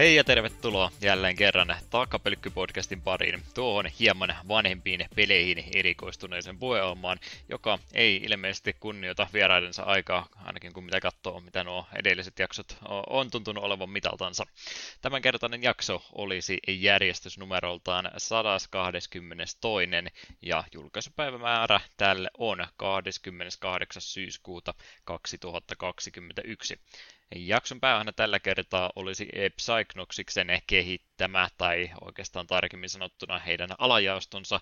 Hei ja tervetuloa jälleen kerran Takapelkky-podcastin pariin tuohon hieman vanhempiin peleihin erikoistuneeseen puheohjelmaan, joka ei ilmeisesti kunnioita vieraidensa aikaa, ainakin kun mitä katsoo, mitä nuo edelliset jaksot on tuntunut olevan mitaltansa. Tämänkertainen jakso olisi järjestysnumeroltaan 122. ja julkaisupäivämäärä tälle on 28. syyskuuta 2021. Jakson päähänä tällä kertaa olisi Psychnoksiksen kehittämä, tai oikeastaan tarkemmin sanottuna heidän alajaostonsa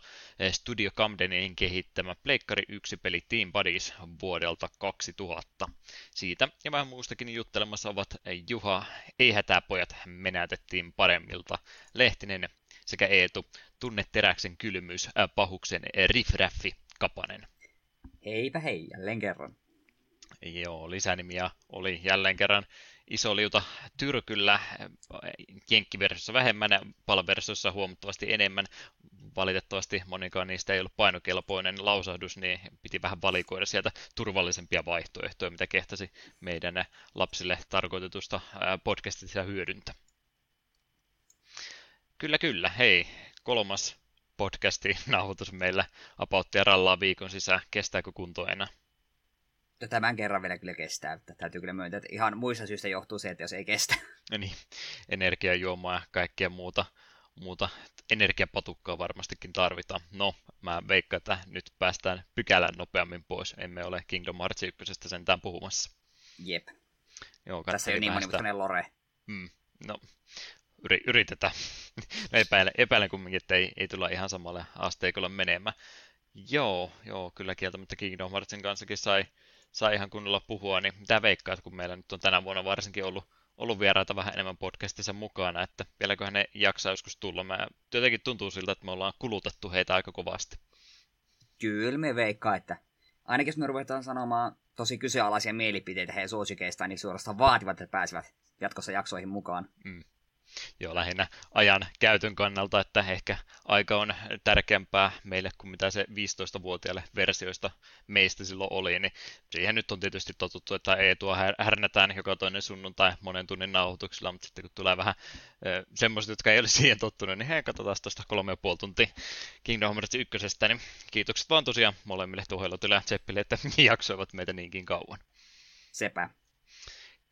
Studio Camdenin kehittämä Pleikkari 1 peli Team Buddies vuodelta 2000. Siitä ja vähän muustakin juttelemassa ovat Juha, ei hätää pojat, menätettiin paremmilta, Lehtinen sekä Eetu, tunne teräksen kylmyys, pahuksen riffraffi, Kapanen. Heipä hei, jälleen kerran. Joo, lisänimiä oli jälleen kerran iso liuta Tyrkyllä, jenkkiversiossa vähemmän, palversiossa huomattavasti enemmän. Valitettavasti monikaan niistä ei ollut painokelpoinen lausahdus, niin piti vähän valikoida sieltä turvallisempia vaihtoehtoja, mitä kehtasi meidän lapsille tarkoitetusta podcastista hyödyntä. Kyllä, kyllä. Hei, kolmas podcasti nauhoitus meillä apauttia rallaa viikon sisään. Kestääkö kunto enää? Tämän kerran vielä kyllä kestää. Että täytyy kyllä myöntää, että ihan muissa syistä johtuu se, että jos ei kestä. No niin, energiajuomaa ja kaikkea muuta, muuta energiapatukkaa varmastikin tarvitaan. No, mä veikkaan, että nyt päästään pykälän nopeammin pois. Emme ole Kingdom Hearts 1 sentään puhumassa. Jep. Joo, Tässä ei ole niin monimutkainen lore. Mm, no, yri, yritetään. no, epäilen, epäilen kumminkin, että ei, ei tulla ihan samalle asteikolle menemään. Joo, joo, kyllä kieltämättä Kingdom Heartsin kanssakin sai, sai ihan kunnolla puhua, niin mitä veikkaat, kun meillä nyt on tänä vuonna varsinkin ollut, ollut vieraita vähän enemmän podcastissa mukana, että vieläköhän ne jaksaa joskus tulla. Mä jotenkin tuntuu siltä, että me ollaan kulutettu heitä aika kovasti. Kyllä me veikkaa, että ainakin jos me ruvetaan sanomaan tosi kyseenalaisia mielipiteitä heidän suosikeistaan, niin suorastaan vaativat, että pääsevät jatkossa jaksoihin mukaan. Mm jo lähinnä ajan käytön kannalta, että ehkä aika on tärkeämpää meille kuin mitä se 15-vuotiaille versioista meistä silloin oli, niin siihen nyt on tietysti totuttu, että ei tuo härnätään joka toinen sunnuntai monen tunnin nauhoituksilla, mutta sitten kun tulee vähän semmoiset, jotka ei ole siihen tottunut, niin hei, katsotaan tuosta kolme ja puoli tuntia Kingdom Hearts ykkösestä, niin kiitokset vaan tosiaan molemmille Tuhelotille ja Zeppille, että jaksoivat meitä niinkin kauan. Sepä.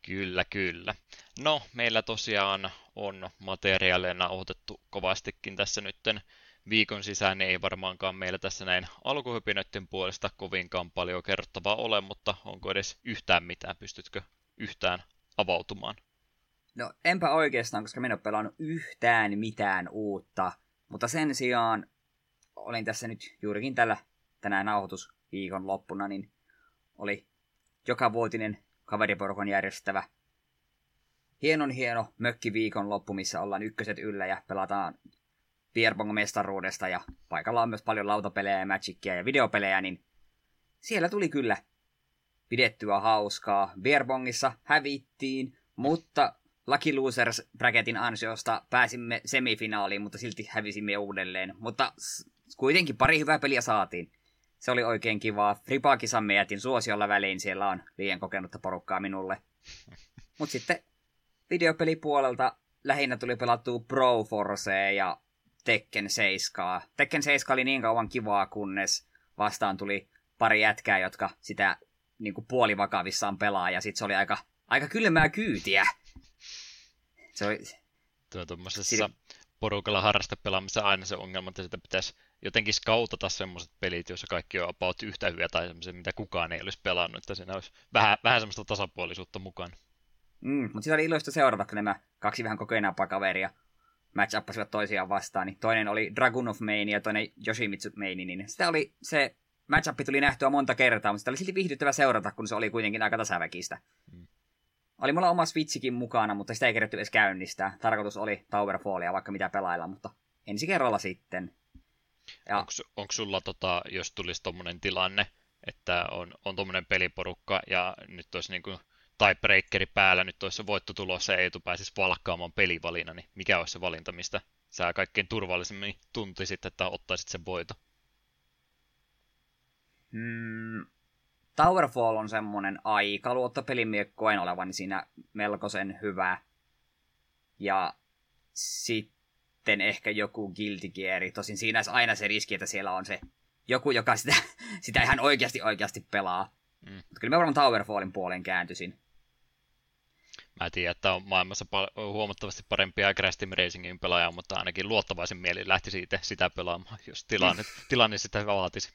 Kyllä, kyllä. No, meillä tosiaan on materiaaleina otettu kovastikin tässä nytten viikon sisään, niin ei varmaankaan meillä tässä näin alkuhypinöiden puolesta kovinkaan paljon kerrottavaa ole, mutta onko edes yhtään mitään, pystytkö yhtään avautumaan? No enpä oikeastaan, koska minä en ole pelannut yhtään mitään uutta, mutta sen sijaan olin tässä nyt juurikin tällä tänään nauhoitusviikon loppuna, niin oli joka vuotinen kaveriporukon järjestävä hienon hieno mökkiviikon loppu, missä ollaan ykköset yllä ja pelataan Beerbong-mestaruudesta ja paikalla on myös paljon lautapelejä ja magicia ja videopelejä, niin siellä tuli kyllä pidettyä hauskaa. Beerbongissa hävittiin, mutta Lucky Losers bracketin ansiosta pääsimme semifinaaliin, mutta silti hävisimme uudelleen. Mutta kuitenkin pari hyvää peliä saatiin. Se oli oikein kivaa. Fripakisan me jätin suosiolla väliin, siellä on liian kokenutta porukkaa minulle. Mutta sitten videopelipuolelta lähinnä tuli pelattua Pro Force ja Tekken 7. Tekken 7 oli niin kauan kivaa, kunnes vastaan tuli pari jätkää, jotka sitä niin kuin puolivakavissaan pelaa, ja sitten se oli aika, aika kylmää kyytiä. Se oli... Tuo tuommoisessa Siin... porukalla harrastepelaamisessa aina se ongelma, että sitä pitäisi jotenkin skautata semmoiset pelit, joissa kaikki on about yhtä hyviä tai semmoisia, mitä kukaan ei olisi pelannut, että siinä olisi vähän, vähän semmoista tasapuolisuutta mukaan. Mm, mutta sitä oli iloista seurata, kun nämä kaksi vähän kokeneempaa kaveria match toisiaan vastaan. Niin toinen oli Dragon of Main ja toinen Yoshimitsu Main. Niin sitä oli se match tuli nähtyä monta kertaa, mutta sitä oli silti viihdyttävä seurata, kun se oli kuitenkin aika tasaväkistä. Mm. Oli mulla oma Switchikin mukana, mutta sitä ei kerätty edes käynnistää. Tarkoitus oli Towerfallia vaikka mitä pelailla, mutta ensi kerralla sitten. Ja... Onko sulla, tota, jos tulisi tommonen tilanne, että on, on tommonen peliporukka ja nyt olisi niinku tai breakeri päällä nyt olisi se voitto tulossa ja Eetu pääsisi valkkaamaan pelivalinnan, niin mikä olisi se valinta, mistä sä kaikkein turvallisemmin tuntisit, että ottaisit sen voito? Hmm, Towerfall on semmoinen aikaluotta pelimiekko, koen olevan siinä melkoisen hyvä. Ja sitten ehkä joku Guilty Gear. Tosin siinä olisi aina se riski, että siellä on se joku, joka sitä, sitä ihan oikeasti oikeasti pelaa. Mm. Mutta kyllä mä varmaan Towerfallin puoleen kääntyisin. Mä tiedän, että on maailmassa huomattavasti parempia Crash Team Racingin pelaajia, mutta ainakin luottavaisin mieli lähti siitä sitä pelaamaan, jos tilanne, tilanne sitä vaatisi.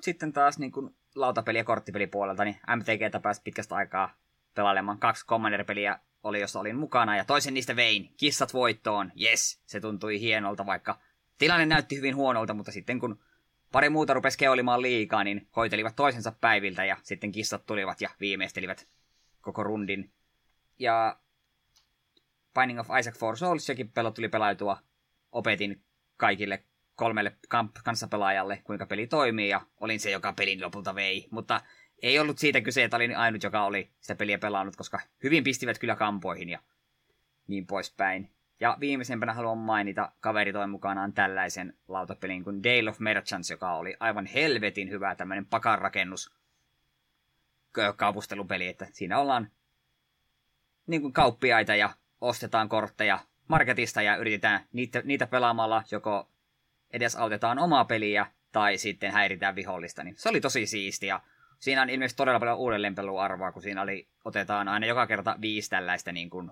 sitten taas niin kun lautapeli- ja korttipelipuolelta, niin MTGtä pääsi pitkästä aikaa pelailemaan. Kaksi Commander-peliä oli, jossa olin mukana, ja toisen niistä vein. Kissat voittoon, yes, se tuntui hienolta, vaikka tilanne näytti hyvin huonolta, mutta sitten kun pari muuta rupesi keolimaan liikaa, niin hoitelivat toisensa päiviltä, ja sitten kissat tulivat ja viimeistelivät rundin. Ja Binding of Isaac for Soulsiakin pelo tuli pelaitua. Opetin kaikille kolmelle kanssapelaajalle, kuinka peli toimii, ja olin se, joka pelin lopulta vei. Mutta ei ollut siitä kyse, että olin ainut, joka oli sitä peliä pelannut, koska hyvin pistivät kyllä kampoihin ja niin poispäin. Ja viimeisempänä haluan mainita, kaveri toi mukanaan tällaisen lautapelin kuin Dale of Merchants, joka oli aivan helvetin hyvä tämmöinen pakanrakennus kaupustelupeli, että siinä ollaan niin kuin kauppiaita ja ostetaan kortteja marketista ja yritetään niitä, niitä pelaamalla joko edes autetaan omaa peliä tai sitten häiritään vihollista. Niin se oli tosi siistiä. Siinä on ilmeisesti todella paljon uudelleenpeluarvoa, kun siinä oli, otetaan aina joka kerta viisi tällaista niin kuin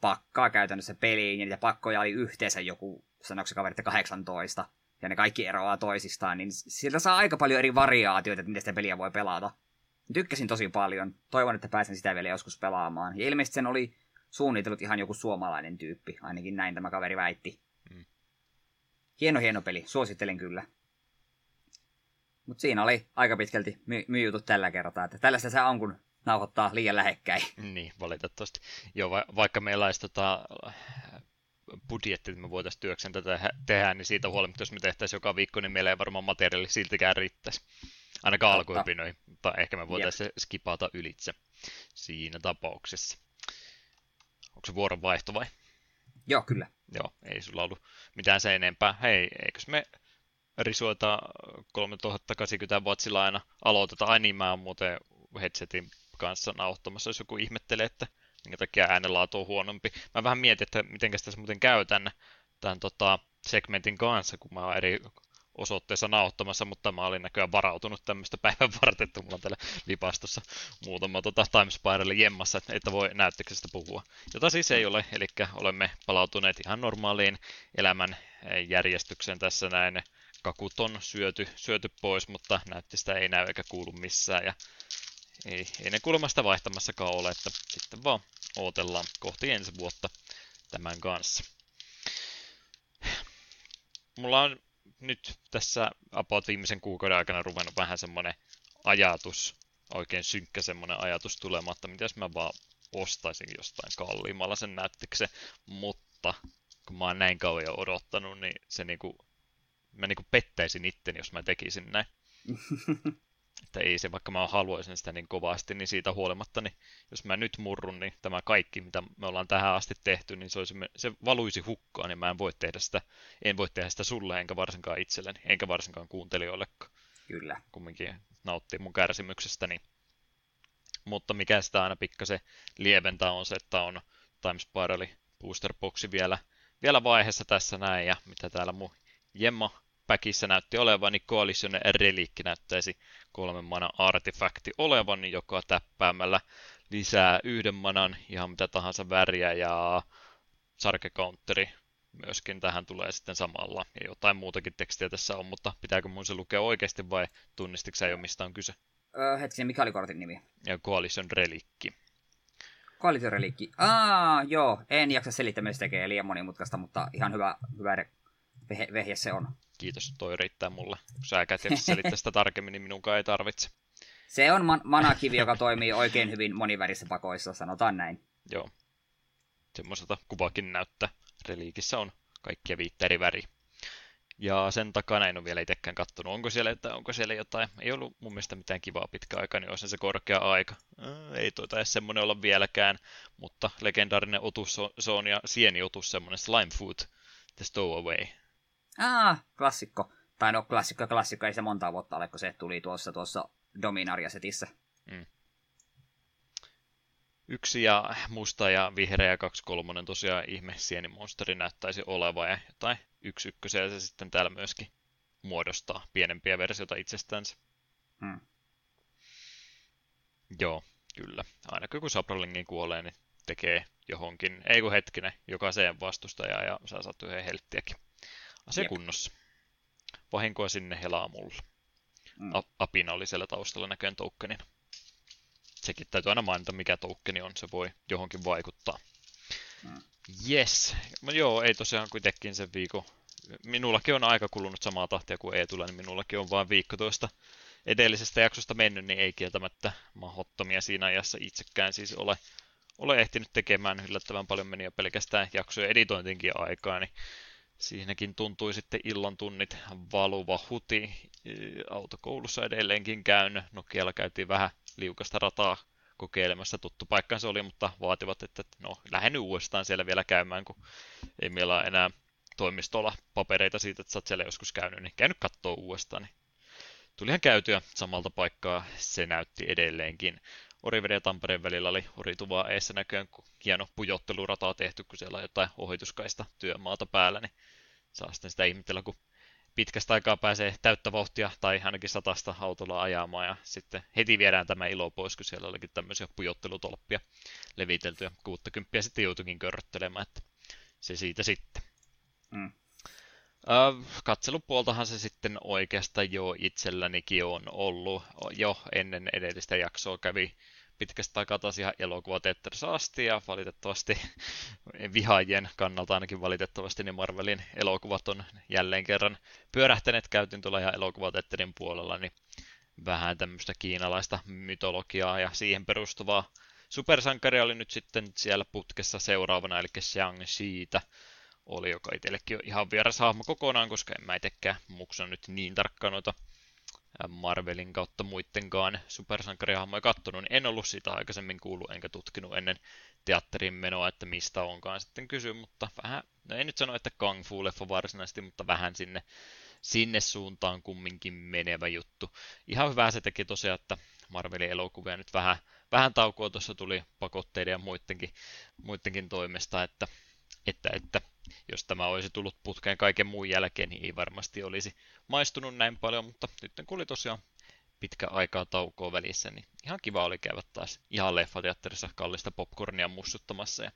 pakkaa käytännössä peliin, ja niitä pakkoja oli yhteensä joku, sanoiko se kaveri, 18, ja ne kaikki eroaa toisistaan, niin sillä saa aika paljon eri variaatioita, että miten sitä peliä voi pelata. Tykkäsin tosi paljon. Toivon, että pääsen sitä vielä joskus pelaamaan. Ja ilmeisesti sen oli suunnitellut ihan joku suomalainen tyyppi. Ainakin näin tämä kaveri väitti. Mm. Hieno, hieno peli. Suosittelen kyllä. Mutta siinä oli aika pitkälti my- myyjutut tällä kertaa. Että tällaista se on, kun nauhoittaa liian lähekkäin. Niin, valitettavasti. Joo, va- vaikka meillä olisi tota, budjetti, että me voitaisiin työkseen tätä tehdä, niin siitä huolimatta, jos me tehtäisiin joka viikko, niin meillä ei varmaan materiaali siltikään riittäisi. Ainakaan alkuhypinöi, mutta ehkä me voitaisiin Jep. skipata ylitse siinä tapauksessa. Onko se vuoronvaihto vai? Joo, kyllä. Joo, ei sulla ollut mitään se enempää. Hei, eikös me risuota 3080 watsilla aina aloiteta? Ai niin, mä oon muuten headsetin kanssa nauhoittamassa, jos joku ihmettelee, että minkä takia äänenlaatu on huonompi. Mä vähän mietin, että miten tässä muuten käytän tämän tota, segmentin kanssa, kun mä oon eri osoitteessa nauhoittamassa, mutta mä olin näköjään varautunut tämmöistä päivän varten, että mulla on täällä lipastossa muutama tota, Timespirelle jemmassa, että voi näyttöksestä puhua. Jota siis ei ole, eli olemme palautuneet ihan normaaliin elämän eh, järjestykseen tässä näin. Kakut on syöty, syöty pois, mutta näyttistä ei näy eikä kuulu missään. Ja ei, ei ne kulmasta vaihtamassakaan ole, että sitten vaan ootellaan kohti ensi vuotta tämän kanssa. Mulla on nyt tässä about viimeisen kuukauden aikana ruvennut vähän semmoinen ajatus, oikein synkkä semmoinen ajatus tulematta, mitä jos mä vaan ostaisin jostain kalliimmalla sen näyttiksen, mutta kun mä oon näin kauan jo odottanut, niin se niinku, mä niinku pettäisin itten, jos mä tekisin näin. Että ei se, vaikka mä haluaisin sitä niin kovasti, niin siitä huolimatta, niin jos mä nyt murrun, niin tämä kaikki, mitä me ollaan tähän asti tehty, niin se, olisi, se valuisi hukkaan, niin mä en voi tehdä sitä, en voi tehdä sitä sulle, enkä varsinkaan itselleni, enkä varsinkaan kuuntelijoillekaan. Kyllä. Kumminkin nauttii mun kärsimyksestäni. Mutta mikä sitä aina pikkasen lieventää on se, että on Time Spirali Booster Boxi vielä, vielä vaiheessa tässä näin, ja mitä täällä mun Jemma päkissä näytti olevan, niin Coalition Relikki näyttäisi kolmen manan artefakti olevan, niin joka täppäämällä lisää yhden manan ihan mitä tahansa väriä ja sarkekounteri myöskin tähän tulee sitten samalla. Ja jotain muutakin tekstiä tässä on, mutta pitääkö mun se lukea oikeasti vai tunnistiko sä jo mistä on kyse? Öö, hetkinen, mikä oli kortin nimi? Ja Coalition Relikki. Coalition Relikki. Aa, joo, en jaksa selittää, se tekee liian monimutkaista, mutta ihan hyvä, hyvä vehje se on. Kiitos, toi riittää mulle. Kun sä kätevä selittää sitä tarkemmin, niin minunkaan ei tarvitse. Se on man- manakivi, joka toimii oikein hyvin monivärissä pakoissa, sanotaan näin. Joo. Semmoiselta kuvakin näyttää. Reliikissä on kaikkia viittä eri väri. Ja sen takana en ole vielä itsekään kattonut, onko siellä, että onko siellä jotain. Ei ollut mun mielestä mitään kivaa pitkä aika, niin olisi se korkea aika. Ää, ei tuota edes semmoinen olla vieläkään, mutta legendaarinen otus se on ja sieniotus semmoinen Slime Food, The Stowaway. Ah, klassikko. Tai no klassikko klassikko, ei se monta vuotta ole, kun se tuli tuossa, tuossa Dominaria-setissä. Mm. yksi ja musta ja vihreä ja kaksi kolmonen tosiaan ihme sienimonsteri näyttäisi oleva ja jotain yksi ykkösiä se sitten täällä myöskin muodostaa pienempiä versioita itsestänsä. Hmm. Joo, kyllä. Aina kun Sabralingin kuolee, niin tekee johonkin, ei kun hetkinen, jokaiseen vastustajaan ja saa saat yhden helttiäkin. Asia Jep. kunnossa. Vahinkoa sinne helaa mulla. Mm. Apina oli siellä taustalla näköjään toukkenin. Sekin täytyy aina mainita, mikä toukkeni on, se voi johonkin vaikuttaa. Mm. Yes. No joo, ei tosiaan kuitenkin sen viikon. Minullakin on aika kulunut samaa tahtia kuin ei tule, niin minullakin on vain viikko tuosta edellisestä jaksosta mennyt, niin ei kieltämättä mahottomia siinä ajassa itsekään siis ole, ole ehtinyt tekemään yllättävän paljon meniä pelkästään jaksojen editointinkin aikaa, niin siinäkin tuntui sitten illan tunnit valuva huti. Autokoulussa edelleenkin käyn. Nokialla käytiin vähän liukasta rataa kokeilemassa. Tuttu paikkaan se oli, mutta vaativat, että no, lähden uudestaan siellä vielä käymään, kun ei meillä ole enää toimistolla papereita siitä, että sä oot siellä joskus käynyt, niin käynyt katsoa uudestaan. Niin tulihan käytyä samalta paikkaa, se näytti edelleenkin. Oriveden ja Tampereen välillä oli orituvaa eessä näköjään, kun hieno pujottelurataa tehty, kun siellä on jotain ohituskaista työmaata päällä, niin saa sitten sitä ihmetellä, kun pitkästä aikaa pääsee täyttä vauhtia tai ainakin satasta autolla ajamaan ja sitten heti viedään tämä ilo pois, kun siellä olikin tämmöisiä pujottelutolppia leviteltyä. 60 sitten joutuikin körröttelemään, että se siitä sitten. Mm. katselupuoltahan se sitten oikeastaan jo itsellänikin on ollut. Jo ennen edellistä jaksoa kävi pitkästä aikaa taas ihan elokuvateatterissa asti, ja valitettavasti vihaajien kannalta ainakin valitettavasti niin Marvelin elokuvat on jälleen kerran pyörähtäneet käytin tuolla ihan elokuvateatterin puolella, niin vähän tämmöistä kiinalaista mytologiaa ja siihen perustuvaa supersankaria oli nyt sitten siellä putkessa seuraavana, eli Shang-Chiita oli, joka itsellekin on ihan vieras hahmo kokonaan, koska en mä itsekään muksa nyt niin tarkkaan noita Marvelin kautta muittenkaan supersankarihahmoja kattonut, niin en ollut sitä aikaisemmin kuullut enkä tutkinut ennen teatterin menoa, että mistä onkaan sitten kysy, mutta vähän, no ei nyt sano, että Kung Fu-leffa varsinaisesti, mutta vähän sinne, sinne suuntaan kumminkin menevä juttu. Ihan hyvä se teki tosiaan, että Marvelin elokuvia nyt vähän, vähän taukoa tuossa tuli pakotteiden ja muidenkin, muidenkin toimesta, että, että, että jos tämä olisi tullut putkeen kaiken muun jälkeen, niin ei varmasti olisi maistunut näin paljon, mutta nyt kun oli tosiaan pitkä aikaa taukoa välissä, niin ihan kiva oli käydä taas ihan leffateatterissa kallista popcornia mussuttamassa ja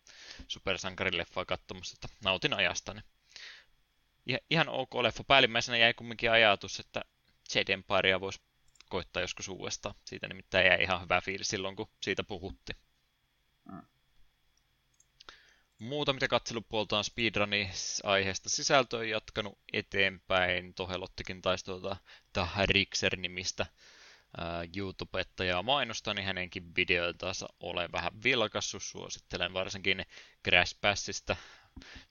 supersankarin leffaa katsomassa, että nautin ajastani. Ihan ok leffa. Päällimmäisenä jäi kumminkin ajatus, että Jade Empire voisi koittaa joskus uudestaan. Siitä nimittäin jäi ihan hyvä fiilis silloin, kun siitä puhuttiin. Mm. Muuta, mitä katselupuolta on speedrunni aiheesta sisältöä jatkanut eteenpäin. Tohelottikin taisi tuota Rixer-nimistä YouTube-ettajaa mainostaa, niin hänenkin videoitansa olen vähän vilkassut. Suosittelen varsinkin Crash Passista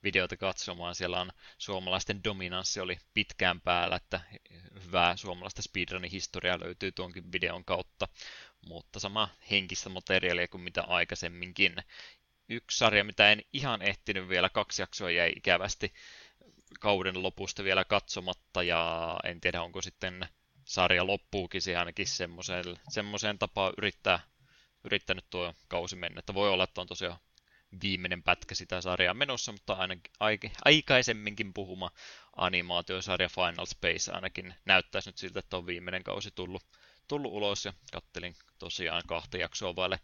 videota katsomaan. Siellä on suomalaisten dominanssi oli pitkään päällä, että hyvää suomalaista speedrunin historiaa löytyy tuonkin videon kautta, mutta sama henkistä materiaalia kuin mitä aikaisemminkin yksi sarja, mitä en ihan ehtinyt vielä, kaksi jaksoa jäi ikävästi kauden lopusta vielä katsomatta, ja en tiedä onko sitten sarja loppuukin se ainakin semmoiseen, tapaan yrittää, yrittänyt tuo kausi mennä. Että voi olla, että on tosiaan viimeinen pätkä sitä sarjaa menossa, mutta ainakin aikaisemminkin puhuma animaatiosarja Final Space ainakin näyttäisi nyt siltä, että on viimeinen kausi tullut, tullut ulos ja kattelin tosiaan kahta jaksoa vaille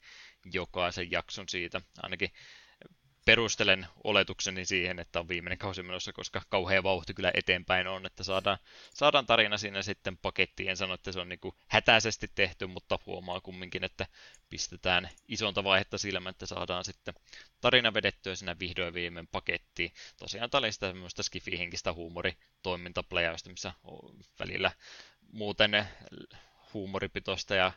jokaisen jakson siitä. Ainakin perustelen oletukseni siihen, että on viimeinen kausi menossa, koska kauhea vauhti kyllä eteenpäin on, että saadaan, saadaan tarina siinä sitten pakettiin. En sano, että se on niin hätäisesti tehty, mutta huomaa kumminkin, että pistetään isonta vaihetta silmään, että saadaan sitten tarina vedettyä siinä vihdoin viimein pakettiin. Tosiaan tämä oli sitä semmoista skifi-henkistä huumoritoimintapläjäystä, missä välillä muuten huumoripitoista ja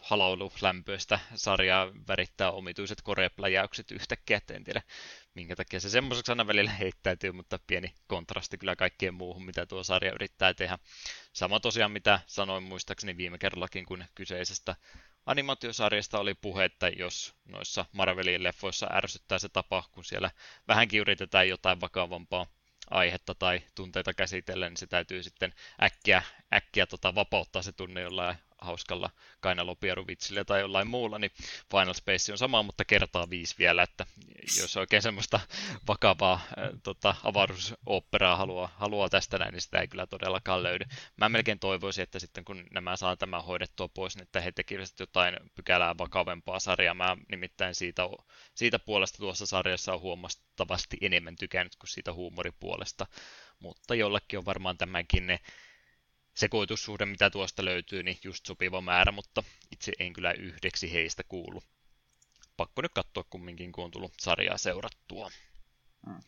halaululämpöistä sarjaa värittää omituiset korepläjäykset yhtäkkiä, että en tiedä minkä takia se semmoiseksi aina välillä heittäytyy, mutta pieni kontrasti kyllä kaikkeen muuhun, mitä tuo sarja yrittää tehdä. Sama tosiaan, mitä sanoin muistaakseni viime kerrallakin, kun kyseisestä animaatiosarjasta oli puhe, että jos noissa Marvelin leffoissa ärsyttää se tapa, kun siellä vähänkin yritetään jotain vakavampaa aihetta tai tunteita käsitellen, niin se täytyy sitten äkkiä, äkkiä tota, vapauttaa se tunne jollain hauskalla kainalopieruvitsillä tai jollain muulla, niin Final Space on sama, mutta kertaa viisi vielä, että jos oikein semmoista vakavaa äh, tota, avaruusoperaa haluaa, haluaa tästä näin, niin sitä ei kyllä todellakaan löydy. Mä melkein toivoisin, että sitten kun nämä saa tämän hoidettua pois, niin että he tekisivät jotain pykälää vakavempaa sarjaa. Mä nimittäin siitä, siitä puolesta tuossa sarjassa on huomattavasti enemmän tykännyt kuin siitä huumoripuolesta, mutta jollekin on varmaan tämänkin ne sekoitussuhde, mitä tuosta löytyy, niin just sopiva määrä, mutta itse en kyllä yhdeksi heistä kuulu. Pakko nyt katsoa kumminkin, kun on tullut sarjaa seurattua. Hmm.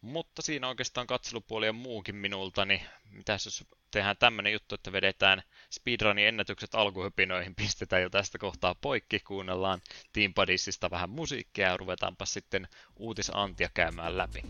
Mutta siinä oikeastaan katselupuoli ja muukin minulta, niin mitä jos tehdään tämmöinen juttu, että vedetään speedrunin ennätykset alkuhypinoihin, pistetään jo tästä kohtaa poikki, kuunnellaan Team Padisista vähän musiikkia ja ruvetaanpa sitten uutisantia käymään läpi.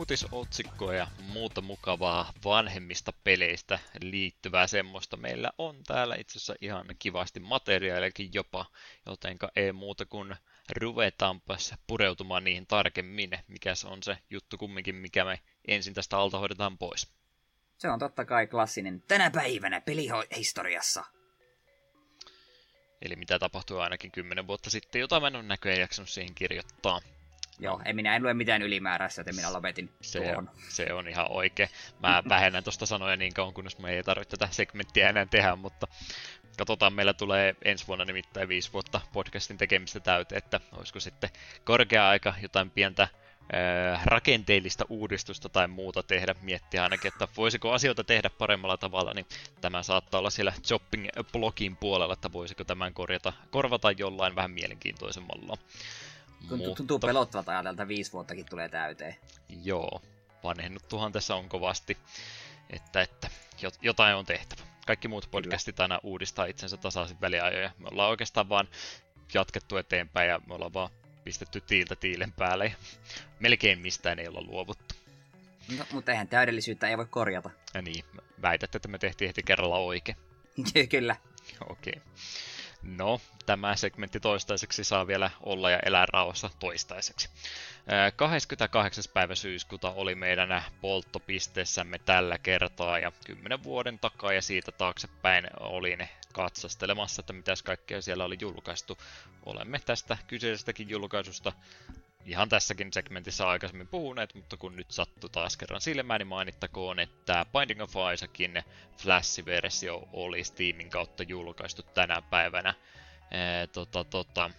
Uutisotsikkoa ja muuta mukavaa vanhemmista peleistä liittyvää semmoista meillä on täällä itse asiassa ihan kivasti materiaaliakin jopa, jotenka ei muuta kuin ruvetaanpas pureutumaan niihin tarkemmin, mikä se on se juttu kumminkin, mikä me ensin tästä alta hoidetaan pois. Se on totta kai klassinen tänä päivänä pelihistoriassa. Eli mitä tapahtui ainakin kymmenen vuotta sitten, jota mä en ole näköjään jaksanut siihen kirjoittaa. Joo, en minä en lue mitään ylimääräistä, että minä lopetin se, tuohon. Se on ihan oikein. Mä vähennän tuosta sanoja niin kauan, kunnes me ei tarvitse tätä segmenttiä enää tehdä, mutta katsotaan, meillä tulee ensi vuonna nimittäin viisi vuotta podcastin tekemistä täyteen, että olisiko sitten korkea aika jotain pientä rakenteellista uudistusta tai muuta tehdä, miettiä ainakin, että voisiko asioita tehdä paremmalla tavalla, niin tämä saattaa olla siellä shopping-blogin puolella, että voisiko tämän korjata, korvata jollain vähän mielenkiintoisemmalla. Tuntuu, tuntuu pelottavalta ajatelta, viisi vuottakin tulee täyteen. Joo, vanhennuttuhan tässä on kovasti, että, että jotain on tehtävä. Kaikki muut podcastit Kyllä. aina uudistaa itsensä tasaisin väliajoja. Me ollaan oikeastaan vaan jatkettu eteenpäin ja me ollaan vaan pistetty tiiltä tiilen päälle ja melkein mistään ei olla luovuttu. No, mutta eihän täydellisyyttä ei voi korjata. Ja niin, väität, että me tehtiin heti kerralla oikein. Kyllä. Okei. Okay. No, tämä segmentti toistaiseksi saa vielä olla ja elää rauhassa toistaiseksi. 28. päivä syyskuuta oli meidän polttopisteessämme tällä kertaa ja 10 vuoden takaa ja siitä taaksepäin olin katsastelemassa, että mitäs kaikkea siellä oli julkaistu. Olemme tästä kyseisestäkin julkaisusta ihan tässäkin segmentissä aikaisemmin puhuneet, mutta kun nyt sattui taas kerran silmään, niin mainittakoon, että Binding of Isaacin Flash-versio oli Steamin kautta julkaistu tänä päivänä. Ee, tota, tota,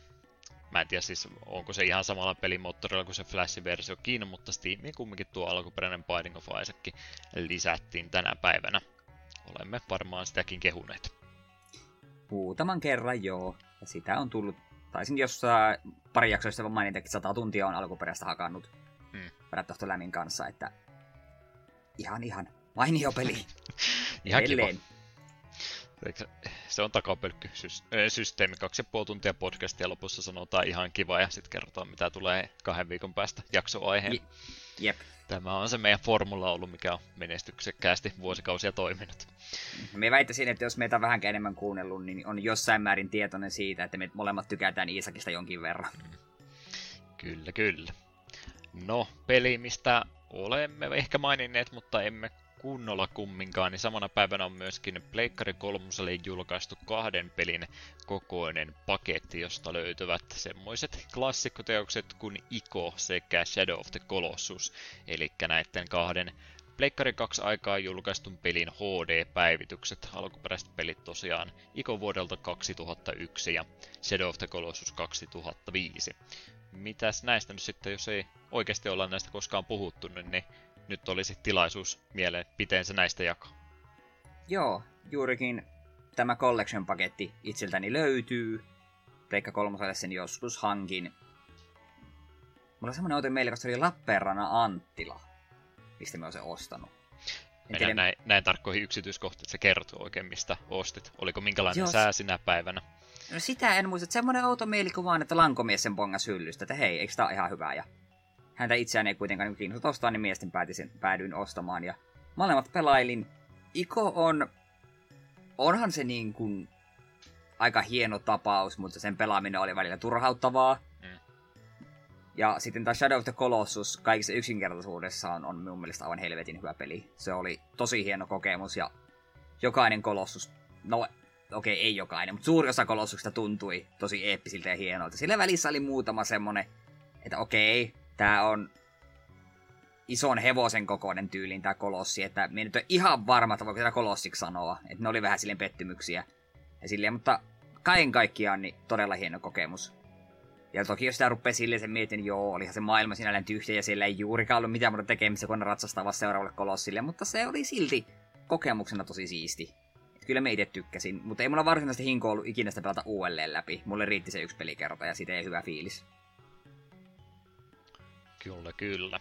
mä en tiedä siis, onko se ihan samalla pelimoottorilla kuin se Flash-versiokin, mutta Steamiin kumminkin tuo alkuperäinen Binding of Isaac lisättiin tänä päivänä. Olemme varmaan sitäkin kehuneet. Muutaman kerran joo, ja sitä on tullut taisin jossain pari jaksoissa mainita, että 100 tuntia on alkuperäistä hakannut hmm. Lämin kanssa, että ihan ihan mainio peli. ihan kiva. Se on takapölkky-systeemi, kaksi ja puoli tuntia podcastia lopussa sanotaan ihan kiva ja sitten kerrotaan mitä tulee kahden viikon päästä jaksoaiheen. Jep. Tämä on se meidän formula ollut, mikä on menestyksekkäästi vuosikausia toiminut. Me väittäisin, että jos meitä on vähän enemmän kuunnellut, niin on jossain määrin tietoinen siitä, että me molemmat tykätään Iisakista jonkin verran. Mm. Kyllä, kyllä. No, peli, mistä olemme ehkä maininneet, mutta emme kunnolla kumminkaan, niin samana päivänä on myöskin Pleikkari 3 julkaistu kahden pelin kokoinen paketti, josta löytyvät semmoiset klassikkoteokset kuin Ico sekä Shadow of the Colossus, eli näiden kahden Pleikkari 2 aikaa julkaistun pelin HD-päivitykset. Alkuperäiset pelit tosiaan Ico vuodelta 2001 ja Shadow of the Colossus 2005. Mitäs näistä nyt sitten, jos ei oikeasti olla näistä koskaan puhuttu, niin nyt olisi tilaisuus mieleen, miten se näistä jakaa. Joo, juurikin tämä collection-paketti itseltäni löytyy. Pleikka kolmoselle sen joskus hankin. Mulla on semmonen outo meille, koska se oli Lappeenrannan Anttila, mistä mä oon sen ostanut. En tiedä... näin, näin tarkkoihin yksityiskohtiin, että se kertoo oikein, mistä ostit. Oliko minkälainen Jos... sää sinä päivänä? No sitä en muista. Semmoinen outo mielikuva vaan, että lankomies sen pongas hyllystä, että hei, eikö tää ole ihan hyvää? Ja häntä itseään ei kuitenkaan niin kiinnosta ostaa, niin miesten päätin, päädyin ostamaan. Ja molemmat pelailin. Iko on... Onhan se niin kuin aika hieno tapaus, mutta sen pelaaminen oli välillä turhauttavaa. Mm. Ja sitten tämä Shadow of the Colossus kaikissa yksinkertaisuudessa on, on minun mielestä aivan helvetin hyvä peli. Se oli tosi hieno kokemus ja jokainen kolossus, no okei okay, ei jokainen, mutta suuri osa kolossuksista tuntui tosi eeppisiltä ja hienolta. Sillä välissä oli muutama semmonen, että okei, okay, tää on ison hevosen kokoinen tyylin tää kolossi, että me nyt ole ihan varma, että voiko sitä kolossiksi sanoa, että ne oli vähän silleen pettymyksiä. Ja silleen, mutta kaiken kaikkiaan niin todella hieno kokemus. Ja toki jos sitä rupeaa silleen sen mietin, joo, olihan se maailma sinällään tyhjä ja siellä ei juurikaan ollut mitään muuta tekemistä kuin ratsastaa seuraavalle kolossille, mutta se oli silti kokemuksena tosi siisti. Et kyllä me itse tykkäsin, mutta ei mulla varsinaisesti hinko ollut ikinä sitä pelata uudelleen läpi. Mulle riitti se yksi pelikerta ja siitä ei hyvä fiilis. Kyllä, kyllä.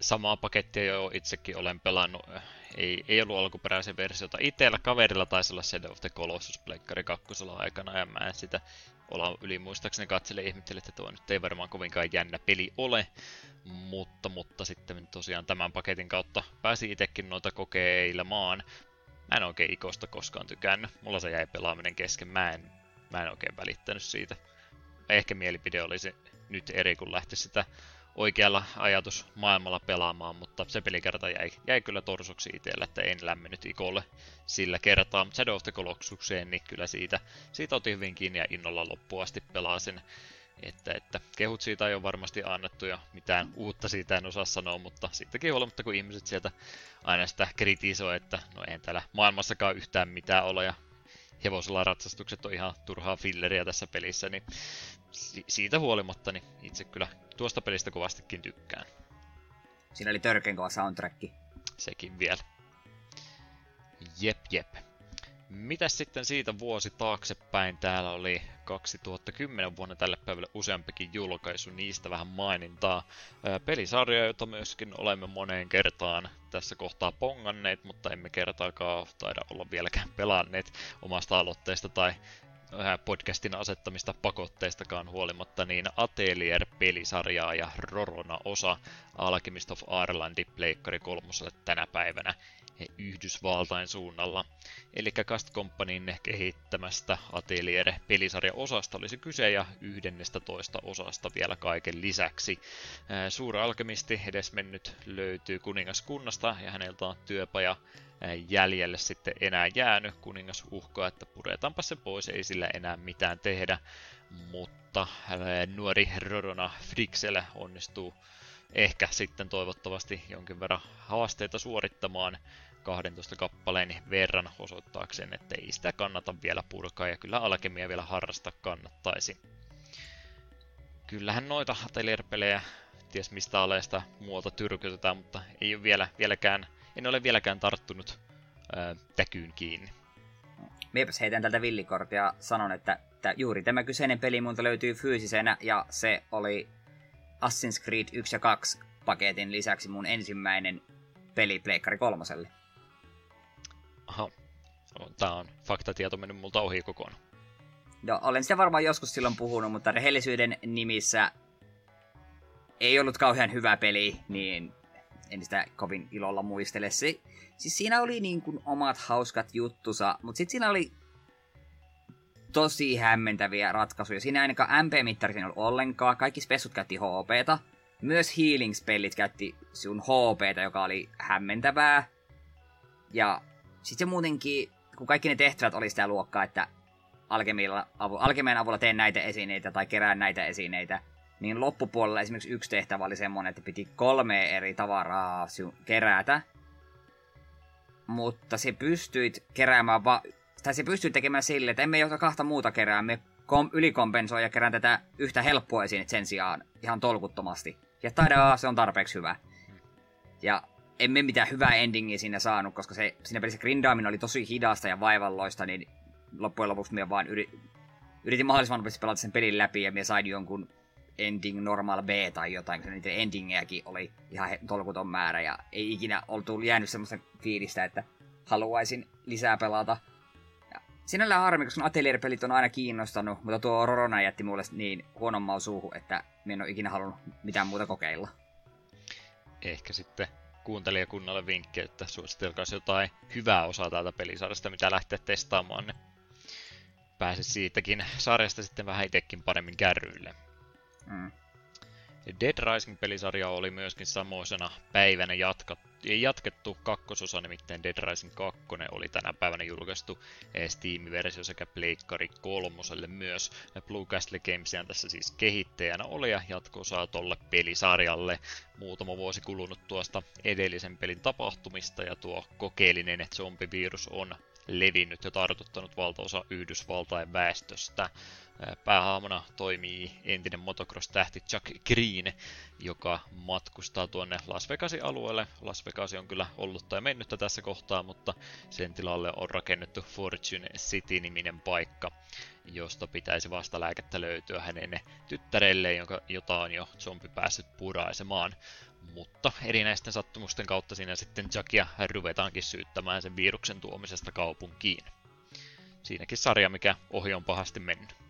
Samaa pakettia jo itsekin olen pelannut. Ei, ei ollut alkuperäisen versiota. Itellä kaverilla taisi olla Shadow of the Colossus Pleikkari 2 aikana, ja mä en sitä olla yli muistaakseni katselle ihmetteli, että tuo nyt ei varmaan kovinkaan jännä peli ole. Mutta, mutta sitten tosiaan tämän paketin kautta pääsi itsekin noita kokeilemaan. Mä en oikein ikosta koskaan tykännyt. Mulla se jäi pelaaminen kesken. Mä en, mä en oikein välittänyt siitä. Ehkä mielipide olisi nyt eri, kun lähti sitä oikealla ajatus maailmalla pelaamaan, mutta se pelikerta jäi, jäi kyllä torsoksi itselle, että en lämmennyt ikolle sillä kertaa. Mutta Shadow of the Colossukseen, niin kyllä siitä, siitä otin hyvin kiinni ja innolla loppuun asti pelasin. Että, että kehut siitä ei ole varmasti annettu ja mitään uutta siitä en osaa sanoa, mutta sittenkin huolimatta kun ihmiset sieltä aina sitä kritisoi, että no eihän täällä maailmassakaan yhtään mitään ole ja hevosella ratsastukset on ihan turhaa filleriä tässä pelissä, niin si- siitä huolimatta niin itse kyllä tuosta pelistä kovastikin tykkään. Siinä oli törkeän kova soundtrack. Sekin vielä. Jep, jep. Mitäs sitten siitä vuosi taaksepäin? Täällä oli 2010 vuonna tälle päivälle useampikin julkaisu, niistä vähän mainintaa. Pelisarja, jota myöskin olemme moneen kertaan tässä kohtaa ponganneet, mutta emme kertaakaan taida olla vieläkään pelanneet omasta aloitteesta tai podcastin asettamista pakotteistakaan huolimatta, niin Atelier-pelisarjaa ja Rorona osa Alchemist of Irelandin Pleikkari kolmoselle tänä päivänä Yhdysvaltain suunnalla. Eli Cast Companyn kehittämästä Atelier-pelisarja-osasta olisi kyse ja toista osasta vielä kaiken lisäksi. Suuri alkemisti edesmennyt löytyy kuningaskunnasta ja häneltä on työpaja jäljelle sitten enää jäänyt. Kuningas uhkaa, että puretaanpa se pois, ei sillä enää mitään tehdä. Mutta nuori Rodona Frixelle onnistuu ehkä sitten toivottavasti jonkin verran haasteita suorittamaan 12 kappaleen verran osoittaakseen, että ei sitä kannata vielä purkaa ja kyllä alkemia vielä harrastaa kannattaisi. Kyllähän noita atelier-pelejä, ties mistä aleista muualta tyrkytetään, mutta ei ole vielä, vieläkään, en ole vieläkään tarttunut ää, täkyyn kiinni. Miepäs heitän tältä villikortia sanon, että, että juuri tämä kyseinen peli multa löytyy fyysisenä ja se oli Assassin's Creed 1 ja 2 paketin lisäksi mun ensimmäinen peli Pleikkari kolmoselle. Aha. Tämä on faktatieto mennyt multa ohi kokonaan. Joo, olen sitä varmaan joskus silloin puhunut, mutta rehellisyyden nimissä ei ollut kauhean hyvä peli, niin en sitä kovin ilolla muistele. Se, siis siinä oli niin kuin omat hauskat juttusa, mutta sitten siinä oli tosi hämmentäviä ratkaisuja. Siinä ei ainakaan MP-mittari siinä ollut ollenkaan. Kaikki spessut käytti HPta. Myös healing-spellit käytti sun HPta, joka oli hämmentävää. Ja sitten se muutenkin, kun kaikki ne tehtävät oli sitä luokkaa, että alkemian avulla teen näitä esineitä tai kerään näitä esineitä, niin loppupuolella esimerkiksi yksi tehtävä oli semmonen, että piti kolme eri tavaraa kerätä. Mutta se pystyit keräämään va- tai se pystyy tekemään sille, että emme joka kahta muuta kerää, me kom- ylikompensoi ja kerään tätä yhtä helppoa esiin sen sijaan ihan tolkuttomasti. Ja tadaa, se on tarpeeksi hyvä. Ja emme mitään hyvää endingiä siinä saanut, koska se, siinä pelissä grindaaminen oli tosi hidasta ja vaivalloista, niin loppujen lopuksi minä vaan yri, yritin mahdollisimman nopeasti pelata sen pelin läpi ja minä sain jonkun ending normal B tai jotain, koska niitä endingejäkin oli ihan tolkuton määrä ja ei ikinä oltu jäänyt semmoista fiilistä, että haluaisin lisää pelata. Ja sinällään harmi, koska Atelier-pelit on aina kiinnostanut, mutta tuo Rorona jätti mulle niin huonon suuhun, että minä en ole ikinä halunnut mitään muuta kokeilla. Ehkä sitten kuuntelijakunnalle vinkki, että suositelkaa jotain hyvää osaa täältä pelisarjasta, mitä lähteä testaamaan, niin pääse siitäkin sarjasta sitten vähän itsekin paremmin kärryille. Mm. Dead Rising-pelisarja oli myöskin samoisena päivänä jatkattu, jatkettu kakkososa, nimittäin Dead Rising 2 oli tänä päivänä julkaistu Steam-versio sekä Pleikkari kolmoselle myös. Blue Castle Games tässä siis kehittäjänä oli ja jatko tolle pelisarjalle. Muutama vuosi kulunut tuosta edellisen pelin tapahtumista ja tuo kokeellinen zombivirus on levinnyt ja tartuttanut valtaosa Yhdysvaltain väestöstä. Päähaamona toimii entinen motocross-tähti Chuck Green, joka matkustaa tuonne Las Vegasin alueelle. Las Vegas on kyllä ollut tai mennyttä tässä kohtaa, mutta sen tilalle on rakennettu Fortune City-niminen paikka, josta pitäisi vasta lääkettä löytyä hänen tyttärelle, jonka, jota on jo zombi päässyt puraisemaan. Mutta erinäisten sattumusten kautta siinä sitten Jackia ruvetaankin syyttämään sen viruksen tuomisesta kaupunkiin. Siinäkin sarja, mikä ohi on pahasti mennyt.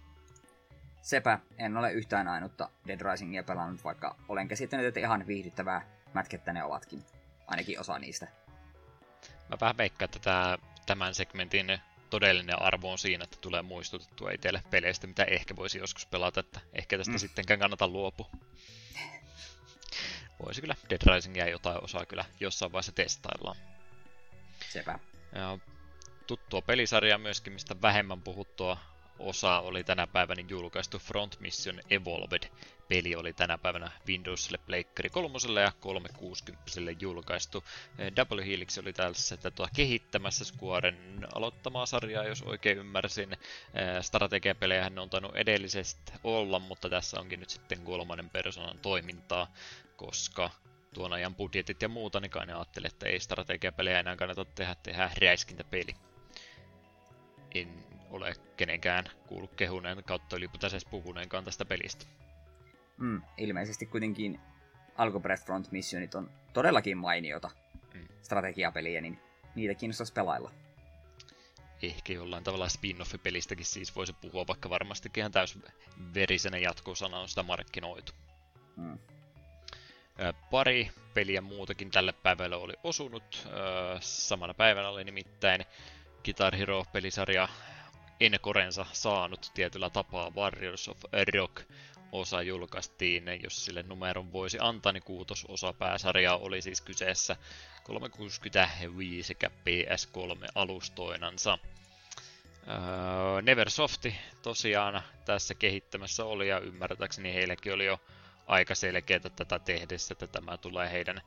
Sepä, en ole yhtään ainutta Dead Risingia pelannut, vaikka olen käsittänyt, että ihan viihdyttävää mätkettä ne ovatkin. Ainakin osa niistä. Mä vähän veikkaan, että tämä, tämän segmentin todellinen arvo on siinä, että tulee muistutettua itselle peleistä, mitä ehkä voisi joskus pelata, että ehkä tästä mm. sittenkään kannata luopua voisi kyllä Dead Risingia jotain osaa kyllä jossain vaiheessa testaillaan. Sepä. Ja tuttua pelisarjaa myöskin, mistä vähemmän puhuttua osa oli tänä päivänä julkaistu Front Mission Evolved. Peli oli tänä päivänä Windowsille, Pleikkari 3 ja 360 julkaistu. Double Helix oli tässä tuo kehittämässä Squaren aloittamaa sarjaa, jos oikein ymmärsin. Strategiapelejä hän on tainnut edellisestä olla, mutta tässä onkin nyt sitten kolmannen persoonan toimintaa koska tuon ajan budjetit ja muuta, niin kai ne ajattelee, että ei strategiapelejä enää kannata tehdä, tehdä räiskintäpeli. En ole kenenkään kuullut kehuneen kautta ylipäätään edes puhuneenkaan tästä pelistä. Mm, ilmeisesti kuitenkin alkuperäiset Front Missionit on todellakin mainiota mm. strategiapeliä, niin niitä kiinnostaisi pelailla. Ehkä jollain tavalla spin-off-pelistäkin siis voisi puhua, vaikka varmastikin ihan täys verisenä jatkosana on sitä markkinoitu. Mm. Pari peliä muutakin tälle päivälle oli osunut. Samana päivänä oli nimittäin Guitar Hero-pelisarja Enkorensa saanut tietyllä tapaa Warriors of Rock osa julkaistiin, jos sille numeron voisi antaa, niin kuutososa pääsarjaa oli siis kyseessä 365 sekä PS3 alustoinansa. Neversofti tosiaan tässä kehittämässä oli ja ymmärtääkseni heillekin oli jo aika selkeää tätä tehdessä, että tämä tulee heidän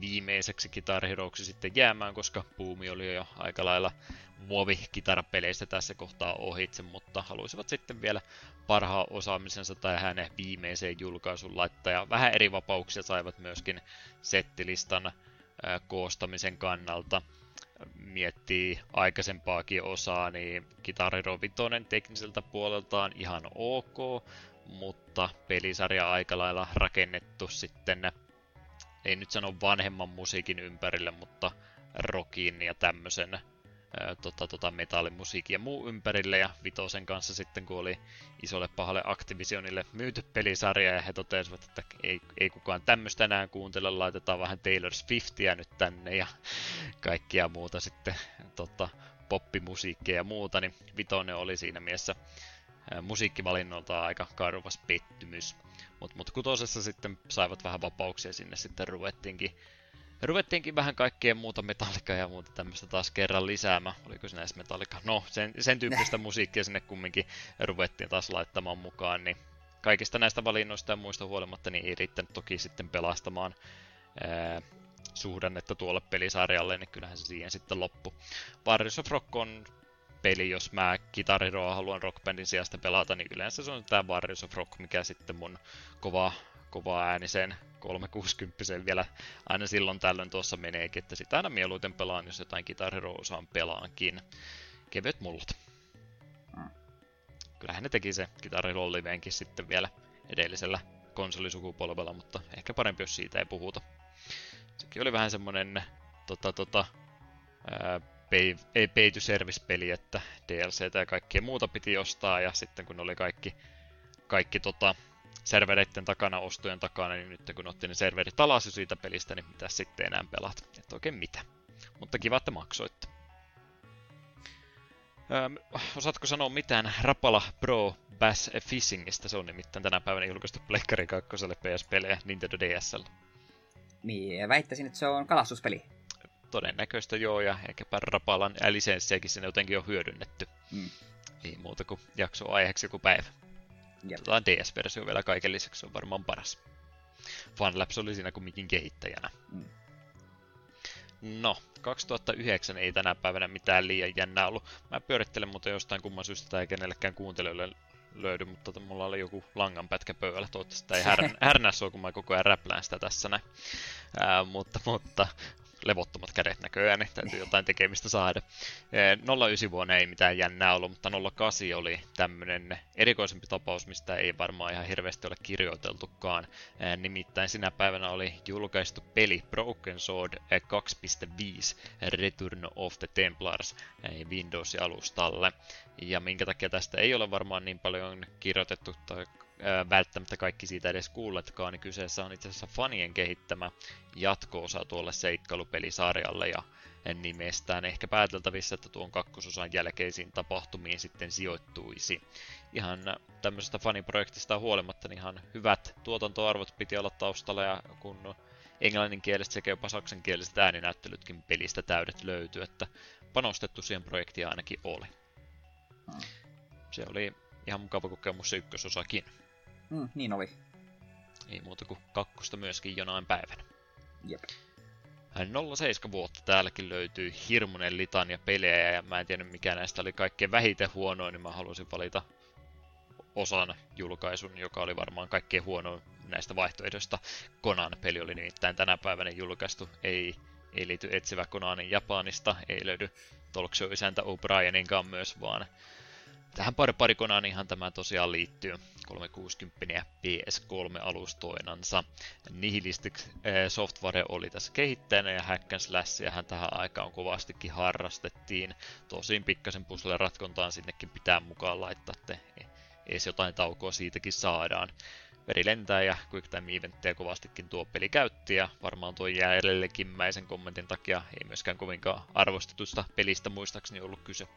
viimeiseksi kitarhirouksi sitten jäämään, koska puumi oli jo aika lailla muovi kitarapeleissä tässä kohtaa ohitse, mutta haluaisivat sitten vielä parhaan osaamisensa tai hänen viimeiseen julkaisun laittaa. Ja vähän eri vapauksia saivat myöskin settilistan koostamisen kannalta. Miettii aikaisempaakin osaa, niin Kitariro Vitoinen tekniseltä puoleltaan ihan ok, mutta pelisarja aika lailla rakennettu sitten ei nyt sano vanhemman musiikin ympärille, mutta rockin ja tämmöisen tota, tota, metallimusiikin ja muu ympärille, ja Vitosen kanssa sitten, kun oli isolle pahalle Activisionille myyty pelisarja, ja he totesivat, että ei, ei kukaan tämmöistä enää kuuntele, laitetaan vähän Taylor Swiftia nyt tänne, ja kaikkia muuta sitten, tota, poppimusiikkia ja muuta, niin Vitoinen oli siinä mielessä musiikkivalinnoilta aika karvas pettymys. Mutta mut kutosessa sitten saivat vähän vapauksia sinne sitten ruvettiinkin ruvettiinkin vähän kaikkea muuta metallika ja muuta tämmöistä taas kerran lisäämään. Oliko se näissä metallika? No, sen, sen tyyppistä musiikkia sinne kumminkin ruvettiin taas laittamaan mukaan, niin kaikista näistä valinnoista ja muista huolimatta niin ei riittänyt toki sitten pelastamaan ää, suhdannetta tuolle pelisarjalle, niin kyllähän se siihen sitten loppu. Warriors of Rock on peli, jos mä kitariroa haluan rockbandin sijasta pelata, niin yleensä se on tämä Warriors of Rock, mikä sitten mun kova, kova äänisen 360 vielä aina silloin tällöin tuossa meneekin, että sitä aina mieluiten pelaan, jos jotain kitariroa osaan pelaankin. Kevyet mullat. Mm. Kyllähän ne teki se Guitar liveenkin sitten vielä edellisellä konsolisukupolvella, mutta ehkä parempi, jos siitä ei puhuta. Sekin oli vähän semmonen tota, tota, ää, pay, ei pay to service peli, että DLC ja kaikkea muuta piti ostaa, ja sitten kun oli kaikki, kaikki tota, servereiden takana, ostojen takana, niin nyt kun otti ne serverit alas siitä pelistä, niin mitä sitten enää pelaat? Et oikein mitä. Mutta kiva, että maksoitte. Öö, osaatko sanoa mitään Rapala Pro Bass Fishingistä? Se on nimittäin tänä päivänä julkaistu Pleikkari 2. PSPlle ja Nintendo DSL. Niin, väittäisin, että se on kalastuspeli. Todennäköistä joo, ja ehkäpä Rapalan lisenssiäkin sinne jotenkin on hyödynnetty. Mm. Ei muuta kuin jakso aiheeksi joku päivä. Otetaan DS-versio vielä kaiken lisäksi, se on varmaan paras. Funlabs oli siinä kumminkin kehittäjänä. Mm. No, 2009 ei tänä päivänä mitään liian jännää ollut. Mä pyörittelen mutta jostain kumman syystä tai kenellekään kuuntelijoille löydy, mutta mulla oli joku langanpätkä pöydällä. Toivottavasti ei här, härnä sua, kun mä koko ajan räplään sitä tässä näin. Ää, mutta, mutta levottomat kädet näköjään, niin täytyy jotain tekemistä saada. 09 vuonna ei mitään jännää ollut, mutta 08 oli tämmönen erikoisempi tapaus, mistä ei varmaan ihan hirveästi ole kirjoiteltukaan. Nimittäin sinä päivänä oli julkaistu peli Broken Sword 2.5 Return of the Templars Windows-alustalle. Ja minkä takia tästä ei ole varmaan niin paljon kirjoitettu tai välttämättä kaikki siitä edes kuulletkaan, niin kyseessä on itse asiassa fanien kehittämä jatko-osa tuolle seikkailupelisarjalle ja nimestään ehkä pääteltävissä, että tuon kakkososan jälkeisiin tapahtumiin sitten sijoittuisi. Ihan tämmöisestä faniprojektista huolimatta niin ihan hyvät tuotantoarvot piti olla taustalla ja kun englanninkieliset sekä jopa saksankieliset ääninäyttelytkin pelistä täydet löytyy, että panostettu siihen projektiin ainakin oli. Se oli ihan mukava kokemus se ykkösosakin. Mm, niin oli. Ei muuta kuin kakkosta myöskin jonain päivänä. Jep. 07 vuotta täälläkin löytyy hirmunen litania pelejä ja mä en tiedä mikä näistä oli kaikkein vähiten huonoin, niin mä halusin valita osan julkaisun, joka oli varmaan kaikkein huonoin näistä vaihtoehdoista. Konan peli oli nimittäin tänä päivänä julkaistu, ei, ei liity etsivä Konanin Japanista, ei löydy Talkshow isäntä O'Brieninkaan myös, vaan tähän pari parikonaan ihan tämä tosiaan liittyy. 360 ja PS3-alustoinansa. Nihilistic eh, Software oli tässä kehittäjänä ja Hack and hän tähän aikaan kovastikin harrastettiin. Tosin pikkasen puzzle ratkontaan sinnekin pitää mukaan laittaa, että edes jotain taukoa siitäkin saadaan. Veri lentää ja Quicktime Eventtejä kovastikin tuo peli käytti ja varmaan tuo jälkimmäisen kommentin takia ei myöskään kovinkaan arvostetusta pelistä muistaakseni ollut kyse.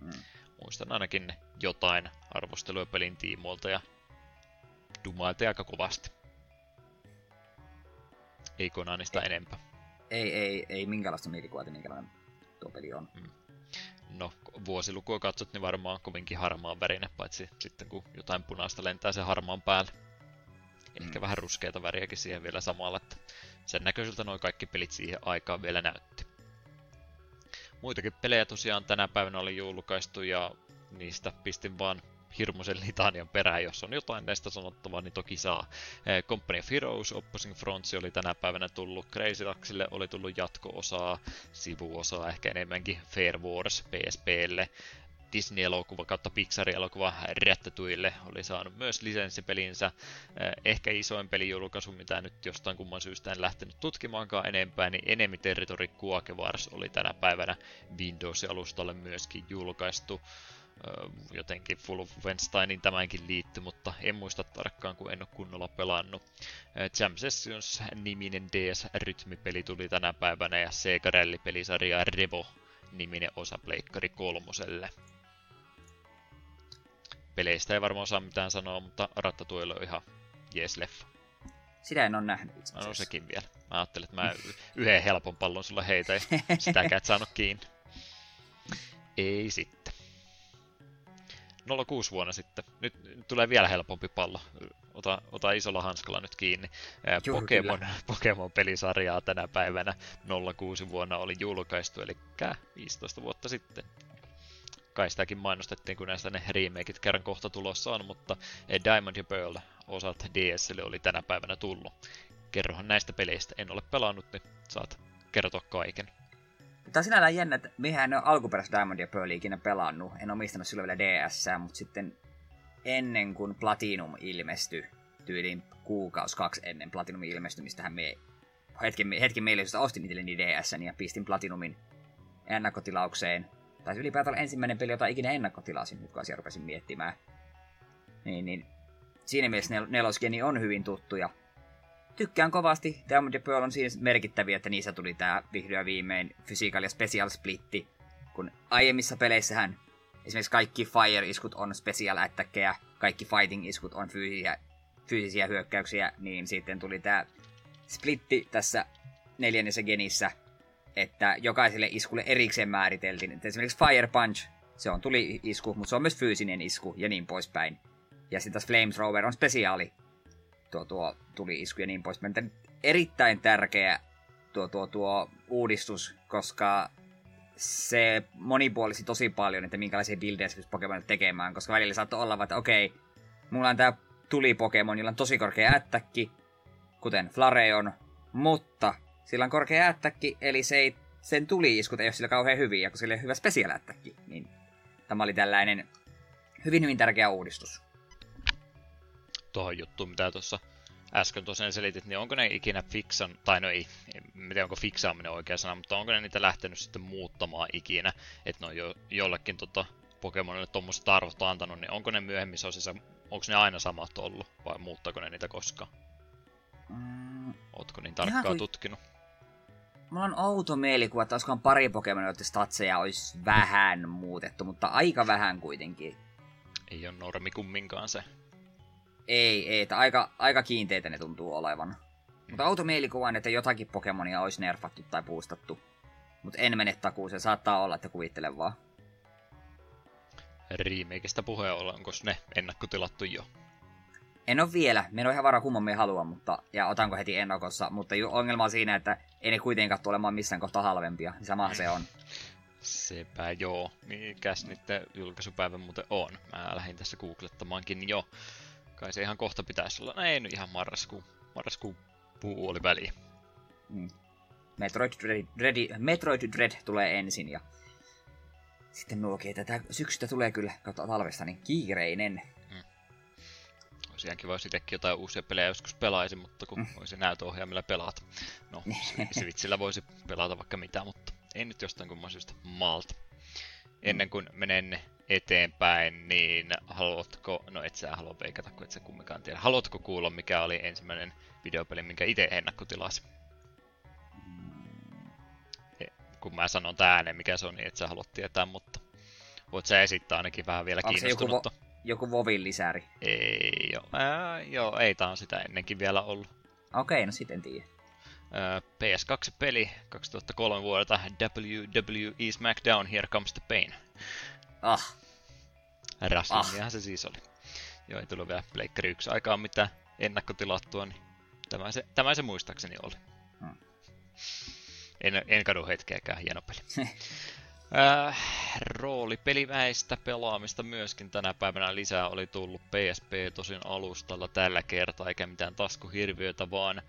Mm muistan ainakin jotain arvosteluja pelin tiimoilta ja dumailta aika kovasti. Ei Konanista ei, enempää. Ei, ei, ei minkälaista mielikuvaa, minkälainen tuo peli on. Mm. No, vuosilukua katsot, niin varmaan kovinkin harmaan värinen, paitsi sitten kun jotain punaista lentää sen harmaan päälle. Ehkä mm. vähän ruskeita väriäkin siihen vielä samalla, että sen näköisiltä noin kaikki pelit siihen aikaan vielä näytti muitakin pelejä tosiaan tänä päivänä oli julkaistu ja niistä pistin vaan hirmuisen litanian perään, jos on jotain näistä sanottavaa, niin toki saa. Eh, Company of Heroes, Opposing Fronts oli tänä päivänä tullut, Crazy Taxille oli tullut jatko-osaa, sivuosaa, ehkä enemmänkin Fair Wars PSPlle, Disney-elokuva kautta Pixar-elokuva Ratatouille oli saanut myös lisenssipelinsä. Ehkä isoin pelijulkaisu, mitä nyt jostain kumman syystä en lähtenyt tutkimaankaan enempää, niin Enemy Territory Quakewars oli tänä päivänä Windows-alustalle myöskin julkaistu jotenkin Wolfensteinin tämänkin liitty, mutta en muista tarkkaan, kun en ole kunnolla pelannut. Jam Sessions-niminen DS-rytmipeli tuli tänä päivänä ja Sega Rally-pelisarja Revo-niminen osa Pleikkari kolmoselle. Peleistä ei varmaan saa mitään sanoa, mutta Rattatuilla on ihan jees leffa. Sitä en ole nähnyt itse No sekin vielä. Mä ajattelin, että mä yhden helpon pallon sulla heitä ja sitäkään et saanut kiinni. Ei sitten. 06 vuonna sitten. Nyt, tulee vielä helpompi pallo. Ota, ota isolla hanskalla nyt kiinni. Juh, Pokemon, Pokemon-pelisarjaa tänä päivänä 06 vuonna oli julkaistu, eli 15 vuotta sitten. Kai sitäkin mainostettiin, kun näistä ne remakeit kerran kohta tulossa on, mutta Diamond ja Pearl osat DSlle oli tänä päivänä tullut. Kerrohan näistä peleistä. En ole pelannut, niin saat kertoa kaiken. Tämä on sinällään jännä, että mehän en ole Diamond ja Pearl ikinä pelannut. En omistanut silloin vielä DS, mutta sitten ennen kuin Platinum ilmestyi, tyyliin kuukausi kaksi ennen Platinumin ilmestymistähän me hetken, hetken mielisyydestä ostin itselleni DS ja pistin Platinumin ennakkotilaukseen. Tai ylipäätään ensimmäinen peli, jota ikinä ennakkotilasin, nyt kun asia rupesin miettimään. Niin, niin siinä mielessä nel- nelosgeni on hyvin tuttu ja tykkään kovasti. Diamond ja Pearl on siinä merkittäviä, että niissä tuli tää vihdoin viimein Physical ja Special Splitti. Kun aiemmissa peleissähän esimerkiksi kaikki Fire-iskut on Special Attackeja, kaikki Fighting-iskut on fyysisiä, fyysisiä hyökkäyksiä, niin sitten tuli tää splitti tässä neljännessä genissä, että jokaiselle iskulle erikseen määriteltiin. Että esimerkiksi Fire Punch, se on tuli isku, mutta se on myös fyysinen isku ja niin poispäin. Ja sitten taas Flamethrower on spesiaali tuo, tuo tuli isku ja niin poispäin. Erittäin tärkeä tuo, tuo, tuo uudistus, koska se monipuolisi tosi paljon, että minkälaisia buildeja se Pokemon tekemään, koska välillä saattoi olla, että okei, mulla on tää tuli Pokemon, jolla on tosi korkea ättäkki, kuten Flareon, mutta sillä on korkea ättäkki, eli se ei, sen tuli-iskut ei ole sillä kauhean hyviä, koska sillä on hyvä special ättäkki. Niin tämä oli tällainen hyvin hyvin tärkeä uudistus tuohon juttuun, mitä tuossa äsken tosiaan selitit, niin onko ne ikinä fiksan, tai no ei, en tiedä onko fiksaaminen oikea sana, mutta onko ne niitä lähtenyt sitten muuttamaan ikinä, että ne on jo, jollekin tota, Pokemonille tuommoiset arvot antanut, niin onko ne myöhemmissä osissa, onko ne aina samat ollut, vai muuttaako ne niitä koskaan? Mm, Ootko niin tarkkaan kuin... tutkinut? Mulla on outo mielikuva, että olisikohan pari Pokemonia, joiden statseja olisi vähän muutettu, mutta aika vähän kuitenkin. Ei ole normi kumminkaan se. Ei, ei, että aika, aika kiinteitä ne tuntuu olevan. Mm. Mutta auto mielikuvaan, että jotakin Pokemonia olisi nerfattu tai puustattu. Mutta en mene takuuseen, saattaa olla, että kuvittelen vaan. Remakeista puheen olla, onko ne ennakkotilattu jo? En ole vielä, me en ole ihan vara kumman me halua, mutta, ja otanko heti ennakossa, mutta ongelma on siinä, että ei ne kuitenkaan tule olemaan missään kohtaa halvempia, niin samahan se on. Sepä joo, mikäs niiden julkaisupäivä muuten on. Mä lähdin tässä googlettamaankin jo. Kai se ihan kohta pitäisi olla. No ei nyt ihan marraskuu. Marraskuu puoli väliä. Mm. Metroid, Dread, Dread, Metroid Dread tulee ensin ja sitten nuokin, että tätä syksystä tulee kyllä kautta talvesta, niin kiireinen. Mm. Olisi ihan kiva, jos itsekin jotain uusia pelejä joskus pelaisi, mutta kun mm. olisi näytöohjaimilla pelata. No, Switchillä voisi pelata vaikka mitä, mutta ei nyt jostain kumman syystä malta. Ennen kuin menen eteenpäin, niin haluatko, no et sä halua veikata, kun et sä kumminkaan tiedä. Haluatko kuulla, mikä oli ensimmäinen videopeli, minkä itse ennakkotilasi? E, kun mä sanon tää ääneen, mikä se on, niin et sä halua tietää, mutta voit sä esittää ainakin vähän vielä Onko kiinnostunutta. joku, vo- joku Vovin lisäri? Ei, joo, ää, joo, ei tää on sitä ennenkin vielä ollut. Okei, okay, no sitten tiedä. PS2-peli 2003 vuodelta WWE SmackDown Here Comes the Pain. Ah. Rassingiahan ah. se siis oli. Joo, ei tullut vielä Pleikkari 1 aikaan mitään ennakkotilattua, niin tämä se, tämä se muistaakseni oli. Hmm. En, en kadu hetkeäkään, hieno peli. äh, roolipelimäistä pelaamista myöskin tänä päivänä lisää oli tullut PSP tosin alustalla tällä kertaa, eikä mitään taskuhirviöitä, vaan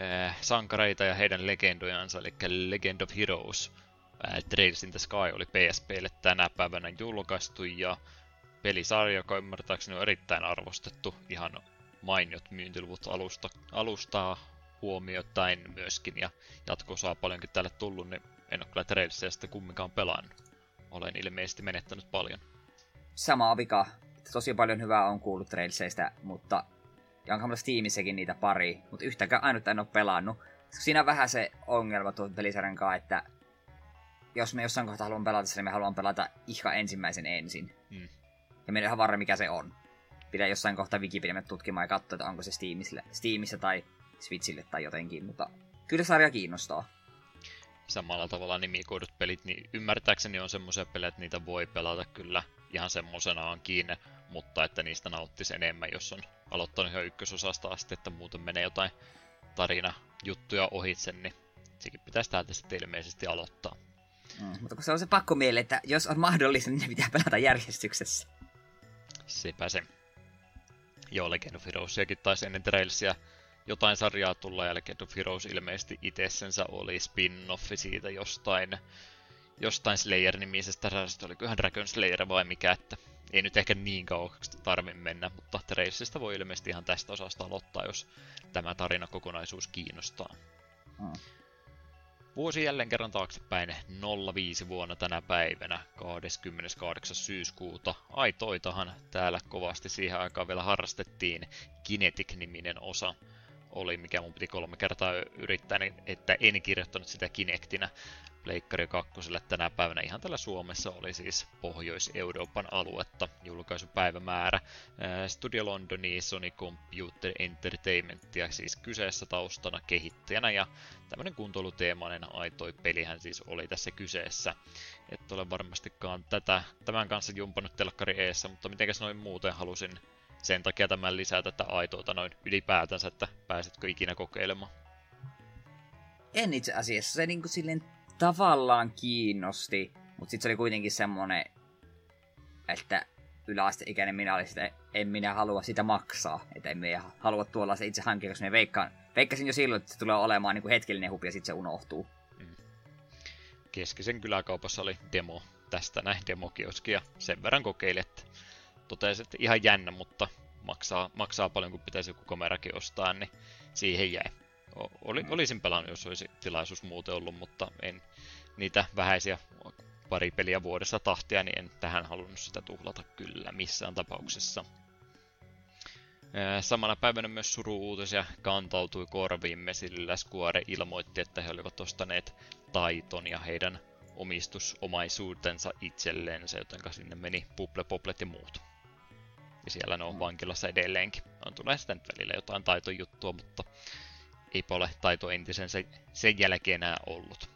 äh, sankareita ja heidän legendojansa, eli Legend of Heroes. Trails in the Sky oli PSPlle tänä päivänä julkaistu ja pelisarja, joka ymmärtääkseni on erittäin arvostettu, ihan mainiot myyntiluvut alusta, alustaa huomioittain myöskin ja jatko-osaa paljonkin tälle tullut, niin en ole kyllä Trailsia sitten kumminkaan pelannut. Olen ilmeisesti menettänyt paljon. Sama vika. Tosi paljon hyvää on kuullut Trailseistä, mutta ja onko Steamissäkin niitä pari, mutta yhtäkään ainut en ole pelannut. Siinä on vähän se ongelma tuon pelisarjan kanssa, että jos me jossain kohtaa haluan pelata niin me haluan pelata ihan ensimmäisen ensin. Mm. Ja me en ihan varma, mikä se on. Pitää jossain kohtaa Wikipedia tutkimaan ja katsoa, että onko se Steamissa, Steamissa tai Switchille tai jotenkin, mutta kyllä sarja kiinnostaa. Samalla tavalla nimikoidut pelit, niin ymmärtääkseni on semmoisia pelejä, että niitä voi pelata kyllä ihan semmoisenaan kiinni, mutta että niistä nauttisi enemmän, jos on aloittanut ihan ykkösosasta asti, että muuten menee jotain tarina juttuja ohitse, niin sekin pitäisi täältä sitten ilmeisesti aloittaa. Mm, mutta kun se on se pakko miele, että jos on mahdollista, niin ne pitää pelata järjestyksessä. Sepä se. Joo, Legend of Heroesiakin taisi ennen Trailsia jotain sarjaa tulla, ja Legend of Heroes ilmeisesti itsessensä oli spin-offi siitä jostain, jostain Slayer-nimisestä sarjasta, oliko Dragon Slayer vai mikä, että ei nyt ehkä niin kauaksi tarvi mennä, mutta Trailsista voi ilmeisesti ihan tästä osasta aloittaa, jos tämä tarina kokonaisuus kiinnostaa. Hmm. Vuosi jälleen kerran taaksepäin 05 vuonna tänä päivänä, 28. syyskuuta. Aitoitahan täällä kovasti siihen aikaan vielä harrastettiin Kinetic-niminen osa oli, mikä mun piti kolme kertaa yrittää, niin että en kirjoittanut sitä Kinectinä. Pleikkari 2 tänä päivänä ihan tällä Suomessa oli siis Pohjois-Euroopan aluetta julkaisupäivämäärä. Studio Londoni Sony Computer Entertainment ja siis kyseessä taustana kehittäjänä ja tämmönen kuntoiluteemainen aitoi pelihän siis oli tässä kyseessä. Et ole varmastikaan tätä, tämän kanssa jumpannut telkkari eessä, mutta mitenkäs noin muuten halusin sen takia tämän lisää tätä aitoita noin ylipäätänsä, että pääsetkö ikinä kokeilemaan? En itse asiassa. Se niin kuin silleen tavallaan kiinnosti, mutta sitten se oli kuitenkin semmonen, että yläasteikäinen minä oli sitä, en minä halua sitä maksaa. Että en minä halua tuolla se itse hankkia, koska veikkaan, veikkasin jo silloin, että se tulee olemaan niin kuin hetkellinen hupi ja sitten se unohtuu. Mm. Keskisen kyläkaupassa oli demo tästä näin demokioski ja sen verran kokeilin, että totesin, että ihan jännä, mutta maksaa, maksaa paljon, kun pitäisi joku kamerakin ostaa, niin siihen jäi. Oli, olisin pelannut, jos olisi tilaisuus muuten ollut, mutta en niitä vähäisiä pari peliä vuodessa tahtia, niin en tähän halunnut sitä tuhlata kyllä missään tapauksessa. Samana päivänä myös suru-uutisia kantautui korviimme, sillä Square ilmoitti, että he olivat ostaneet Taiton ja heidän omistusomaisuutensa itsellensä, joten sinne meni Puple Poplet ja muut. Ja siellä ne on mm. vankilassa edelleenkin. On tulee sitten välillä jotain taitojuttua, mutta eipä ole taito entisen sen, sen jälkeen enää ollut.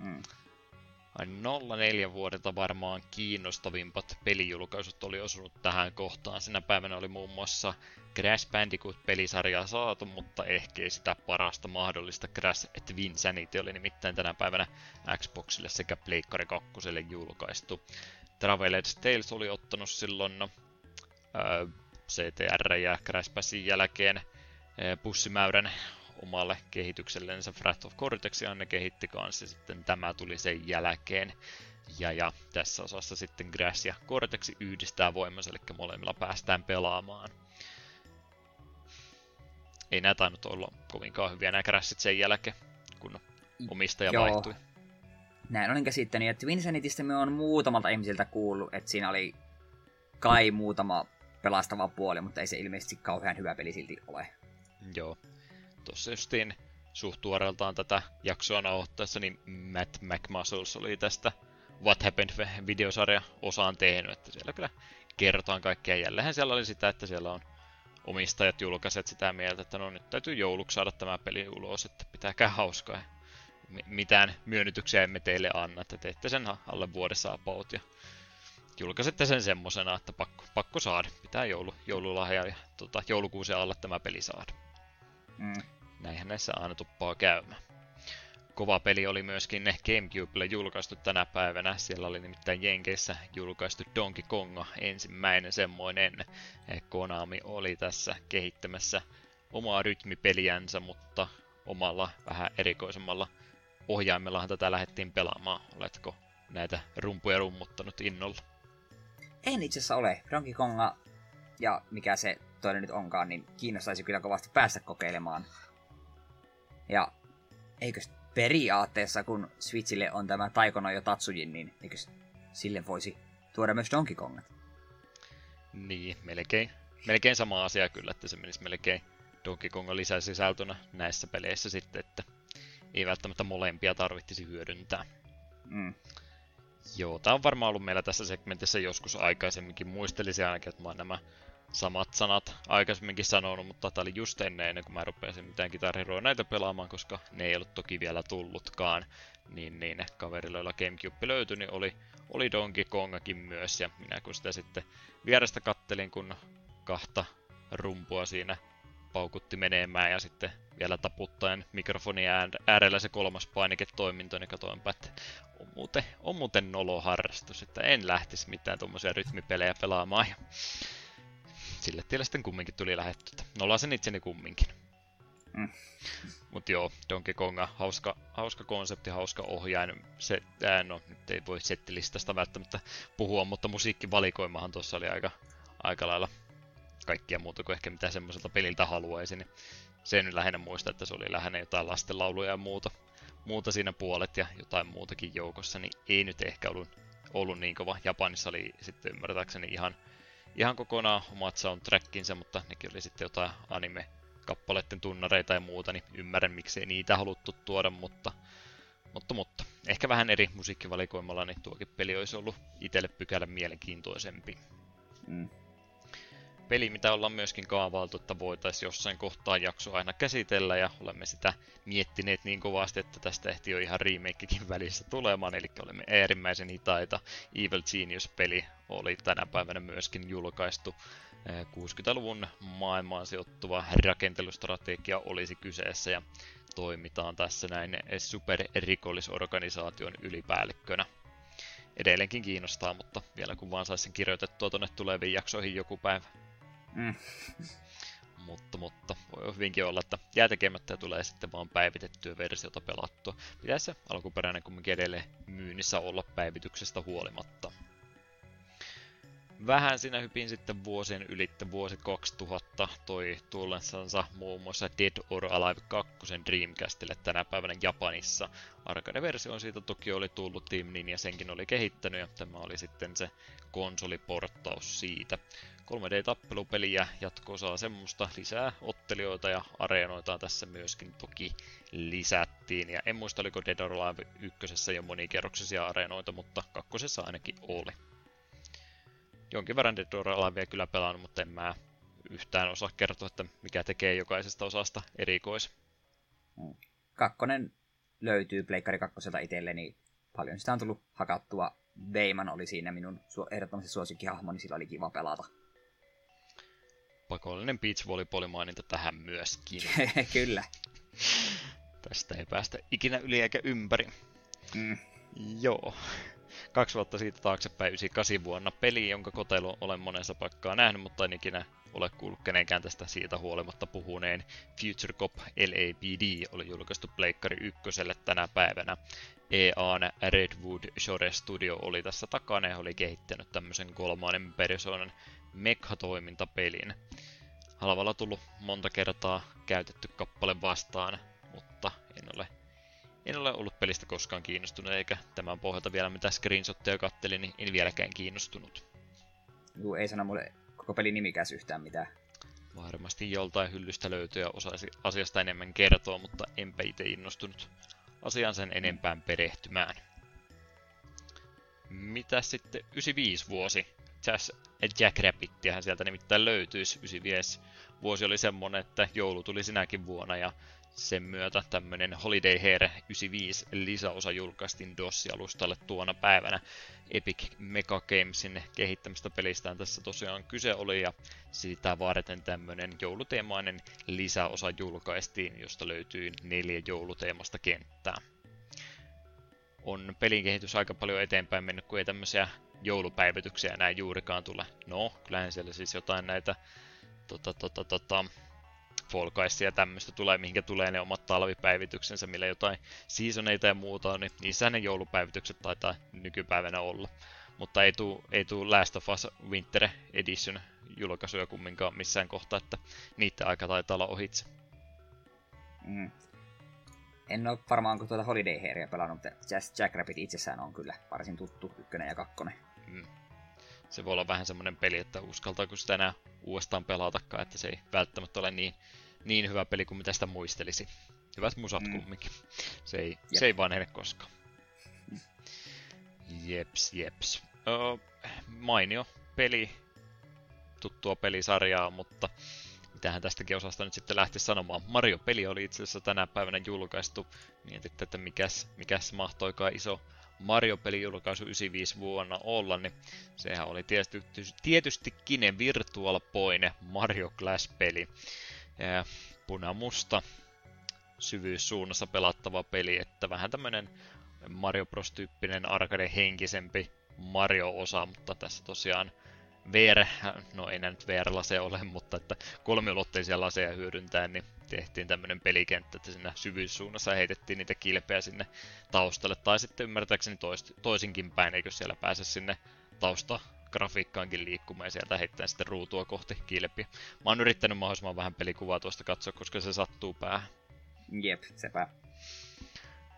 Mm. 04 vuodelta varmaan kiinnostavimpat pelijulkaisut oli osunut tähän kohtaan. Sinä päivänä oli muun muassa Crash Bandicoot-pelisarjaa saatu, mutta ehkä ei sitä parasta mahdollista Crash Twinsanity oli nimittäin tänä päivänä Xboxille sekä Pleikkari 2 julkaistu. Traveler's Tales oli ottanut silloin no, CTR ja Crash Passin jälkeen pussimäyrän omalle kehityksellensä Wrath of Cortexia ne kehitti kanssa, sitten tämä tuli sen jälkeen. Ja, ja tässä osassa sitten Crash ja Cortex yhdistää voimansa, eli molemmilla päästään pelaamaan. Ei näitä tainnut olla kovinkaan hyviä nämä Crashit sen jälkeen, kun omistaja Joo. vaihtui. Näin olen käsittänyt, että Vincenitistä me on muutamalta ihmisiltä kuullut, että siinä oli kai muutama pelastava puoli, mutta ei se ilmeisesti kauhean hyvä peli silti ole. Joo. Tuossa justiin suht tätä jaksoa nauhoittaessa, niin Matt McMuscles oli tästä What Happened videosarja osaan tehnyt, että siellä kyllä kerrotaan kaikkea. Jälleen siellä oli sitä, että siellä on omistajat julkaiset sitä mieltä, että no nyt täytyy jouluksi saada tämä peli ulos, että pitääkää hauskaa. Mitään myönnytyksiä emme teille anna, että teette sen alle vuodessa about ja julkaisette sen semmosena, että pakko, pakko saada. Pitää joulu, joululahja ja tota, joulukuusen alla tämä peli saada. Mm. Näinhän näissä aina tuppaa käymään. Kova peli oli myöskin Gamecubelle julkaistu tänä päivänä. Siellä oli nimittäin Jenkeissä julkaistu Donkey Konga ensimmäinen semmoinen. Konami oli tässä kehittämässä omaa rytmipeliänsä, mutta omalla vähän erikoisemmalla ohjaimellahan tätä lähdettiin pelaamaan. Oletko näitä rumpuja rummuttanut innolla? En itse asiassa ole. Donkey Konga ja mikä se toinen nyt onkaan, niin kiinnostaisi kyllä kovasti päästä kokeilemaan. Ja eikö periaatteessa, kun Switchille on tämä Taikono jo Tatsujin, niin eikö sille voisi tuoda myös Donkey Kongat? Niin, melkein. Melkein sama asia kyllä, että se menisi melkein Donkey Konga lisäsisältönä näissä peleissä sitten, että ei välttämättä molempia tarvittisi hyödyntää. Mm. Joo, tää on varmaan ollut meillä tässä segmentissä joskus aikaisemminkin. Muistelisin ainakin, että mä oon nämä samat sanat aikaisemminkin sanonut, mutta tää oli just ennen, ennen kuin mä rupesin mitään kitariroa näitä pelaamaan, koska ne ei ollut toki vielä tullutkaan. Niin, niin kaverilla, joilla Gamecube löytyi, niin oli, oli Donkey Kongakin myös, ja minä kun sitä sitten vierestä kattelin, kun kahta rumpua siinä paukutti menemään ja sitten vielä taputtaen mikrofonin äärellä se kolmas painike-toiminto, niin katoinpa, että muuten, on muuten harrastus, että en lähtisi mitään tuommoisia rytmipelejä pelaamaan. Ja sille tielle sitten kumminkin tuli lähetty. Nolasin itseni kumminkin. Mm. Mut joo, Donkey Konga, hauska, hauska konsepti, hauska ohjain. Se, ää, no, nyt ei voi settilistasta välttämättä puhua, mutta musiikkivalikoimahan tuossa oli aika, aika lailla kaikkia muuta kuin ehkä mitä semmoiselta peliltä haluaisin. Niin se nyt lähinnä muista, että se oli lähinnä jotain lastenlauluja ja muuta, muuta siinä puolet ja jotain muutakin joukossa, niin ei nyt ehkä ollut, ollut niin kova. Japanissa oli sitten ymmärtääkseni ihan, ihan kokonaan omat soundtrackinsa, mutta nekin oli sitten jotain anime kappaleiden tunnareita ja muuta, niin ymmärrän miksei niitä haluttu tuoda, mutta, mutta, mutta ehkä vähän eri musiikkivalikoimalla, niin tuokin peli olisi ollut itselle pykälä mielenkiintoisempi. Mm peli, mitä ollaan myöskin kaavailtu, että voitaisiin jossain kohtaa jakso aina käsitellä, ja olemme sitä miettineet niin kovasti, että tästä ehti jo ihan remakekin välissä tulemaan, eli olemme äärimmäisen hitaita. Evil Genius-peli oli tänä päivänä myöskin julkaistu. 60-luvun maailmaan sijoittuva rakentelustrategia olisi kyseessä, ja toimitaan tässä näin superrikollisorganisaation ylipäällikkönä edelleenkin kiinnostaa, mutta vielä kun vaan saisin kirjoitettua tuonne tuleviin jaksoihin joku päivä. Mm. mutta, mutta voi hyvinkin olla, että jää tekemättä ja tulee sitten vaan päivitettyä versiota pelattua. Pitäisi se alkuperäinen kumminkin edelleen myynnissä olla päivityksestä huolimatta. Vähän siinä hypin sitten vuosien ylittä vuosi 2000 toi tullessansa muun muassa Dead or Alive 2 Dreamcastille tänä päivänä Japanissa. Arcade-versio on siitä toki oli tullut Team ja senkin oli kehittänyt ja tämä oli sitten se konsoliporttaus siitä. 3D-tappelupeliä jatko-osaa semmoista lisää ottelijoita ja areenoita tässä myöskin toki lisättiin. Ja en muista oliko Dead or Alive ykkösessä jo monikerroksisia areenoita, mutta kakkosessa ainakin oli. Jonkin verran Dead or Alivea kyllä pelannut, mutta en mä yhtään osaa kertoa, että mikä tekee jokaisesta osasta erikois. Mm. Kakkonen löytyy Pleikkari kakkoselta itselleni. Paljon sitä on tullut hakattua. Veiman oli siinä minun ehdottomasti suosikkihahmo, niin sillä oli kiva pelata pakollinen beach volleyball-maininta tähän myöskin. Kyllä. Tästä ei päästä ikinä yli eikä ympäri. Mm. Joo. Kaksi vuotta siitä taaksepäin, 98 vuonna, peli, jonka kotelu olen monessa paikkaa nähnyt, mutta en ikinä ole kuullut kenenkään tästä siitä huolimatta puhuneen. Future Cop LAPD oli julkaistu Pleikkari ykköselle tänä päivänä. EAN Redwood Shore Studio oli tässä takana ja oli kehittänyt tämmöisen kolmannen persoonan Mekha-toimintapelin. Halvalla tullut monta kertaa käytetty kappale vastaan, mutta en ole, en ole ollut pelistä koskaan kiinnostunut, eikä tämän pohjalta vielä mitä screenshotteja kattelin, niin en vieläkään kiinnostunut. Juu, ei sano mulle koko pelin nimikäs yhtään mitään. Varmasti joltain hyllystä löytyy ja osaisi asiasta enemmän kertoa, mutta enpä itse innostunut asian sen enempään perehtymään. Mitä sitten 95 vuosi? Jazz Jackrabbittihän sieltä nimittäin löytyisi. 95 vuosi oli semmonen, että joulu tuli sinäkin vuonna ja sen myötä tämmönen Holiday Hair 95 lisäosa julkaistiin DOS-alustalle tuona päivänä. Epic Mega Gamesin kehittämistä pelistään tässä tosiaan kyse oli ja sitä varten tämmönen jouluteemainen lisäosa julkaistiin, josta löytyy neljä jouluteemasta kenttää. On pelin kehitys aika paljon eteenpäin mennyt, kun ei tämmöisiä joulupäivityksiä näin juurikaan tule. No, kyllähän siellä siis jotain näitä tota, tota, tota, Fall ja tämmöistä tulee, mihinkä tulee ne omat talvipäivityksensä, millä jotain seasoneita ja muuta on, niin niissä ne joulupäivitykset taitaa nykypäivänä olla. Mutta ei tuu, ei tuu Last of Us Winter Edition julkaisuja kumminkaan missään kohtaa, että niiden aika taitaa olla ohitse. Mm. En ole varmaan tuota Holiday Hairia pelannut, mutta Jack Rabbit itsessään on kyllä varsin tuttu, ykkönen ja kakkonen. Mm. Se voi olla vähän semmoinen peli, että uskaltaako sitä enää uudestaan pelatakaan, että se ei välttämättä ole niin, niin hyvä peli kuin mitä sitä muistelisi. Hyvät musat mm. kumminkin. Se ei, se ei vanhene koskaan. Jeps, jeps. Öö, mainio peli, tuttua pelisarjaa, mutta mitähän tästäkin osasta nyt sitten lähti sanomaan. Mario-peli oli itse asiassa tänä päivänä julkaistu. Mietitte, että mikäs, mikäs mahtoikaan iso Mario-peli julkaisu 95 vuonna olla, niin sehän oli tietysti, tietystikin Virtual Point Mario Clash-peli. Ja punamusta syvyyssuunnassa pelattava peli, että vähän tämmönen Mario Bros-tyyppinen arcade-henkisempi Mario-osa, mutta tässä tosiaan VR, no ei nyt VR-laseja ole, mutta että kolmiulotteisia laseja hyödyntäen, niin tehtiin tämmöinen pelikenttä, että siinä syvyyssuunnassa heitettiin niitä kilpeä sinne taustalle, tai sitten ymmärtääkseni toist, toisinkin päin, eikö siellä pääse sinne tausta grafiikkaankin liikkumaan ja sieltä heittää sitten ruutua kohti kilpiä. Mä oon yrittänyt mahdollisimman vähän pelikuvaa tuosta katsoa, koska se sattuu päähän. Jep, sepä.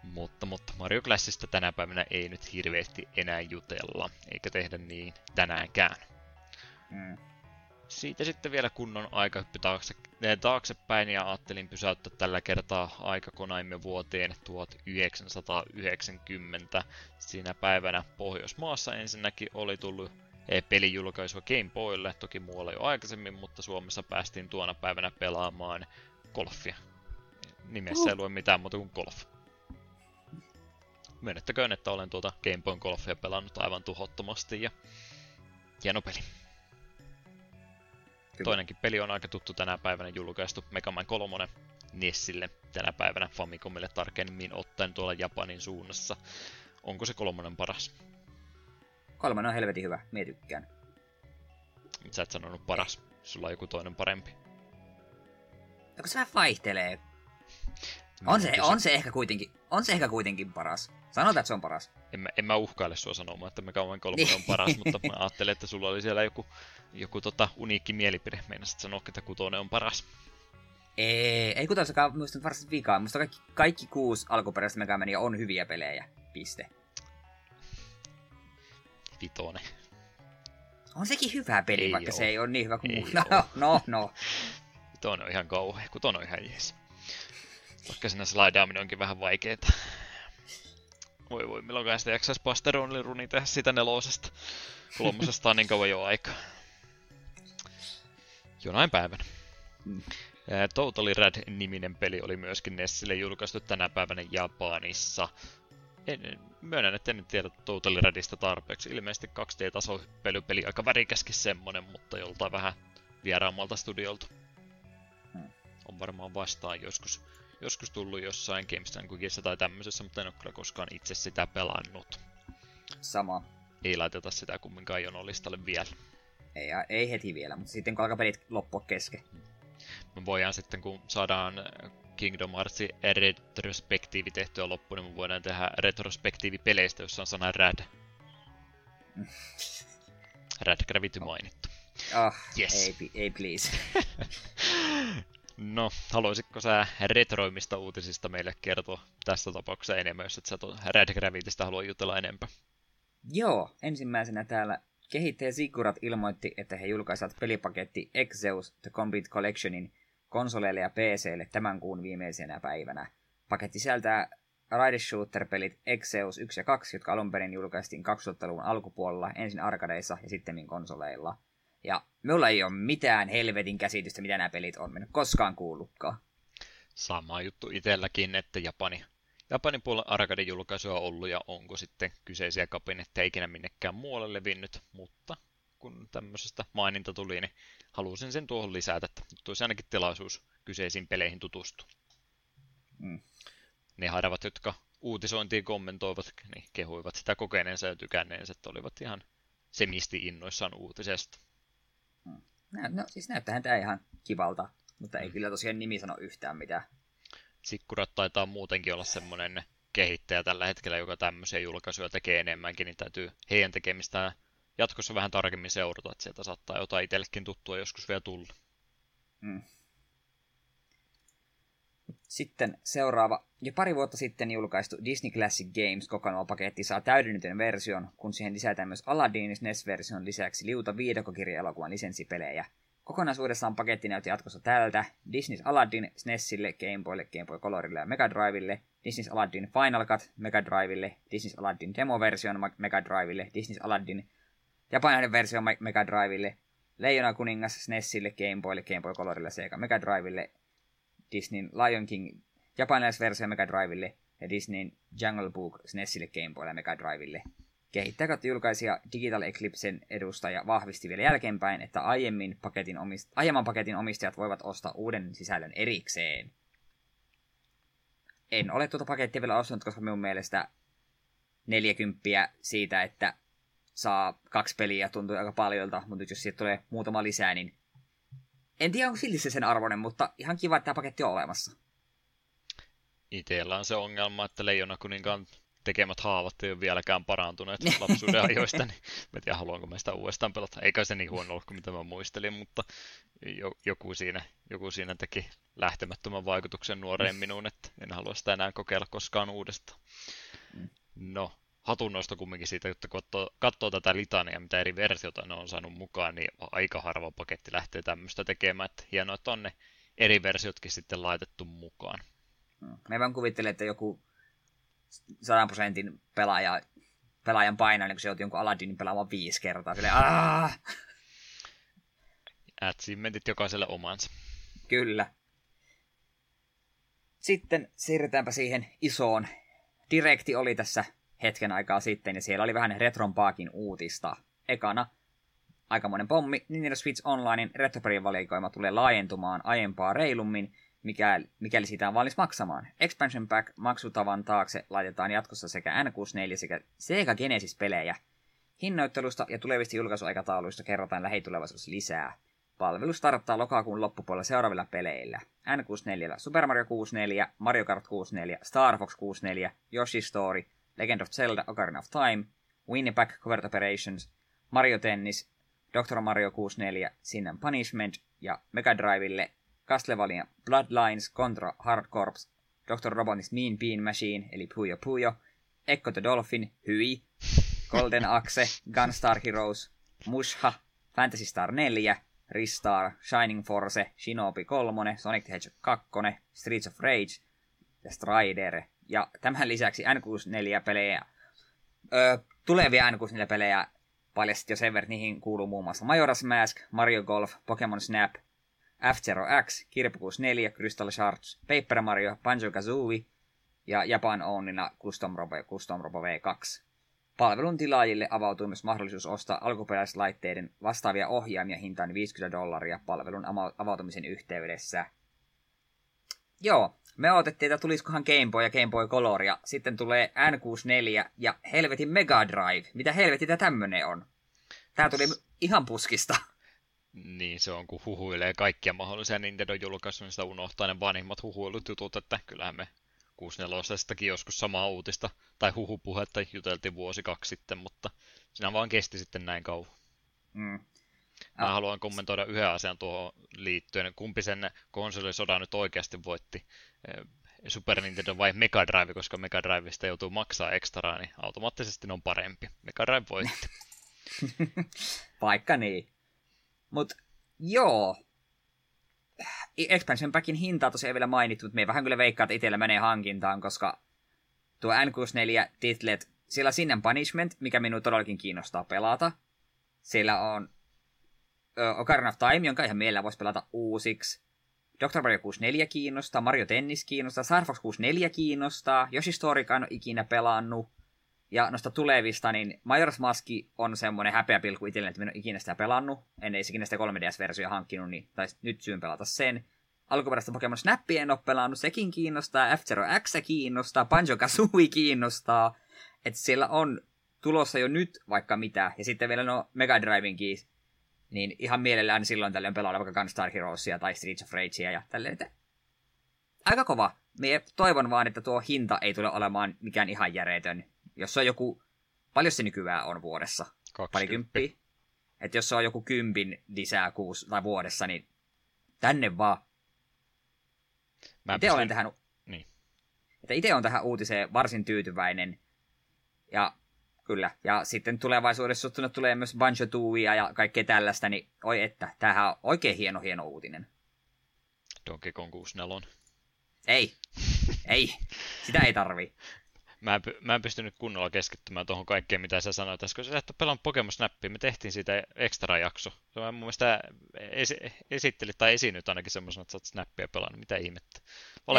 Mutta, mutta Mario Classista tänä päivänä ei nyt hirveästi enää jutella, eikä tehdä niin tänäänkään. Mm. Siitä sitten vielä kunnon aikahyppy taakse, eh, taaksepäin ja ajattelin pysäyttää tällä kertaa aikakonaimme vuoteen 1990. Siinä päivänä Pohjoismaassa ensinnäkin oli tullut eh, pelijulkaisua Game Boylle, toki muualla jo aikaisemmin, mutta Suomessa päästiin tuona päivänä pelaamaan golfia. Nimessä uh. ei lue mitään muuta kuin golf. Myönnettäköön, että olen tuota Game Boyn golfia pelannut aivan tuhottomasti ja hieno peli. Kyllä. Toinenkin peli on aika tuttu tänä päivänä julkaistu, Mega Man 3 Nessille tänä päivänä Famicomille tarkemmin ottaen tuolla Japanin suunnassa. Onko se kolmonen paras? Kolmonen on helvetin hyvä, mie tykkään. Sä et sanonut paras, sulla on joku toinen parempi. No se vähän vaihtelee. On se, on se ehkä kuitenkin, on se ehkä kuitenkin paras. Sanotaan, että se on paras. En mä, en mä uhkaile sua sanomaan, että Mega Man 3 on paras, mutta mä ajattelin, että sulla oli siellä joku joku tota, uniikki mielipide. Meinasit sanoa, että kutonen on paras. Ei, ei kutossakaan muista varsinaisesti vikaa. Musta kaikki, kaikki kuusi alkuperäistä Megamania on hyviä pelejä. Piste. Vitonen. On sekin hyvä peli, ei vaikka oo. se ei ole niin hyvä kuin muu. No, no, no. Vitonen on ihan kauhea, kutonen on ihan jees. Vaikka sinne slaidaaminen onkin vähän vaikeeta. Voi voi, milloin sitä jaksaisi Pasteronille runi tehdä sitä nelosesta. Kolmosesta on niin kauan jo aikaa. Jonain päivänä. Mm. Totally Rad-niminen peli oli myöskin Nessille julkaistu tänä päivänä Japanissa. En, myönnän, että en tiedä Totally Radista tarpeeksi. Ilmeisesti 2D-tasohyppelypeli, aika värikäskin semmonen, mutta joltain vähän vieraammalta studiolta. Hmm. On varmaan vastaan joskus, joskus tullut jossain Games Cookissa tai tämmöisessä, mutta en ole kyllä koskaan itse sitä pelannut. Sama. Ei laiteta sitä kumminkaan jonolistalle vielä. Ei, ei heti vielä, mutta sitten kun alkaa pelit loppua kesken. Me voidaan sitten, kun saadaan Kingdom Heartsin retrospektiivi tehtyä loppuun, niin me voidaan tehdä retrospektiivi peleistä, jossa on sana Rad. Rad Gravity mainittu. Oh, yes. ei, ei please. no, haluaisitko sä retroimista uutisista meille kertoa tässä tapauksessa enemmän, jos et sä Rad Gravitystä halua jutella enempää? Joo, ensimmäisenä täällä Kehittäjä Sigurat ilmoitti, että he julkaisivat pelipaketti Exeus The Complete Collectionin konsoleille ja PClle tämän kuun viimeisenä päivänä. Paketti sisältää Ride Shooter-pelit Exeus 1 ja 2, jotka alun perin julkaistiin 2000-luvun alkupuolella, ensin arkadeissa ja sitten konsoleilla. Ja mulla ei ole mitään helvetin käsitystä, mitä nämä pelit on. mennyt koskaan kuullutkaan. Sama juttu itselläkin, että Japani Japanin puolella arcade julkaisuja on ollut ja onko sitten kyseisiä kabinetteja ikinä minnekään muualle levinnyt, mutta kun tämmöisestä maininta tuli, niin halusin sen tuohon lisätä, että nyt olisi ainakin tilaisuus kyseisiin peleihin tutustua. Mm. Ne haravat, jotka uutisointiin kommentoivat, niin kehuivat sitä kokeneensa ja tykänneensä, että olivat ihan semisti innoissaan uutisesta. No, no siis näyttäähän tämä ihan kivalta. Mutta ei mm. kyllä tosiaan nimi sano yhtään mitään. Sikkurat taitaa muutenkin olla semmoinen kehittäjä tällä hetkellä, joka tämmöisiä julkaisuja tekee enemmänkin, niin täytyy heidän tekemistään jatkossa vähän tarkemmin seurata, että sieltä saattaa jotain itsellekin tuttua joskus vielä tulla. Mm. Sitten seuraava. Jo pari vuotta sitten julkaistu Disney Classic Games kokoelmapaketti saa täydennetyn version, kun siihen lisätään myös Aladdin SNES-version lisäksi liuta viidakokirja-elokuvan lisenssipelejä. Kokonaisuudessaan paketti näytti jatkossa tältä. Disney's Aladdin SNESille, Game Boylle, Game Boy Colorille ja Mega Drivelle, Disney's Aladdin Final Cut Mega Drivelle, Disney's Aladdin Demo-version Mega Drivelle, Disney's Aladdin japanilainen versio Mega Drivelle, Leijona kuningas SNESille, Game Boylle, Game Boy Colorille, Sega Mega Drivelle, Disneyn Lion King japanilaisversio Mega Drivelle ja Disneyn Jungle Book SNESille, Game Boylle Mega Drivelle. Kehittäjät julkaisija Digital Eclipsen edustaja vahvisti vielä jälkeenpäin, että aiemmin paketin omist- aiemman paketin omistajat voivat ostaa uuden sisällön erikseen. En ole tuota pakettia vielä ostanut, koska minun mielestä 40 siitä, että saa kaksi peliä tuntuu aika paljolta, mutta jos siitä tulee muutama lisää, niin en tiedä, onko silti se sen arvoinen, mutta ihan kiva, että tämä paketti on olemassa. Itellä on se ongelma, että Leijona kuninkaan tekemät haavat ei ole vieläkään parantuneet lapsuuden ajoista, niin mä tiedän, haluanko mä sitä uudestaan pelata. Eikä se niin huono ollut kuin mitä mä muistelin, mutta joku siinä, joku siinä teki lähtemättömän vaikutuksen nuoreen minuun, että en halua sitä enää kokeilla koskaan uudestaan. No, hatunnosto kumminkin siitä, että kun katsoo, katsoo tätä litania, mitä eri versiota ne on saanut mukaan, niin aika harva paketti lähtee tämmöistä tekemään. Että hienoa, että on ne eri versiotkin sitten laitettu mukaan. Me vaan kuvittelen, että joku 100 prosentin pelaaja, pelaajan paino, niin kun se joutuu jonkun Aladdinin pelaamaan viisi kertaa. Silleen, Aah! Achievementit jokaiselle omansa. Kyllä. Sitten siirrytäänpä siihen isoon. Direkti oli tässä hetken aikaa sitten, ja siellä oli vähän retrompaakin uutista. Ekana, aikamoinen pommi, Nintendo Switch Onlinein retroperivalikoima tulee laajentumaan aiempaa reilummin, mikäli, mikäli siitä on valmis maksamaan. Expansion Pack maksutavan taakse laitetaan jatkossa sekä N64 sekä Sega Genesis-pelejä. Hinnoittelusta ja tulevista julkaisuaikatauluista kerrotaan lähitulevaisuudessa lisää. Palvelu starttaa lokakuun loppupuolella seuraavilla peleillä. N64, Super Mario 64, Mario Kart 64, Star Fox 64, Yoshi Story, Legend of Zelda Ocarina of Time, Winnie-Pack Covert Operations, Mario Tennis, Dr. Mario 64, Sin and Punishment ja Mega Drivelle Castlevania Bloodlines kontra Hard Corps, Dr. Robotnis Mean Bean Machine, eli Puyo Puyo, Echo the Dolphin, Hyi, Golden Axe, Gunstar Heroes, Musha, Fantasy Star 4, Ristar, Shining Force, Shinobi 3, Sonic the Hedgehog 2, Streets of Rage ja Strider. Ja tämän lisäksi N64-pelejä, öö, tulevia N64-pelejä paljasti jo sen verran, niihin kuuluu muun muassa Majora's Mask, Mario Golf, Pokemon Snap, F-Zero X, Kirby 64, Crystal Shards, Paper Mario, Banjo-Kazooie ja Japan Ownina Custom Robo ja Custom Robo V2. Palvelun tilaajille avautuu myös mahdollisuus ostaa alkuperäislaitteiden vastaavia ohjaimia hintaan 50 dollaria palvelun avautumisen yhteydessä. Joo, me odotettiin, että tulisikohan Game Boy ja Game Boy Color, ja sitten tulee N64 ja helvetin Mega Drive. Mitä helvetitä tämmönen on? Tää tuli ihan puskista. Niin, se on, kun huhuilee kaikkia mahdollisia Nintendo-julkaisuja, niin sitä unohtaa ne vanhimmat huhuilut jutut, että kyllähän me 64 joskus samaa uutista tai huhupuhetta juteltiin vuosi kaksi sitten, mutta siinä vaan kesti sitten näin kauan. Mm. Mä haluan kommentoida yhden asian tuohon liittyen. Kumpi sen konsolisodan nyt oikeasti voitti? Eh, Super Nintendo vai Mega Drive, koska Mega Drivesta joutuu maksaa ekstraa, niin automaattisesti ne on parempi. Mega Drive voitti. Vaikka niin. Mut joo. Expansion Packin hintaa tosiaan ei vielä mainittu, mutta me ei vähän kyllä veikkaa, että itsellä menee hankintaan, koska tuo N64 titlet, siellä Sin Punishment, mikä minua todellakin kiinnostaa pelata. Siellä on Ocarina of Time, jonka ihan mielellä voisi pelata uusiksi. Dr. Mario 64 kiinnostaa, Mario Tennis kiinnostaa, Star Fox 64 kiinnostaa, Yoshi Story en ikinä pelannut. Ja noista tulevista, niin Majora's Mask on semmoinen häpeäpilkku itselleni, että minä en ikinä sitä pelannut. En ikinä sitä 3DS-versioa hankkinut, niin taisi nyt syyn pelata sen. Alkuperäistä Pokemon Snappia en ole pelannut, sekin kiinnostaa. F-Zero X kiinnostaa, Banjo Kazooie kiinnostaa. Että siellä on tulossa jo nyt vaikka mitä. Ja sitten vielä no Mega Driven niin ihan mielellään silloin tällöin pelailla vaikka Gunstar Heroesia tai Streets of Ragea ja tälleen, että aika kova. Mie toivon vaan, että tuo hinta ei tule olemaan mikään ihan järjetön. Jos on joku, paljon se nykyään on vuodessa? 20. Parikymppiä? Että jos se on joku kympin lisää kuusi tai vuodessa, niin tänne vaan. Mä Itse olen tähän, Niin. että itse on tähän uutiseen varsin tyytyväinen. Ja kyllä, ja sitten tulevaisuudessa tuonne tulee myös Banjo Tooia ja kaikkea tällaista, niin oi että, tämähän on oikein hieno hieno uutinen. Donkey Kong 64. Ei, ei, sitä ei tarvi. Mä en, mä en pystynyt kunnolla keskittymään tuohon kaikkeen, mitä sä sanoit, koska sä et ole pelannut Pokemon Snappia. Me tehtiin siitä extra jakso. Se on mun mielestä esi- esittelit tai esinyt ainakin semmoisena, että sä oot Snappia pelannut. Mitä ihmettä?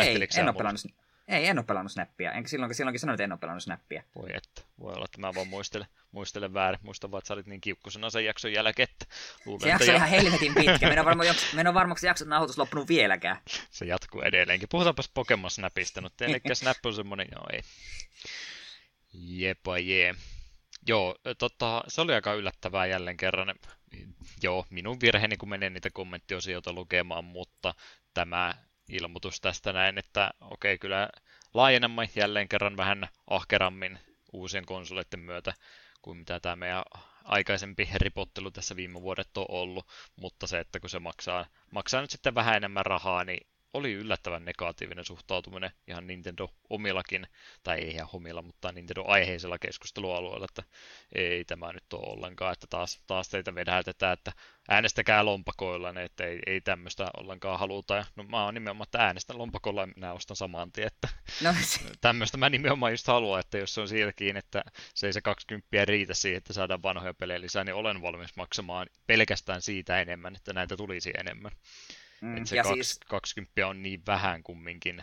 Ei, en ole pelannut, ei, en ole pelannut Snappia. Enkä silloinkin, silloinkin sanoin, että en ole pelannut Snappia. Voi että, voi olla, että mä vaan muistelen, muistelen väärin. Muistan vaan, että sä olit niin kiukkusena sen jakson jälkeen, että luulen, Se jakso että ihan helvetin pitkä. Minä varmaan, minä varmaksi jakson nauhoitus loppunut vieläkään. se jatkuu edelleenkin. Puhutaanpas Pokemon Snapista, mutta eli Snap on semmonen, joo ei. Jepa jee. Joo, tota, se oli aika yllättävää jälleen kerran. Joo, minun virheeni, kun menen niitä kommenttiosioita lukemaan, mutta tämä ilmoitus tästä näin, että okei, kyllä laajennamme jälleen kerran vähän ahkerammin uusien konsoleiden myötä kuin mitä tämä meidän aikaisempi ripottelu tässä viime vuodet on ollut, mutta se, että kun se maksaa, maksaa nyt sitten vähän enemmän rahaa, niin oli yllättävän negatiivinen suhtautuminen ihan Nintendo omillakin, tai ei ihan omilla, mutta Nintendo-aiheisella keskustelualueella, että ei tämä nyt ole ollenkaan, että taas, taas teitä vedätetään, että äänestäkää lompakoilla, niin että ei, ei tämmöistä ollenkaan haluta. Ja, no mä oon nimenomaan, että äänestän lompakolla ja minä ostan saman tien, että No, se, tämmöistä mä nimenomaan just haluan, että jos se on sielläkin, että se ei se 20 riitä siihen, että saadaan vanhoja pelejä lisää, niin olen valmis maksamaan pelkästään siitä enemmän, että näitä tulisi enemmän. Mm, Et se ja kaks, siis 20 on niin vähän kumminkin,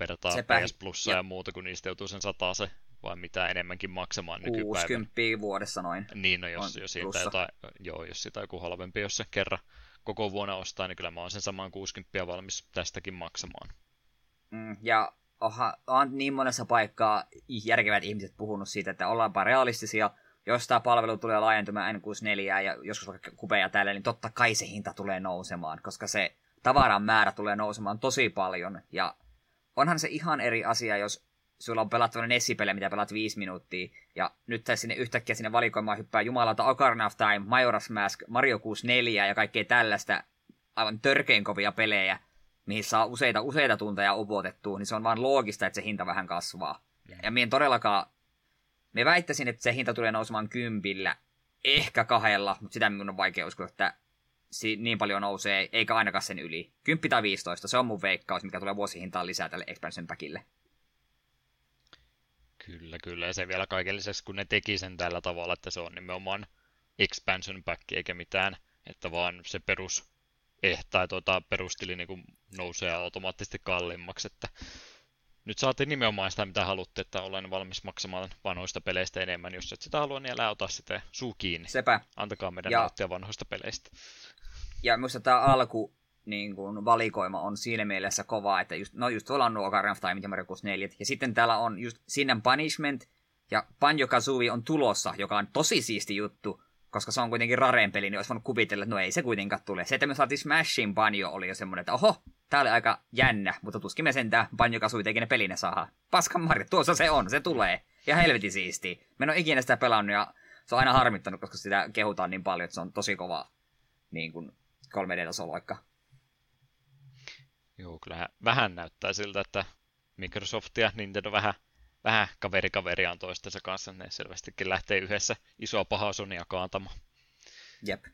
verrataan Sepä- PS Plussa ja, ja- muuta, kun niistä joutuu sen se vai mitä enemmänkin maksamaan nykypäivänä. 60 vuodessa noin. Niin, no jos, jos siitä jotain, joo, jos siitä joku halvempi, jos se kerran koko vuonna ostaa, niin kyllä mä oon sen saman 60 valmis tästäkin maksamaan. Mm, ja oha, on niin monessa paikkaa järkevät ihmiset puhunut siitä, että ollaanpa realistisia. Jos tämä palvelu tulee laajentumaan N64 ja joskus vaikka kupeja täällä, niin totta kai se hinta tulee nousemaan, koska se tavaran määrä tulee nousemaan tosi paljon. Ja onhan se ihan eri asia, jos sulla on pelattavana Nessi-pelejä, mitä pelaat viisi minuuttia, ja nyt tässä sinne yhtäkkiä sinne valikoimaan hyppää jumalauta Ocarina of Time, Majora's Mask, Mario 64 ja kaikkea tällaista aivan törkein kovia pelejä, mihin saa useita, useita tunteja upotettua, niin se on vaan loogista, että se hinta vähän kasvaa. Ja, ja mien todellakaan, me väittäisin, että se hinta tulee nousemaan kympillä, ehkä kahdella, mutta sitä minun on vaikea uskoa, että si- niin paljon nousee, eikä ainakaan sen yli. 10 tai 15, se on mun veikkaus, mikä tulee vuosihintaan lisää tälle expansion packille. Kyllä, kyllä. Ja se vielä kaiken lisäksi, kun ne teki sen tällä tavalla, että se on nimenomaan expansion pack eikä mitään, että vaan se perus eh, tai tuota, perustili niin nousee automaattisesti kalliimmaksi, että nyt saatiin nimenomaan sitä, mitä haluttiin, että olen valmis maksamaan vanhoista peleistä enemmän. Jos et sitä halua, niin älä ota sitä suu kiinni. Sepä. Antakaa meidän Ja- nauttia vanhoista peleistä. Ja minusta tämä alku niin kuin valikoima on siinä mielessä kova, että just, no just tuolla on nuo Ocarina of Time ja Mario 64, ja sitten täällä on just Sin Punishment, ja Banjo Kazooie on tulossa, joka on tosi siisti juttu, koska se on kuitenkin Raren peli, niin olisi voinut kuvitella, että no ei se kuitenkaan tule. Se, että me saatiin Smashin Banjo, oli jo semmoinen, että oho, tää oli aika jännä, mutta tuskin me sentään Banjo Kazooie ikinä pelinä saadaan. Paskan Mario, tuossa se on, se tulee. Ja helvetin siisti. Mä en ole ikinä sitä pelannut, ja se on aina harmittanut, koska sitä kehutaan niin paljon, että se on tosi kova niin kuin 3D-tasoloikka. Joo, kyllä vähän näyttää siltä, että Microsoft ja Nintendo vähän, vähän kaveri on toistensa kanssa. Ne selvästikin lähtee yhdessä isoa pahaa Sonia kaantamaan. Jep.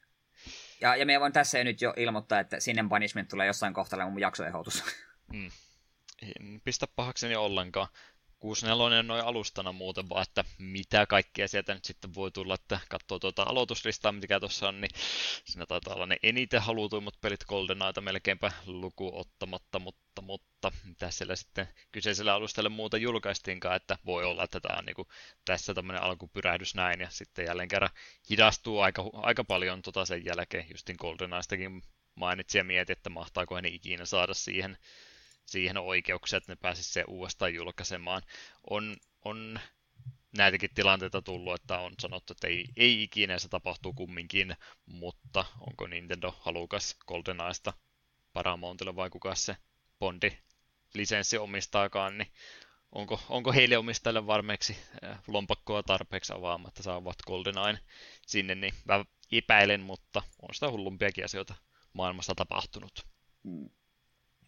Ja, ja me voin tässä jo nyt jo ilmoittaa, että sinne punishment tulee jossain kohtaa mun jaksoehdotus. En pistä pahakseni ollenkaan. 64 noin alustana muuten vaan, että mitä kaikkea sieltä nyt sitten voi tulla, että katsoo tuota aloituslistaa, mikä tuossa on, niin siinä taitaa olla ne eniten halutuimmat pelit GoldenEyeta melkeinpä luku ottamatta, mutta, mutta mitä siellä sitten kyseisellä alustalla muuta julkaistiinkaan, että voi olla, että tämä on niinku tässä tämmöinen alkupyrähdys näin, ja sitten jälleen kerran hidastuu aika, aika paljon tota sen jälkeen, justin GoldenEyestakin mainitsin ja mietin, että mahtaako ne ikinä saada siihen siihen oikeuksia, että ne pääsisi se uudestaan julkaisemaan. On, on näitäkin tilanteita tullut, että on sanottu, että ei, ei ikinä se tapahtuu kumminkin, mutta onko Nintendo halukas GoldenEyesta Paramountille vai kuka se Bondi lisenssi omistaakaan, niin onko, onko heille omistajille varmeeksi äh, lompakkoa tarpeeksi avaamatta saavat GoldenEye sinne, niin mä epäilen, mutta on sitä hullumpiakin asioita maailmassa tapahtunut. Hmm.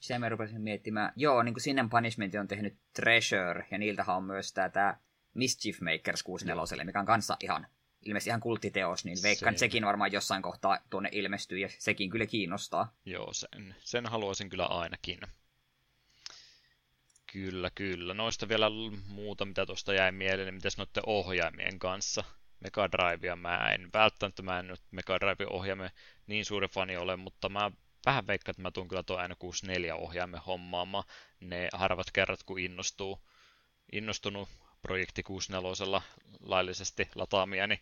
Se mä rupesin miettimään. Joo, niin kuin Sin Punishment on tehnyt Treasure, ja niiltähän on myös tämä Mischief Makers 64, mikä on kanssa ihan ilmeisesti ihan kulttiteos, niin veikkaan, se... sekin varmaan jossain kohtaa tuonne ilmestyy, ja sekin kyllä kiinnostaa. Joo, sen, sen haluaisin kyllä ainakin. Kyllä, kyllä. Noista vielä muuta, mitä tuosta jäi mieleen, niin mitäs noiden ohjaimien kanssa? Mega Drivea mä en välttämättä mä en nyt Mega Drive ohjaimen niin suuri fani ole, mutta mä vähän veikkaan, että mä tuun kyllä tuo N64 ohjaimen hommaamaan. Ne harvat kerrat, kun innostuu, innostunut projekti 64 laillisesti lataamia, niin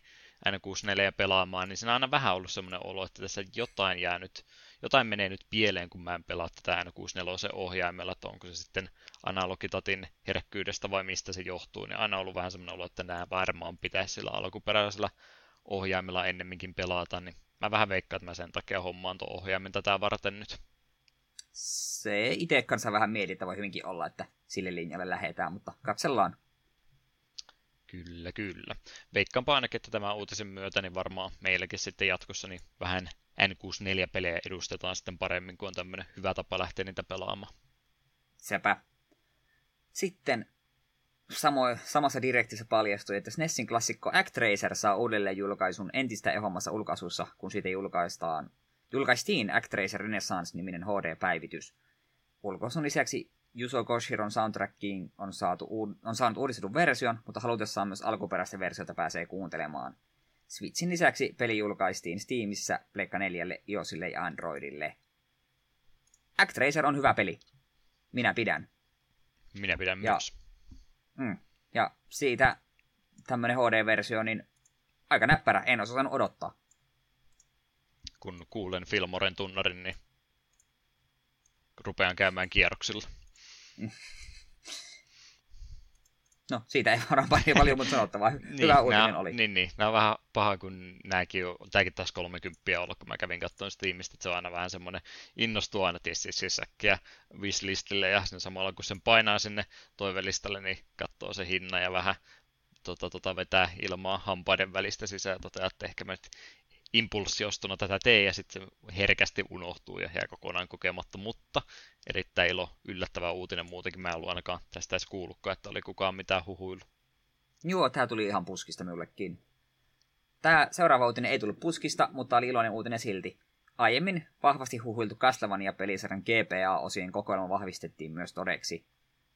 N64 pelaamaan, niin siinä on aina vähän ollut semmoinen olo, että tässä jotain jäänyt, jotain menee nyt pieleen, kun mä en pelaa tätä N64 ohjaimella, että onko se sitten analogitatin herkkyydestä vai mistä se johtuu, niin aina ollut vähän semmoinen olo, että nämä varmaan pitäisi sillä alkuperäisellä ohjaimella ennemminkin pelata, niin mä vähän veikkaan, että mä sen takia hommaan tuon ohjaimen tätä varten nyt. Se itse kanssa vähän mietin, että voi hyvinkin olla, että sille linjalle lähetään, mutta katsellaan. Kyllä, kyllä. Veikkaanpa ainakin, että tämän uutisen myötä niin varmaan meilläkin sitten jatkossa niin vähän N64-pelejä edustetaan sitten paremmin, kun on tämmöinen hyvä tapa lähteä niitä pelaamaan. Sepä. Sitten samo, samassa direktissä paljastui, että SNESin klassikko Actracer saa uudelleen julkaisun entistä ehommassa ulkaisussa, kun siitä julkaistaan, julkaistiin Actracer Renaissance-niminen HD-päivitys. Ulkoisun lisäksi Yuzo Koshiron soundtrackiin on, saatu, on saanut uudistetun version, mutta halutessaan myös alkuperäistä versiota pääsee kuuntelemaan. Switchin lisäksi peli julkaistiin Steamissa, Pleikka 4, iOSille ja Androidille. Actracer on hyvä peli. Minä pidän. Minä pidän ja, myös. Mm, ja siitä tämmönen HD-versio, niin aika näppärä. En osannut odottaa. Kun kuulen Filmoren tunnarin, niin rupean käymään kierroksilla. No, siitä ei varmaan paljon, paljon muuta sanottavaa. Hyvä niin, uutinen nää, oli. Niin, niin. Nämä on vähän paha, kun nämäkin on, tämäkin taas 30 ollut, kun mä kävin katsomaan Steamista, että se on aina vähän semmoinen, innostuu aina tietysti siis äkkiä wishlistille ja sen samalla kun sen painaa sinne toivelistalle, niin katsoo se hinna ja vähän tota, tota, vetää ilmaa hampaiden välistä sisään ja toteaa, että ehkä mä nyt impulssiostona tätä tee ja sitten se herkästi unohtuu ja jää kokonaan kokematta, mutta erittäin ilo, yllättävä uutinen muutenkin. Mä en ollut ainakaan tästä edes kuullutkaan, että oli kukaan mitään huhuilu. Joo, tämä tuli ihan puskista minullekin. Tämä seuraava uutinen ei tullut puskista, mutta oli iloinen uutinen silti. Aiemmin vahvasti huhuiltu Castlevania-pelisarjan GPA-osien kokoelma vahvistettiin myös todeksi.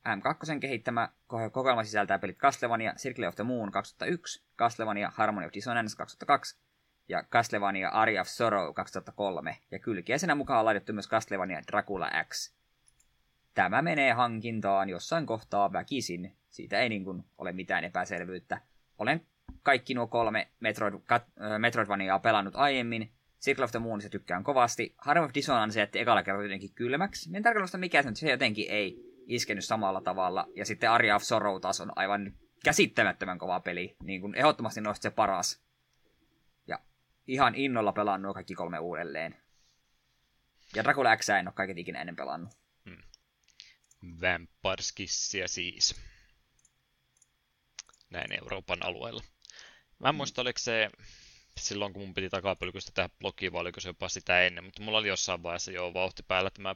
M2 kehittämä kokoelma sisältää pelit Castlevania Circle of the Moon 2001, Castlevania Harmony of Dissonance 2002 ja Castlevania Area of Sorrow 2003, ja kylkiäisenä mukaan on laitettu myös Castlevania Dracula X. Tämä menee hankintaan jossain kohtaa väkisin, siitä ei niin kuin ole mitään epäselvyyttä. Olen kaikki nuo kolme Metroid, kat, äh, Metroidvaniaa pelannut aiemmin, Circle of the Moon se tykkään kovasti, Harm of Dissonance jätti ekalla kerralla jotenkin kylmäksi, en tarkoita mikä se, se jotenkin ei iskenyt samalla tavalla, ja sitten Area of Sorrow taas on aivan käsittämättömän kova peli, niin kuin ehdottomasti noista se paras ihan innolla pelannut kaikki kolme uudelleen. Ja Dracula X en ole kaiket ikinä ennen pelannut. Hmm. Vampirskissiä siis. Näin Euroopan alueella. Mä en muista, oliko se silloin, kun mun piti takapölkystä tehdä blogia, vai oliko se jopa sitä ennen, mutta mulla oli jossain vaiheessa jo vauhti päällä, että mä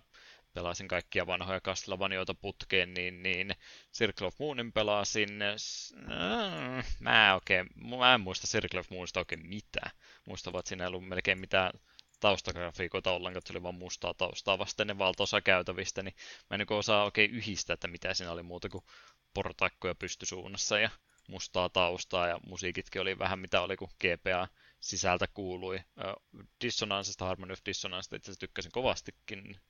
pelasin kaikkia vanhoja Castlevaniota putkeen, niin, niin Circle of Moonin pelasin. Äh, mä, oikein, mä en muista Circle of Moonista oikein mitään. Muistavat, siinä ei ollut melkein mitään taustagrafiikoita ollenkaan, että oli vaan mustaa taustaa vasten ne valtaosa käytävistä, niin mä en niin osaa oikein yhdistää, että mitä siinä oli muuta kuin portaikkoja pystysuunnassa ja mustaa taustaa ja musiikitkin oli vähän mitä oli, kun GPA sisältä kuului. Dissonansesta, Harmony of Dissonance, itse asiassa tykkäsin kovastikin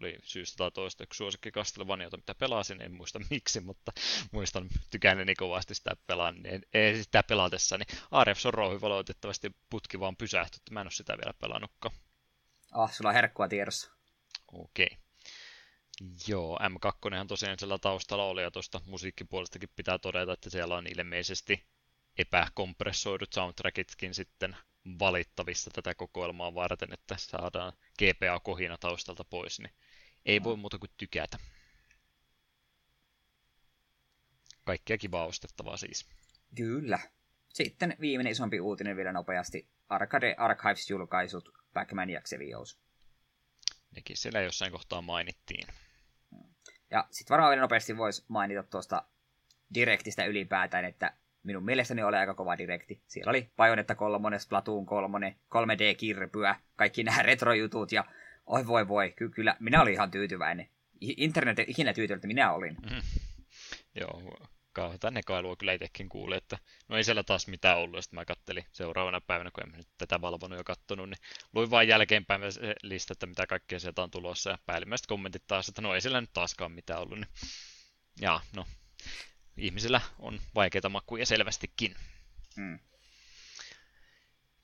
oli syystä tai toista yksi suosikki Castlevaniota, mitä pelasin, en muista miksi, mutta muistan tykänneeni kovasti sitä pelaan, ei, ei sitä pelatessa, niin on rouhi valitettavasti putki vaan pysähtyi, että mä en ole sitä vielä pelannutkaan. Ah, sulla on herkkua tiedossa. Okei. Okay. Joo, M2 tosiaan sillä taustalla oli, ja tuosta musiikkipuolestakin pitää todeta, että siellä on ilmeisesti epäkompressoidut soundtrackitkin sitten valittavissa tätä kokoelmaa varten, että saadaan GPA-kohina taustalta pois, niin ei voi muuta kuin tykätä. Kaikkea kivaa ostettavaa siis. Kyllä. Sitten viimeinen isompi uutinen vielä nopeasti. Arcade Archives-julkaisut Pac-Man ja Xevious. Nekin siellä jossain kohtaa mainittiin. Ja sitten varmaan vielä nopeasti voisi mainita tuosta Directistä ylipäätään, että minun mielestäni oli aika kova direkti. Siellä oli Bayonetta 3, Splatoon 3, 3D-kirpyä, kaikki nämä retrojutut ja oi voi voi, ky- kyllä minä olin ihan tyytyväinen. Internet ikinä tyytyväinen, minä olin. Mm. Joo, tänne kailua kyllä itsekin kuuli, että no ei siellä taas mitään ollut. Ja sitten mä kattelin seuraavana päivänä, kun en nyt tätä valvonut jo kattonut, niin luin vain jälkeenpäin lista, että mitä kaikkea sieltä on tulossa. Ja päällimmäiset kommentit taas, että no ei siellä nyt taaskaan mitään ollut. Niin... Ja no, ihmisillä on vaikeita makuja selvästikin. Mm.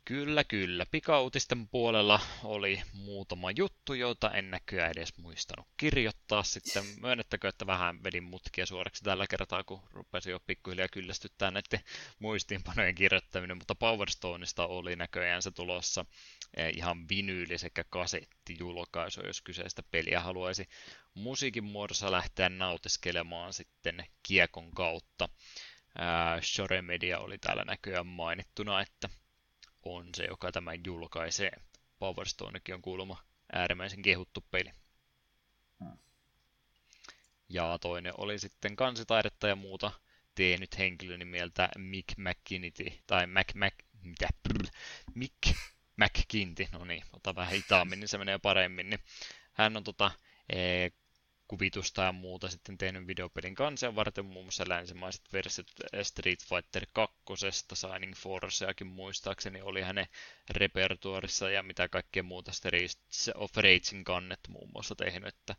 Kyllä, kyllä. Pikautisten puolella oli muutama juttu, joita en näköjään edes muistanut kirjoittaa. Sitten myönnettäkö, että vähän vedin mutkia suoraksi tällä kertaa, kun rupesin jo pikkuhiljaa kyllästyttää näiden muistiinpanojen kirjoittaminen, mutta Power Stoneista oli näköjään se tulossa eh, ihan vinyyli sekä kasettijulkaisu, jos kyseistä peliä haluaisi musiikin muodossa lähteä nautiskelemaan sitten kiekon kautta. Shore Media oli täällä näköjään mainittuna, että on se, joka tämän julkaisee. Power Stonekin on kuulemma äärimmäisen kehuttu peli. Hmm. Ja toinen oli sitten kansitaidetta ja muuta tehnyt henkilö nimeltä Mick McKinnity, tai Mac, Mac, mitä, brr, Mick McKinty, no niin, ota vähän hitaammin, niin se menee paremmin. Niin hän on tota, eh, kuvitusta ja muuta sitten tehnyt videopelin kansia varten, muun muassa länsimaiset versiot Street Fighter 2, Signing Forceakin muistaakseni oli hänen repertuarissa ja mitä kaikkea muuta Streets of Ragein kannet muun muassa tehnyt, että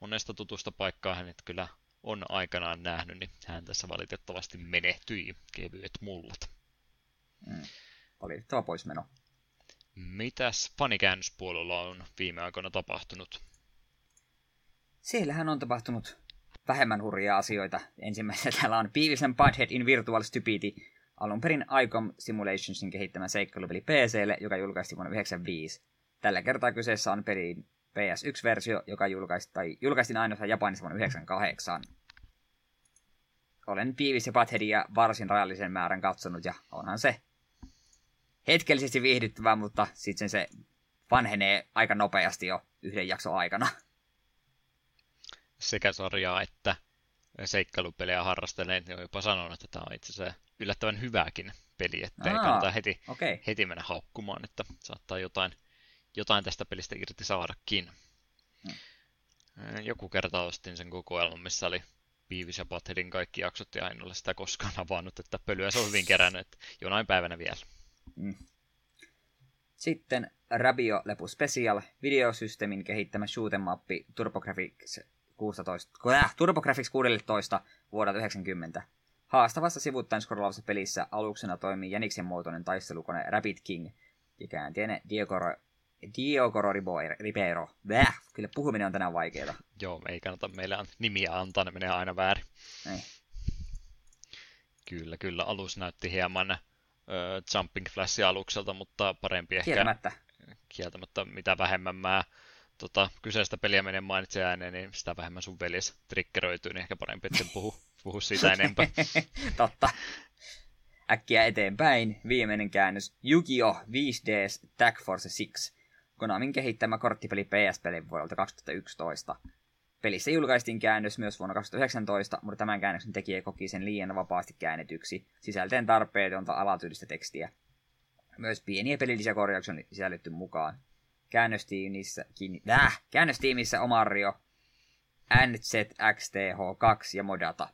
monesta tutusta paikkaa hänet kyllä on aikanaan nähnyt, niin hän tässä valitettavasti menehtyi kevyet mullat. Mm. Valitettava poismeno. Mitäs fanikäännöspuolella on viime aikoina tapahtunut? Siellähän on tapahtunut vähemmän hurjia asioita. Ensimmäisenä täällä on Beavis and Butthead in Virtual Stupidity, alun perin ICOM Simulationsin kehittämä seikkailupeli PClle, joka julkaistiin vuonna 1995. Tällä kertaa kyseessä on pelin PS1-versio, joka julkaistiin, tai julkaistiin ainoastaan Japanissa vuonna 1998. Olen Beavis ja Buttheadia varsin rajallisen määrän katsonut, ja onhan se hetkellisesti viihdyttävää, mutta sitten se vanhenee aika nopeasti jo yhden jakson aikana sekä sarjaa että seikkailupelejä harrastaneet, niin on jopa sanonut, että tämä on itse asiassa yllättävän hyvääkin peli, että ei kannata heti, okay. heti mennä haukkumaan, että saattaa jotain, jotain tästä pelistä irti saadakin. Hmm. Joku kerta ostin sen kokoelman, missä oli Beavis ja Buttheadin kaikki jaksot ja en ole sitä koskaan avannut, että pölyä se on hyvin kerännyt, että jonain päivänä vielä. Hmm. Sitten Rabio Lepu Special, videosysteemin kehittämä shoot'em mappi TurboGrafx 16, äh, TurboGrafx 16 vuodelta 90. Haastavassa sivuttaen scrollaavassa pelissä aluksena toimii jäniksen muotoinen taistelukone Rabbit King ja käänteinen Diogoro, Diogoro Ribeiro. Väh, kyllä puhuminen on tänään vaikeaa. Joo, ei kannata meille nimiä antaa, ne menee aina väärin. Ei. Kyllä, kyllä. Alus näytti hieman äh, Jumping Flash alukselta, mutta parempi ehkä. Kieltämättä. Kieltämättä, mitä vähemmän mä tota, kyseistä peliä menen mainitse ääneen, niin sitä vähemmän sun veljes triggeröityy, niin ehkä parempi, että puhu, puhu siitä enempää. Totta. Äkkiä eteenpäin. Viimeinen käännös. Yu-Gi-Oh! 5Ds Tag Force 6. Konamin kehittämä korttipeli PS-pelin vuodelta 2011. Pelissä julkaistiin käännös myös vuonna 2019, mutta tämän käännöksen tekijä koki sen liian vapaasti käännetyksi, sisältäen tarpeetonta alatyylistä tekstiä. Myös pieniä pelillisiä korjauksia on sisällytty mukaan käännöstiimissä, äh, käännöstiimissä Omario, NZXTH2 ja Modata.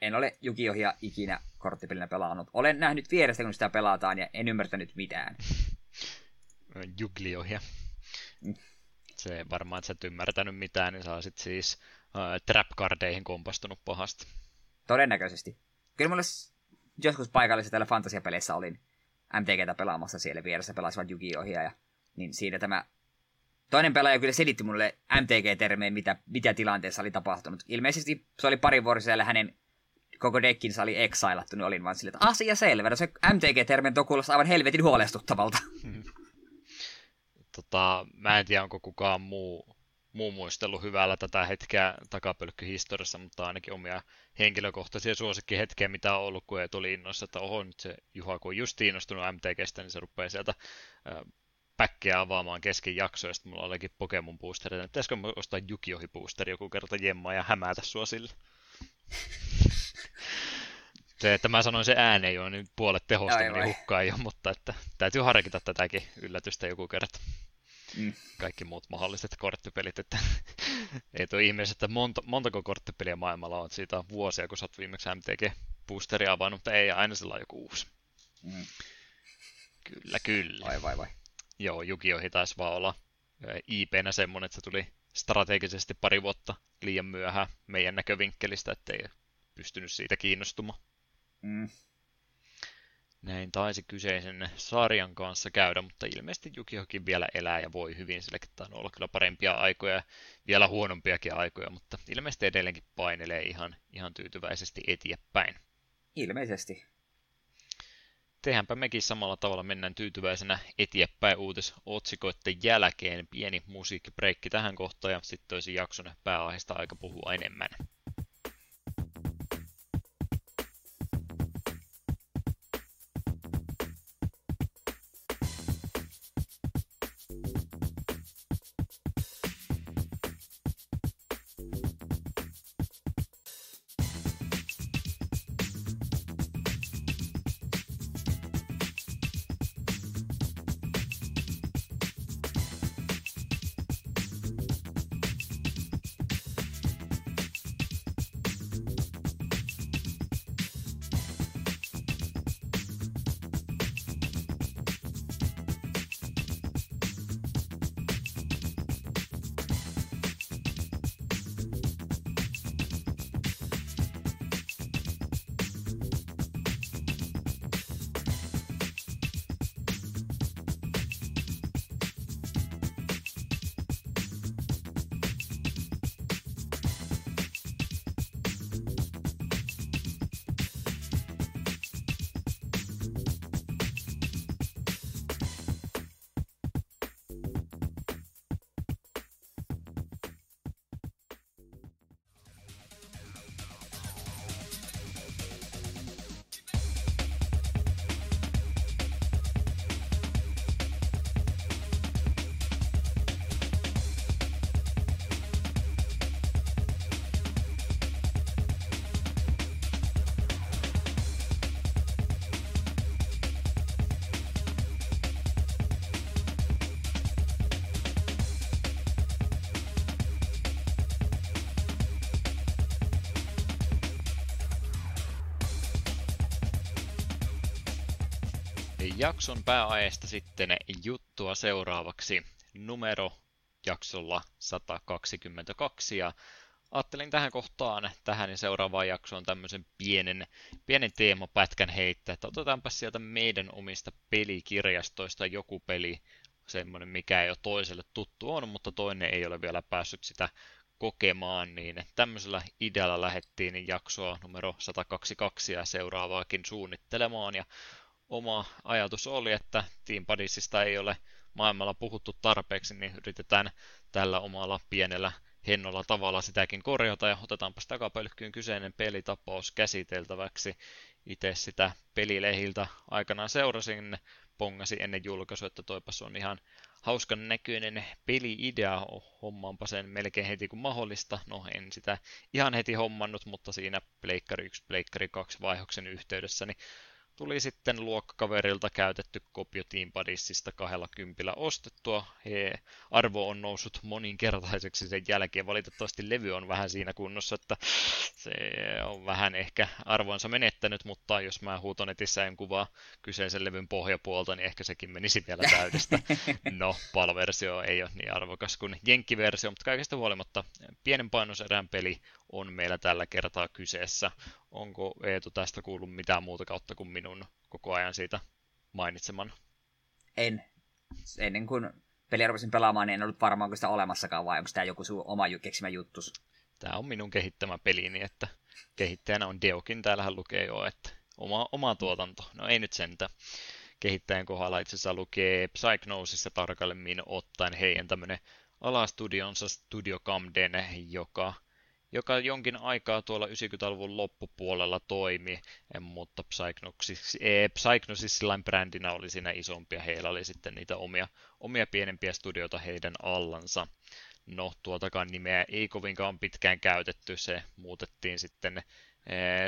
En ole Jukiohia ikinä korttipelinä pelannut. Olen nähnyt vierestä, kun sitä pelataan, ja en ymmärtänyt mitään. Jugliohia. Mm. Se varmaan, että sä et ymmärtänyt mitään, niin sä olisit siis äh, trapcardeihin kompastunut pahasti. Todennäköisesti. Kyllä mulle joskus paikallisessa täällä fantasiapeleissä olin MTGtä pelaamassa siellä vieressä, pelasivat yu ja niin siinä tämä toinen pelaaja kyllä selitti mulle MTG-termeen, mitä, mitä tilanteessa oli tapahtunut. Ilmeisesti se oli pari vuosi siellä hänen koko dekkinsä oli exailattu, niin olin vaan silleen, että asia selvä. No se MTG-termen kuulostaa aivan helvetin huolestuttavalta. tota, mä en tiedä, onko kukaan muu, muu muistellut hyvällä tätä hetkeä takapölkkyhistoriassa, mutta ainakin omia henkilökohtaisia suosikkihetkiä, mitä on ollut, kun ei tuli innoissa, että oho, nyt se Juha, kun on just innostunut MTGstä, niin se rupeaa sieltä päkkiä avaamaan kesken jaksoa, ja sitten mulla olikin Pokemon boosteri, että pitäisikö ostaa Jukiohi boosteri joku kerta jemmaa ja hämätä sua sille. se, että mä sanoin se ääneen jo, niin puolet tehosta meni hukkaan jo, mutta että täytyy harkita tätäkin yllätystä joku kerta. Mm. Kaikki muut mahdolliset korttipelit, että ei tuo ihmeessä, että monta, montako korttipeliä maailmalla on, siitä on vuosia, kun sä oot viimeksi MTG-boosteri avannut, mutta ei aina sillä joku uusi. Mm. Kyllä, kyllä. Vai, vai, vai. Joo, Jukiohi taisi vaan olla IP-nä semmonen, että se tuli strategisesti pari vuotta liian myöhään meidän näkövinkkelistä, ettei pystynyt siitä kiinnostumaan. Mm. Näin taisi kyseisen sarjan kanssa käydä, mutta ilmeisesti Jukiokin vielä elää ja voi hyvin, sillä on ollut kyllä parempia aikoja ja vielä huonompiakin aikoja, mutta ilmeisesti edelleenkin painelee ihan, ihan tyytyväisesti eteenpäin. Ilmeisesti. Tehdäänpä mekin samalla tavalla mennään tyytyväisenä eteenpäin uutisotsikoiden jälkeen. Pieni musiikkibreikki tähän kohtaan ja sitten olisi jakson pääaiheesta aika puhua enemmän. Jakson pääaiheesta sitten juttua seuraavaksi. Numero jaksolla 122 ja ajattelin tähän kohtaan, tähän ja seuraavaan jaksoon tämmöisen pienen, pienen teemapätkän heittää, että otetaanpa sieltä meidän omista pelikirjastoista joku peli, semmoinen mikä ei ole toiselle tuttu on, mutta toinen ei ole vielä päässyt sitä kokemaan, niin tämmöisellä idealla lähettiin jaksoa numero 122 ja seuraavaakin suunnittelemaan. Ja oma ajatus oli, että Team Padisista ei ole maailmalla puhuttu tarpeeksi, niin yritetään tällä omalla pienellä hennolla tavalla sitäkin korjata ja otetaanpa takapölkkyyn kyseinen pelitapaus käsiteltäväksi. Itse sitä pelilehiltä aikanaan seurasin, pongasi ennen julkaisua, että toipas on ihan hauskan näköinen peli-idea, hommaanpa sen melkein heti kun mahdollista. No en sitä ihan heti hommannut, mutta siinä Pleikkari 1, Pleikkari 2 vaihoksen yhteydessä niin tuli sitten luokkakaverilta käytetty kopio Teampadisista kahdella kympillä ostettua. He, arvo on noussut moninkertaiseksi sen jälkeen. Valitettavasti levy on vähän siinä kunnossa, että se on vähän ehkä arvonsa menettänyt, mutta jos mä huutonetissä en kuvaa kyseisen levyn pohjapuolta, niin ehkä sekin menisi vielä täydestä. No, PAL-versio ei ole niin arvokas kuin Jenkki-versio, mutta kaikesta huolimatta pienen painoserän peli on meillä tällä kertaa kyseessä. Onko Eetu tästä kuullut mitään muuta kautta kuin minun koko ajan siitä mainitseman? En. Ennen kuin peliä rupesin pelaamaan, niin en ollut varma, onko sitä olemassakaan vai onko tämä joku sun oma keksimä juttus. Tämä on minun kehittämä peli, niin että kehittäjänä on Deokin, täällähän lukee jo, että oma, oma tuotanto. No ei nyt sentä. Kehittäjän kohdalla itse asiassa lukee Psychnosissa tarkalleen ottaen heidän tämmöinen alastudionsa Studio Camden, joka joka jonkin aikaa tuolla 90-luvun loppupuolella toimi, mutta Psychnosis, ee, Psychnosis brändinä oli siinä isompia, heillä oli sitten niitä omia, omia pienempiä studioita heidän allansa. No, tuotakaan nimeä ei kovinkaan pitkään käytetty, se muutettiin sitten Eh,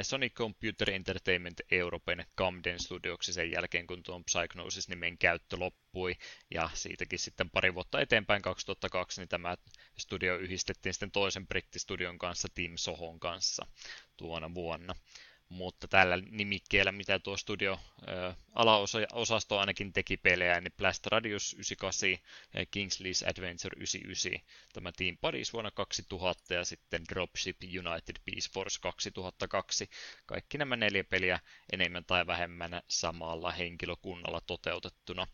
Sonic Computer Entertainment Europen Camden Studioksi sen jälkeen, kun tuon Psychnosis-nimen käyttö loppui, ja siitäkin sitten pari vuotta eteenpäin 2002, niin tämä studio yhdistettiin sitten toisen brittistudion kanssa, Team Sohon kanssa tuona vuonna mutta tällä nimikkeellä, mitä tuo studio alaosasto ainakin teki pelejä, niin Blast Radius 98, äh, Kingsley's Adventure 99, tämä Team Buddies vuonna 2000 ja sitten Dropship United Peace Force 2002. Kaikki nämä neljä peliä enemmän tai vähemmän samalla henkilökunnalla toteutettuna.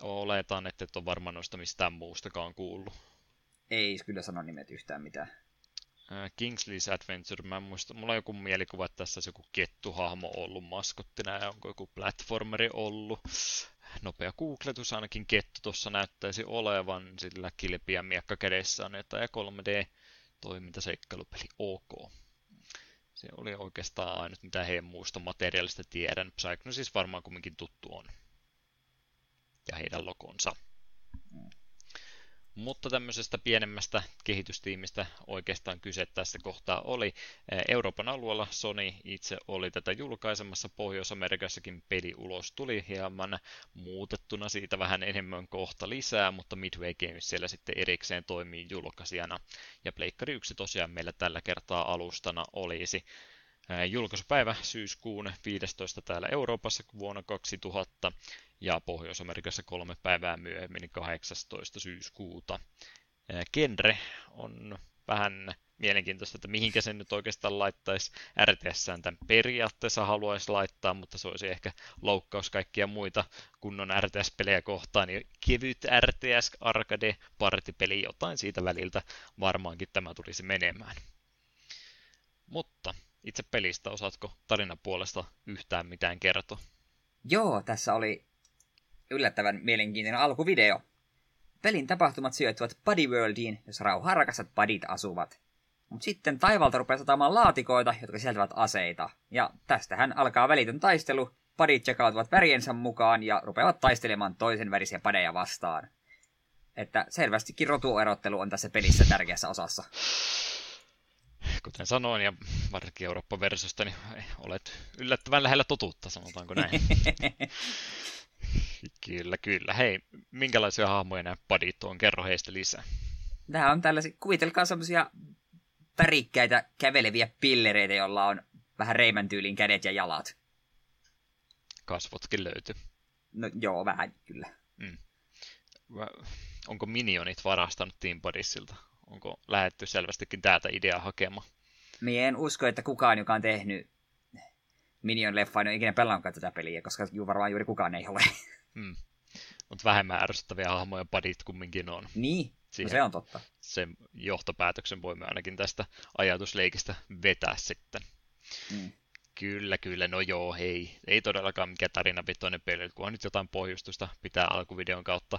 Oletan, että et ole varmaan noista mistään muustakaan kuullut. Ei kyllä sano nimet yhtään mitään. Kingsley's Adventure, mä en muista, mulla on joku mielikuva, että tässä olisi joku kettuhahmo ollut maskottina ja onko joku platformeri ollut. Nopea googletus ainakin kettu tuossa näyttäisi olevan, sillä kilpiä miekka kädessä on jotain ja 3D toimintaseikkailupeli OK. Se oli oikeastaan ainut, mitä heidän muusta materiaalista tiedän. Psychnosis varmaan kumminkin tuttu on. Ja heidän logonsa. Mutta tämmöisestä pienemmästä kehitystiimistä oikeastaan kyse tässä kohtaa oli. Euroopan alueella Sony itse oli tätä julkaisemassa, Pohjois-Amerikassakin peli ulos tuli hieman muutettuna siitä vähän enemmän kohta lisää, mutta Midway Games siellä sitten erikseen toimii julkaisijana. Ja Pleikkari 1 tosiaan meillä tällä kertaa alustana olisi. Julkaisupäivä syyskuun 15. täällä Euroopassa vuonna 2000 ja Pohjois-Amerikassa kolme päivää myöhemmin 18. syyskuuta. Genre on vähän mielenkiintoista, että mihinkä sen nyt oikeastaan laittaisi RTS tämän periaatteessa haluaisi laittaa, mutta se olisi ehkä loukkaus kaikkia muita kunnon RTS-pelejä kohtaan, niin kevyt RTS, arcade, partipeli, jotain siitä väliltä varmaankin tämä tulisi menemään. Mutta itse pelistä osaatko tarinan puolesta yhtään mitään kertoa? Joo, tässä oli yllättävän mielenkiintoinen alkuvideo. Pelin tapahtumat sijoittuvat Buddy Worldiin, jossa rauharrakastat padit asuvat. Mutta sitten taivalta rupeaa satamaan laatikoita, jotka sisältävät aseita. Ja tästähän alkaa välitön taistelu. Padit jakautuvat väriensä mukaan ja rupeavat taistelemaan toisen värisiä padeja vastaan. Että selvästikin rotuerottelu on tässä pelissä tärkeässä osassa. Kuten sanoin, ja varsinkin Eurooppa-versiosta, niin olet yllättävän lähellä totuutta, sanotaanko näin. Kyllä, kyllä. Hei, minkälaisia hahmoja nämä padit on? Kerro heistä lisää. Nämä on tällaisia, kuvitelkaa semmoisia värikkäitä käveleviä pillereitä, joilla on vähän reimän tyylin kädet ja jalat. Kasvotkin löytyy. No joo, vähän kyllä. Mm. Onko minionit varastanut Team Bodiesilta? Onko lähetty selvästikin täältä ideaa hakemaan? Mie en usko, että kukaan, joka on tehnyt Minion-leffa en ole ikinä pelannutkaan tätä peliä, koska ju, varmaan juuri kukaan ei ole. Hmm. Mutta vähemmän ärsyttäviä hahmoja padit kumminkin on. Niin, no se on totta. Sen johtopäätöksen voimme ainakin tästä ajatusleikistä vetää sitten. Hmm. Kyllä, kyllä, no joo, hei. Ei todellakaan mikään tarinapitoinen peli, kunhan nyt jotain pohjustusta pitää alkuvideon kautta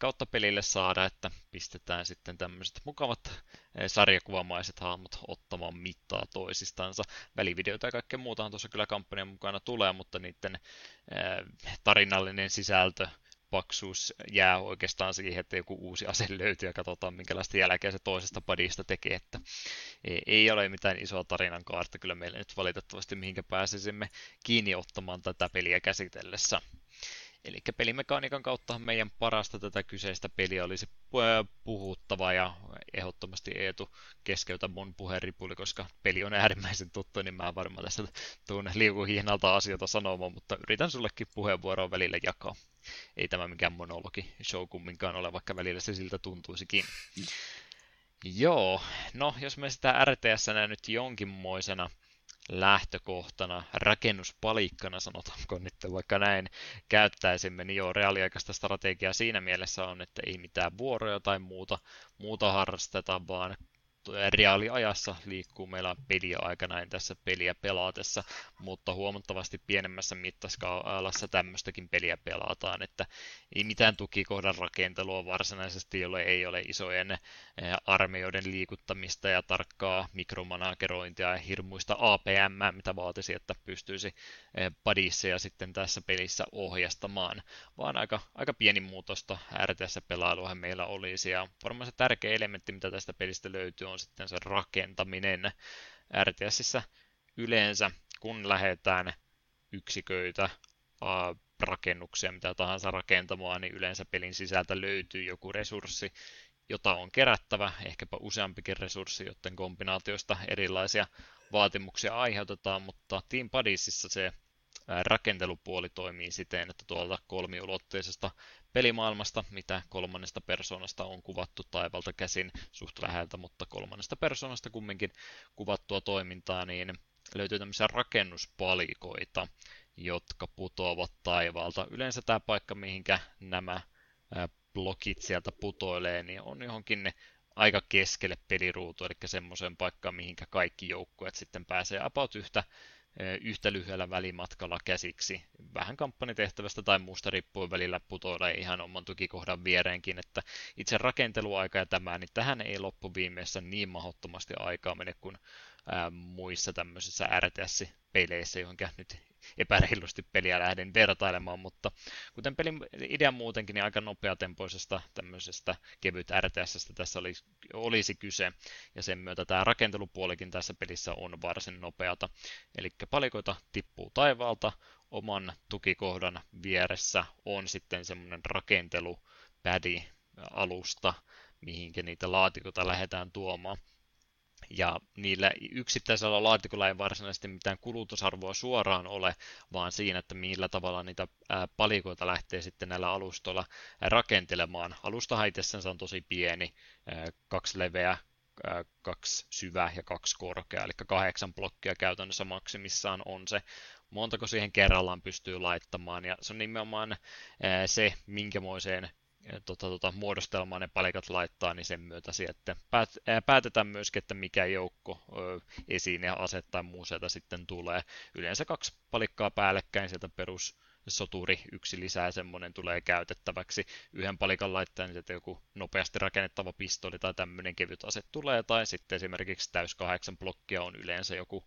kautta pelille saada, että pistetään sitten tämmöiset mukavat eh, sarjakuvamaiset hahmot ottamaan mittaa toisistansa. Välivideoita ja kaikkea muutahan tuossa kyllä kampanjan mukana tulee, mutta niiden eh, tarinallinen sisältö, paksuus jää oikeastaan siihen, että joku uusi ase löytyy ja katsotaan minkälaista jälkeä se toisesta padista tekee, että ei ole mitään isoa tarinan kaarta kyllä meille nyt valitettavasti mihinkä pääsisimme kiinni ottamaan tätä peliä käsitellessä. Eli pelimekaniikan kautta meidän parasta tätä kyseistä peliä olisi puhuttava ja ehdottomasti Eetu keskeytä mun puheenripuli, koska peli on äärimmäisen tuttu, niin mä varmaan tässä tuun liukuhihnalta asioita sanomaan, mutta yritän sullekin puheenvuoroa välillä jakaa. Ei tämä mikään monologi show kumminkaan ole, vaikka välillä se siltä tuntuisikin. Joo, no jos me sitä RTS nyt jonkinmoisena lähtökohtana, rakennuspalikkana sanotaanko nyt vaikka näin, käyttäisimme, niin joo, reaaliaikaista strategiaa siinä mielessä on, että ei mitään vuoroja tai muuta, muuta harrasteta, vaan reaaliajassa liikkuu meillä peliaika näin tässä peliä pelaatessa, mutta huomattavasti pienemmässä mittaskaalassa tämmöistäkin peliä pelataan, että ei mitään tukikohdan rakentelua varsinaisesti, jolle ei ole isojen eh, armeijoiden liikuttamista ja tarkkaa mikromanagerointia ja hirmuista APM, mitä vaatisi, että pystyisi padissa ja sitten tässä pelissä ohjastamaan, vaan aika, aika pieni muutosta RTS-pelailuhan meillä olisi, ja varmaan se tärkeä elementti, mitä tästä pelistä löytyy, on sitten se rakentaminen. RTSissä yleensä, kun lähdetään yksiköitä, rakennuksia, mitä tahansa rakentamaan, niin yleensä pelin sisältä löytyy joku resurssi, jota on kerättävä, ehkäpä useampikin resurssi, joten kombinaatioista erilaisia vaatimuksia aiheutetaan, mutta Team Padisissa se rakentelupuoli toimii siten, että tuolta kolmiulotteisesta pelimaailmasta, mitä kolmannesta persoonasta on kuvattu taivalta käsin suht läheltä, mutta kolmannesta persoonasta kumminkin kuvattua toimintaa, niin löytyy tämmöisiä rakennuspalikoita, jotka putoavat taivaalta. Yleensä tämä paikka, mihinkä nämä blokit sieltä putoilee, niin on johonkin aika keskelle peliruutu, eli semmoiseen paikkaan, mihinkä kaikki joukkueet sitten pääsee about yhtä yhtä lyhyellä välimatkalla käsiksi. Vähän kampanjatehtävästä tai muusta riippuen välillä putoilla ihan oman tukikohdan viereenkin, että itse rakenteluaika ja tämä, niin tähän ei loppuviimeessä niin mahdottomasti aikaa mene kuin ää, muissa tämmöisissä RTS-peleissä, johonka nyt epäreilusti peliä lähden vertailemaan, mutta kuten pelin idea muutenkin, niin aika nopeatempoisesta tämmöisestä kevyt RTS tässä oli, olisi kyse, ja sen myötä tämä rakentelupuolikin tässä pelissä on varsin nopeata. Eli palikoita tippuu taivaalta, oman tukikohdan vieressä on sitten semmoinen rakentelupädi alusta, mihinkä niitä laatikoita lähdetään tuomaan ja niillä yksittäisellä laatikolla ei varsinaisesti mitään kulutusarvoa suoraan ole, vaan siinä, että millä tavalla niitä palikoita lähtee sitten näillä alustoilla rakentelemaan. Alusta itsessään on tosi pieni, kaksi leveä, kaksi syvä ja kaksi korkea, eli kahdeksan blokkia käytännössä maksimissaan on se, montako siihen kerrallaan pystyy laittamaan, ja se on nimenomaan se, minkämoiseen tota, tota, muodostelmaan ne palikat laittaa, niin sen myötä sitten päät, ää, päätetään myöskin, että mikä joukko ö, esine, ase tai muu sieltä sitten tulee. Yleensä kaksi palikkaa päällekkäin sieltä perus soturi, yksi lisää semmoinen tulee käytettäväksi. Yhden palikan laittaa, niin sieltä joku nopeasti rakennettava pistoli tai tämmöinen kevyt ase tulee, tai sitten esimerkiksi täys kahdeksan blokkia on yleensä joku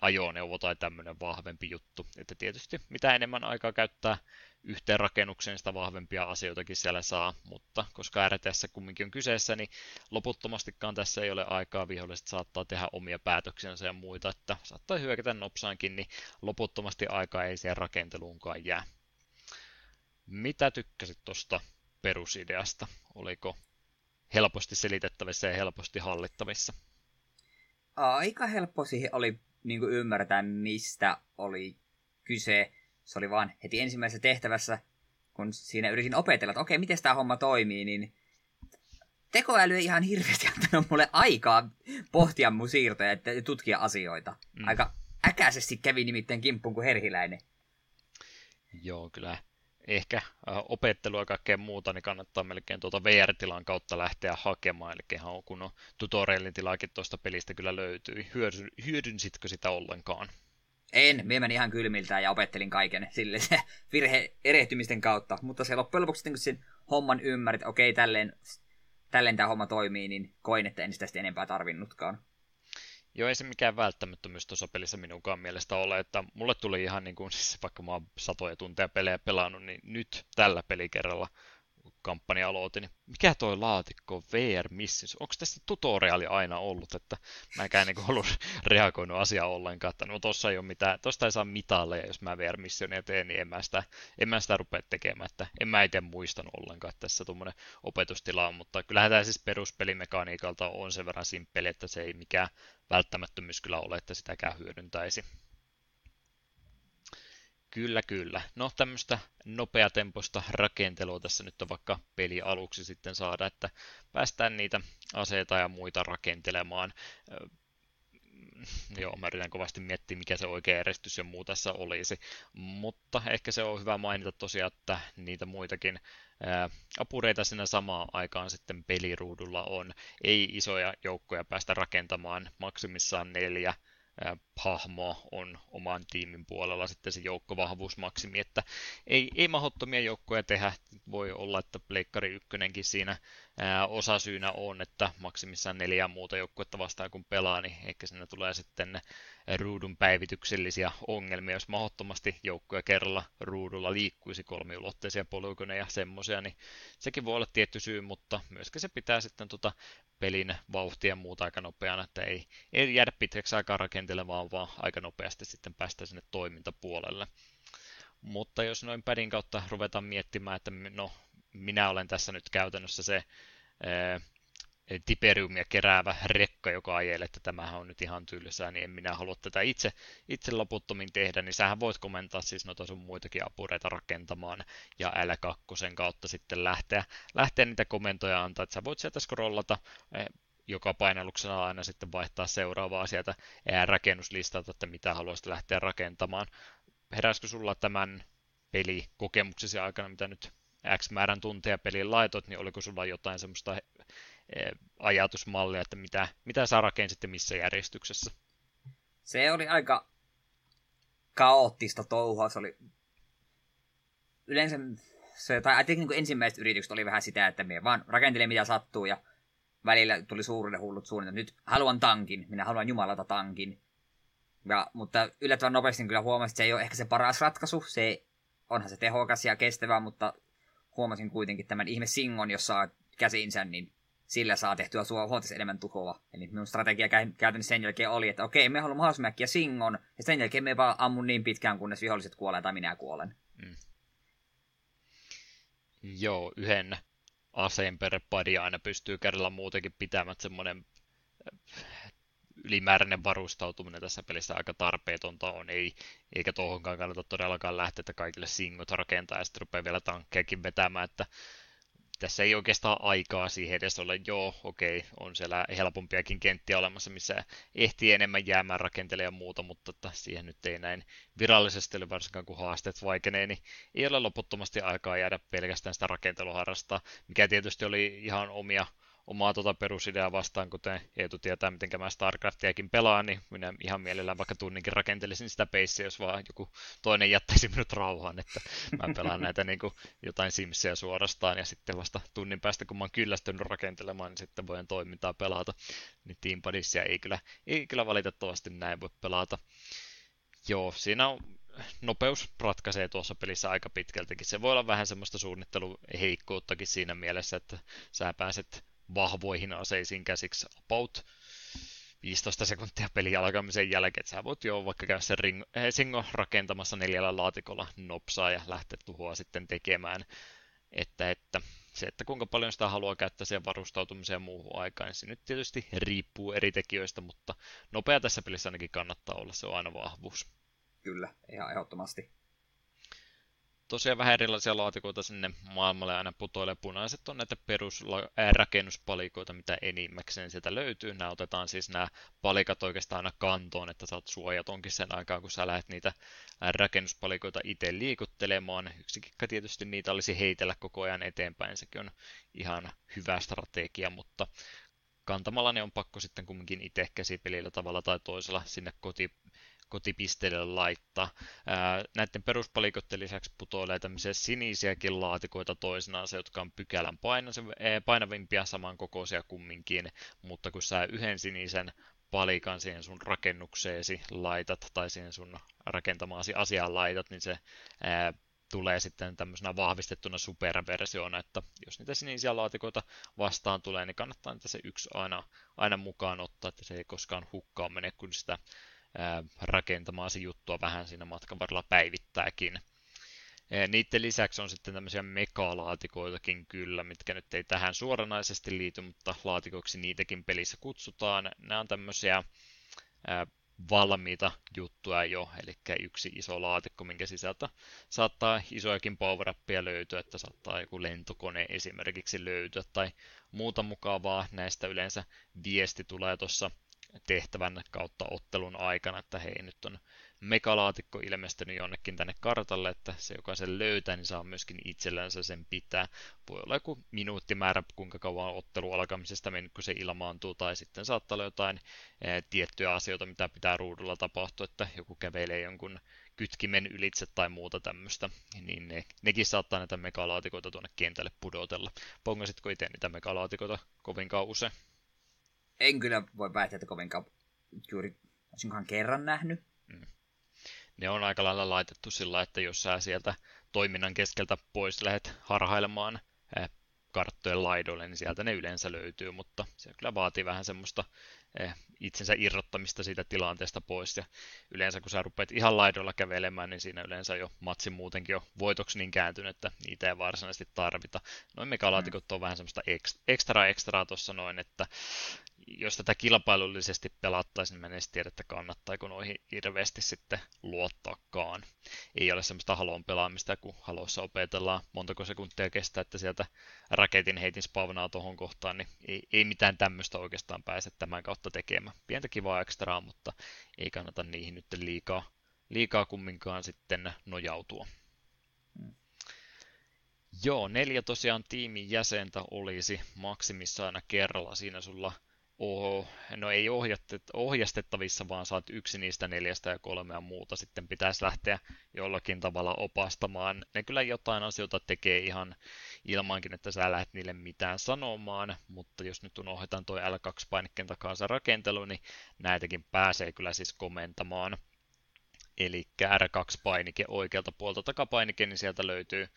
ajoneuvo tai tämmöinen vahvempi juttu. Että tietysti mitä enemmän aikaa käyttää yhteen rakennukseen, sitä vahvempia asioitakin siellä saa, mutta koska RTS kumminkin on kyseessä, niin loputtomastikaan tässä ei ole aikaa, viholliset saattaa tehdä omia päätöksiänsä ja muita, että saattaa hyökätä nopsaankin, niin loputtomasti aikaa ei siihen rakenteluunkaan jää. Mitä tykkäsit tuosta perusideasta? Oliko helposti selitettävissä ja helposti hallittavissa? Aika helppo siihen oli niin kuin ymmärtää, mistä oli kyse. Se oli vaan heti ensimmäisessä tehtävässä, kun siinä yritin opetella, että okei, miten tämä homma toimii, niin tekoäly ei ihan hirveästi antanut mulle aikaa pohtia mun siirtoja ja tutkia asioita. Mm. Aika äkäisesti kävi nimittäin kimppuun kuin herhiläinen. Joo, kyllä ehkä opettelua ja kaikkea muuta, niin kannattaa melkein tuota VR-tilan kautta lähteä hakemaan. Eli ihan kun on tutorialin tilaakin tuosta pelistä kyllä löytyy. hyödynsitkö sitä ollenkaan? En, me menin ihan kylmiltään ja opettelin kaiken sille se virhe erehtymisten kautta. Mutta se loppujen lopuksi, kun sen homman ymmärrit, okei, tälleen, tälleen tämä homma toimii, niin koin, että en sitä sitten enempää tarvinnutkaan. Joo, ei se mikään välttämättömyys tuossa pelissä minunkaan mielestä ole, että mulle tuli ihan niin kuin, siis vaikka mä oon satoja tunteja pelejä pelannut, niin nyt tällä pelikerralla kampanja aloitin, niin mikä toi laatikko VR Missions? Onko tässä tutoriaali aina ollut, että mä en niin ollut reagoinut asiaan ollenkaan, että no tossa ei ole mitään, tosta ei saa mitalleja, jos mä VR Missionia teen, niin en mä sitä, en mä sitä rupea tekemään, että en mä itse muistanut ollenkaan, että tässä tuommoinen opetustila on, mutta kyllähän tämä siis peruspelimekaniikalta on sen verran simppeli, että se ei mikään välttämättömyys kyllä ole, että sitäkään hyödyntäisi. Kyllä, kyllä. No tämmöistä nopeatempoista rakentelua tässä nyt on vaikka peli aluksi sitten saada, että päästään niitä aseita ja muita rakentelemaan. joo, mä yritän kovasti miettiä, mikä se oikea järjestys ja muu tässä olisi. Mutta ehkä se on hyvä mainita tosiaan, että niitä muitakin ää, apureita siinä samaan aikaan sitten peliruudulla on. Ei isoja joukkoja päästä rakentamaan, maksimissaan neljä hahmo on oman tiimin puolella sitten se joukkovahvuusmaksimi, että ei, ei mahdottomia joukkoja tehdä. Voi olla, että Pleikkari ykkönen siinä ää, osasyynä on, että maksimissaan neljä muuta joukkuetta vastaan kun pelaa, niin ehkä sinne tulee sitten ruudun päivityksellisiä ongelmia, jos mahdottomasti joukkoja kerralla ruudulla liikkuisi kolmiulotteisia polygoneja ja semmoisia, niin sekin voi olla tietty syy, mutta myöskin se pitää sitten tuota pelin vauhtia ja muuta aika nopeana, että ei, ei jäädä pitkäksi aikaa rakentelemaan, vaan aika nopeasti sitten päästä sinne toimintapuolelle. Mutta jos noin pädin kautta ruvetaan miettimään, että no, minä olen tässä nyt käytännössä se Tiperiumia keräävä rekka, joka ajelee, että tämähän on nyt ihan tylsää, niin en minä halua tätä itse, itse loputtomin tehdä, niin sähän voit komentaa siis noita sun muitakin apureita rakentamaan ja L2 kautta sitten lähteä, lähteä niitä komentoja antaa, että sä voit sieltä scrollata eh, joka painalluksena aina sitten vaihtaa seuraavaa sieltä rakennuslistalta, että mitä haluaisit lähteä rakentamaan. Heräskö sulla tämän pelikokemuksesi aikana, mitä nyt X määrän tunteja pelin laitot, niin oliko sulla jotain semmoista Eh, ajatusmallia, että mitä, mitä sä rakensit ja missä järjestyksessä? Se oli aika kaoottista touhua. Se oli yleensä se, tai niin ensimmäiset yritykset oli vähän sitä, että me vaan rakentelin mitä sattuu ja välillä tuli suurille hullut suunnitelmat. Nyt haluan tankin, minä haluan jumalata tankin. Ja, mutta yllättävän nopeasti kyllä huomasin, että se ei ole ehkä se paras ratkaisu. Se onhan se tehokas ja kestävä, mutta huomasin kuitenkin tämän ihme Singon, jossa käsinsä, niin sillä saa tehtyä sua huomattavasti enemmän tuhoa. Eli minun strategia käytännössä sen jälkeen oli, että okei, me haluamme mahdollisimman Singon, ja sen jälkeen me vaan ammun niin pitkään, kunnes viholliset kuolee tai minä kuolen. Mm. Joo, yhden aseen per pari aina pystyy kerralla muutenkin pitämään semmoinen äh, ylimääräinen varustautuminen tässä pelissä aika tarpeetonta on, ei, eikä tuohonkaan kannata todellakaan lähteä, että kaikille singot rakentaa ja sitten rupeaa vielä tankkejakin vetämään, että tässä ei oikeastaan aikaa siihen edes ole. Joo, okei, on siellä helpompiakin kenttiä olemassa, missä ehtii enemmän jäämään rakentelemaan ja muuta, mutta että siihen nyt ei näin virallisesti ole varsinkaan kun haasteet vaikenee, niin ei ole loputtomasti aikaa jäädä pelkästään sitä rakenteluharrasta, mikä tietysti oli ihan omia omaa tuota perusideaa vastaan, kuten Eetu tietää, miten mä StarCraftiakin pelaan, niin minä ihan mielellään vaikka tunninkin rakentelisin sitä peissiä, jos vaan joku toinen jättäisi minut rauhaan, että mä pelaan näitä niin kuin jotain Simsia suorastaan, ja sitten vasta tunnin päästä, kun mä oon kyllästynyt rakentelemaan, niin sitten voin toimintaa pelata. Niin Team Padisia ei kyllä, ei kyllä valitettavasti näin voi pelata. Joo, siinä on nopeus ratkaisee tuossa pelissä aika pitkältikin. Se voi olla vähän semmoista suunnitteluheikkouttakin siinä mielessä, että sä pääset vahvoihin aseisiin käsiksi about 15 sekuntia pelin alkamisen jälkeen, että sä voit jo vaikka käydä sen ring, eh, singo rakentamassa neljällä laatikolla nopsaa ja lähteä tuhoa sitten tekemään. Että, että se, että kuinka paljon sitä haluaa käyttää siihen varustautumiseen ja muuhun aikaan, niin se nyt tietysti riippuu eri tekijöistä, mutta nopea tässä pelissä ainakin kannattaa olla, se on aina vahvuus. Kyllä, ihan ehdottomasti tosiaan vähän erilaisia laatikoita sinne maailmalle aina putoilee. Punaiset on näitä perusrakennuspalikoita, mitä enimmäkseen sieltä löytyy. Nämä otetaan siis nämä palikat oikeastaan aina kantoon, että saat suojatonkin sen aikaan, kun sä lähdet niitä rakennuspalikoita itse liikuttelemaan. Yksi kikka tietysti niitä olisi heitellä koko ajan eteenpäin, sekin on ihan hyvä strategia, mutta kantamalla ne on pakko sitten kumminkin itse käsipelillä tavalla tai toisella sinne koti, kotipisteelle laittaa. Ää, näiden peruspalikoiden lisäksi putoilee tämmöisiä sinisiäkin laatikoita toisenaan, se, jotka on pykälän painavimpia samankokoisia kumminkin, mutta kun sä yhden sinisen palikan siihen sun rakennukseesi laitat tai siihen sun rakentamaasi asiaan laitat, niin se ää, tulee sitten tämmöisenä vahvistettuna superversiona, että jos niitä sinisiä laatikoita vastaan tulee, niin kannattaa niitä se yksi aina, aina mukaan ottaa, että se ei koskaan hukkaan mene, kun sitä rakentamaasi juttua vähän siinä matkan varrella päivittääkin. Niiden lisäksi on sitten tämmöisiä megalaatikoitakin kyllä, mitkä nyt ei tähän suoranaisesti liity, mutta laatikoiksi niitäkin pelissä kutsutaan. Nämä on tämmöisiä valmiita juttuja jo, eli yksi iso laatikko, minkä sisältä saattaa isojakin power löytyä, että saattaa joku lentokone esimerkiksi löytyä tai muuta mukavaa. Näistä yleensä viesti tulee tuossa tehtävän kautta ottelun aikana, että hei nyt on megalaatikko ilmestynyt jonnekin tänne kartalle, että se joka sen löytää, niin saa myöskin itsellänsä sen pitää. Voi olla joku minuuttimäärä, kuinka kauan ottelu alkamisesta mennyt, kun se ilmaantuu, tai sitten saattaa olla jotain e, tiettyjä asioita, mitä pitää ruudulla tapahtua, että joku kävelee jonkun kytkimen ylitse tai muuta tämmöistä, niin ne, nekin saattaa näitä megalaatikoita tuonne kentälle pudotella. Pongasitko itse niitä megalaatikoita kovinkaan usein? En kyllä voi väittää, että kovinkaan juuri olisinkohan kerran nähnyt. Mm. Ne on aika lailla laitettu sillä, että jos sä sieltä toiminnan keskeltä pois lähdet harhailemaan eh, karttojen laidoille, niin sieltä ne yleensä löytyy, mutta se kyllä vaatii vähän semmoista eh, itsensä irrottamista siitä tilanteesta pois. Ja yleensä kun sä rupeat ihan laidoilla kävelemään, niin siinä yleensä jo matsi muutenkin jo voitoksi niin kääntynyt, että niitä ei varsinaisesti tarvita. Noin megalaatikot mm. on vähän semmoista ekstra ekstraa tuossa noin, että jos tätä kilpailullisesti pelattaisiin, niin en edes tiedä, että kannattaako noihin hirveästi sitten luottaakaan. Ei ole semmoista halon pelaamista, kun halossa opetellaan montako sekuntia kestää, että sieltä raketin heitin spavnaa tuohon kohtaan, niin ei, ei mitään tämmöistä oikeastaan pääse tämän kautta tekemään. Pientä kivaa ekstraa, mutta ei kannata niihin nyt liikaa, liikaa kumminkaan sitten nojautua. Hmm. Joo, neljä tosiaan tiimin jäsentä olisi maksimissa aina kerralla. Siinä sulla oh, no ei ohjastettavissa, vaan saat yksi niistä neljästä ja kolmea muuta sitten pitäisi lähteä jollakin tavalla opastamaan. Ne kyllä jotain asioita tekee ihan ilmankin, että sä lähdet niille mitään sanomaan, mutta jos nyt unohdetaan toi L2-painikkeen takaa rakentelu, niin näitäkin pääsee kyllä siis komentamaan. Eli R2-painike oikealta puolta takapainike, niin sieltä löytyy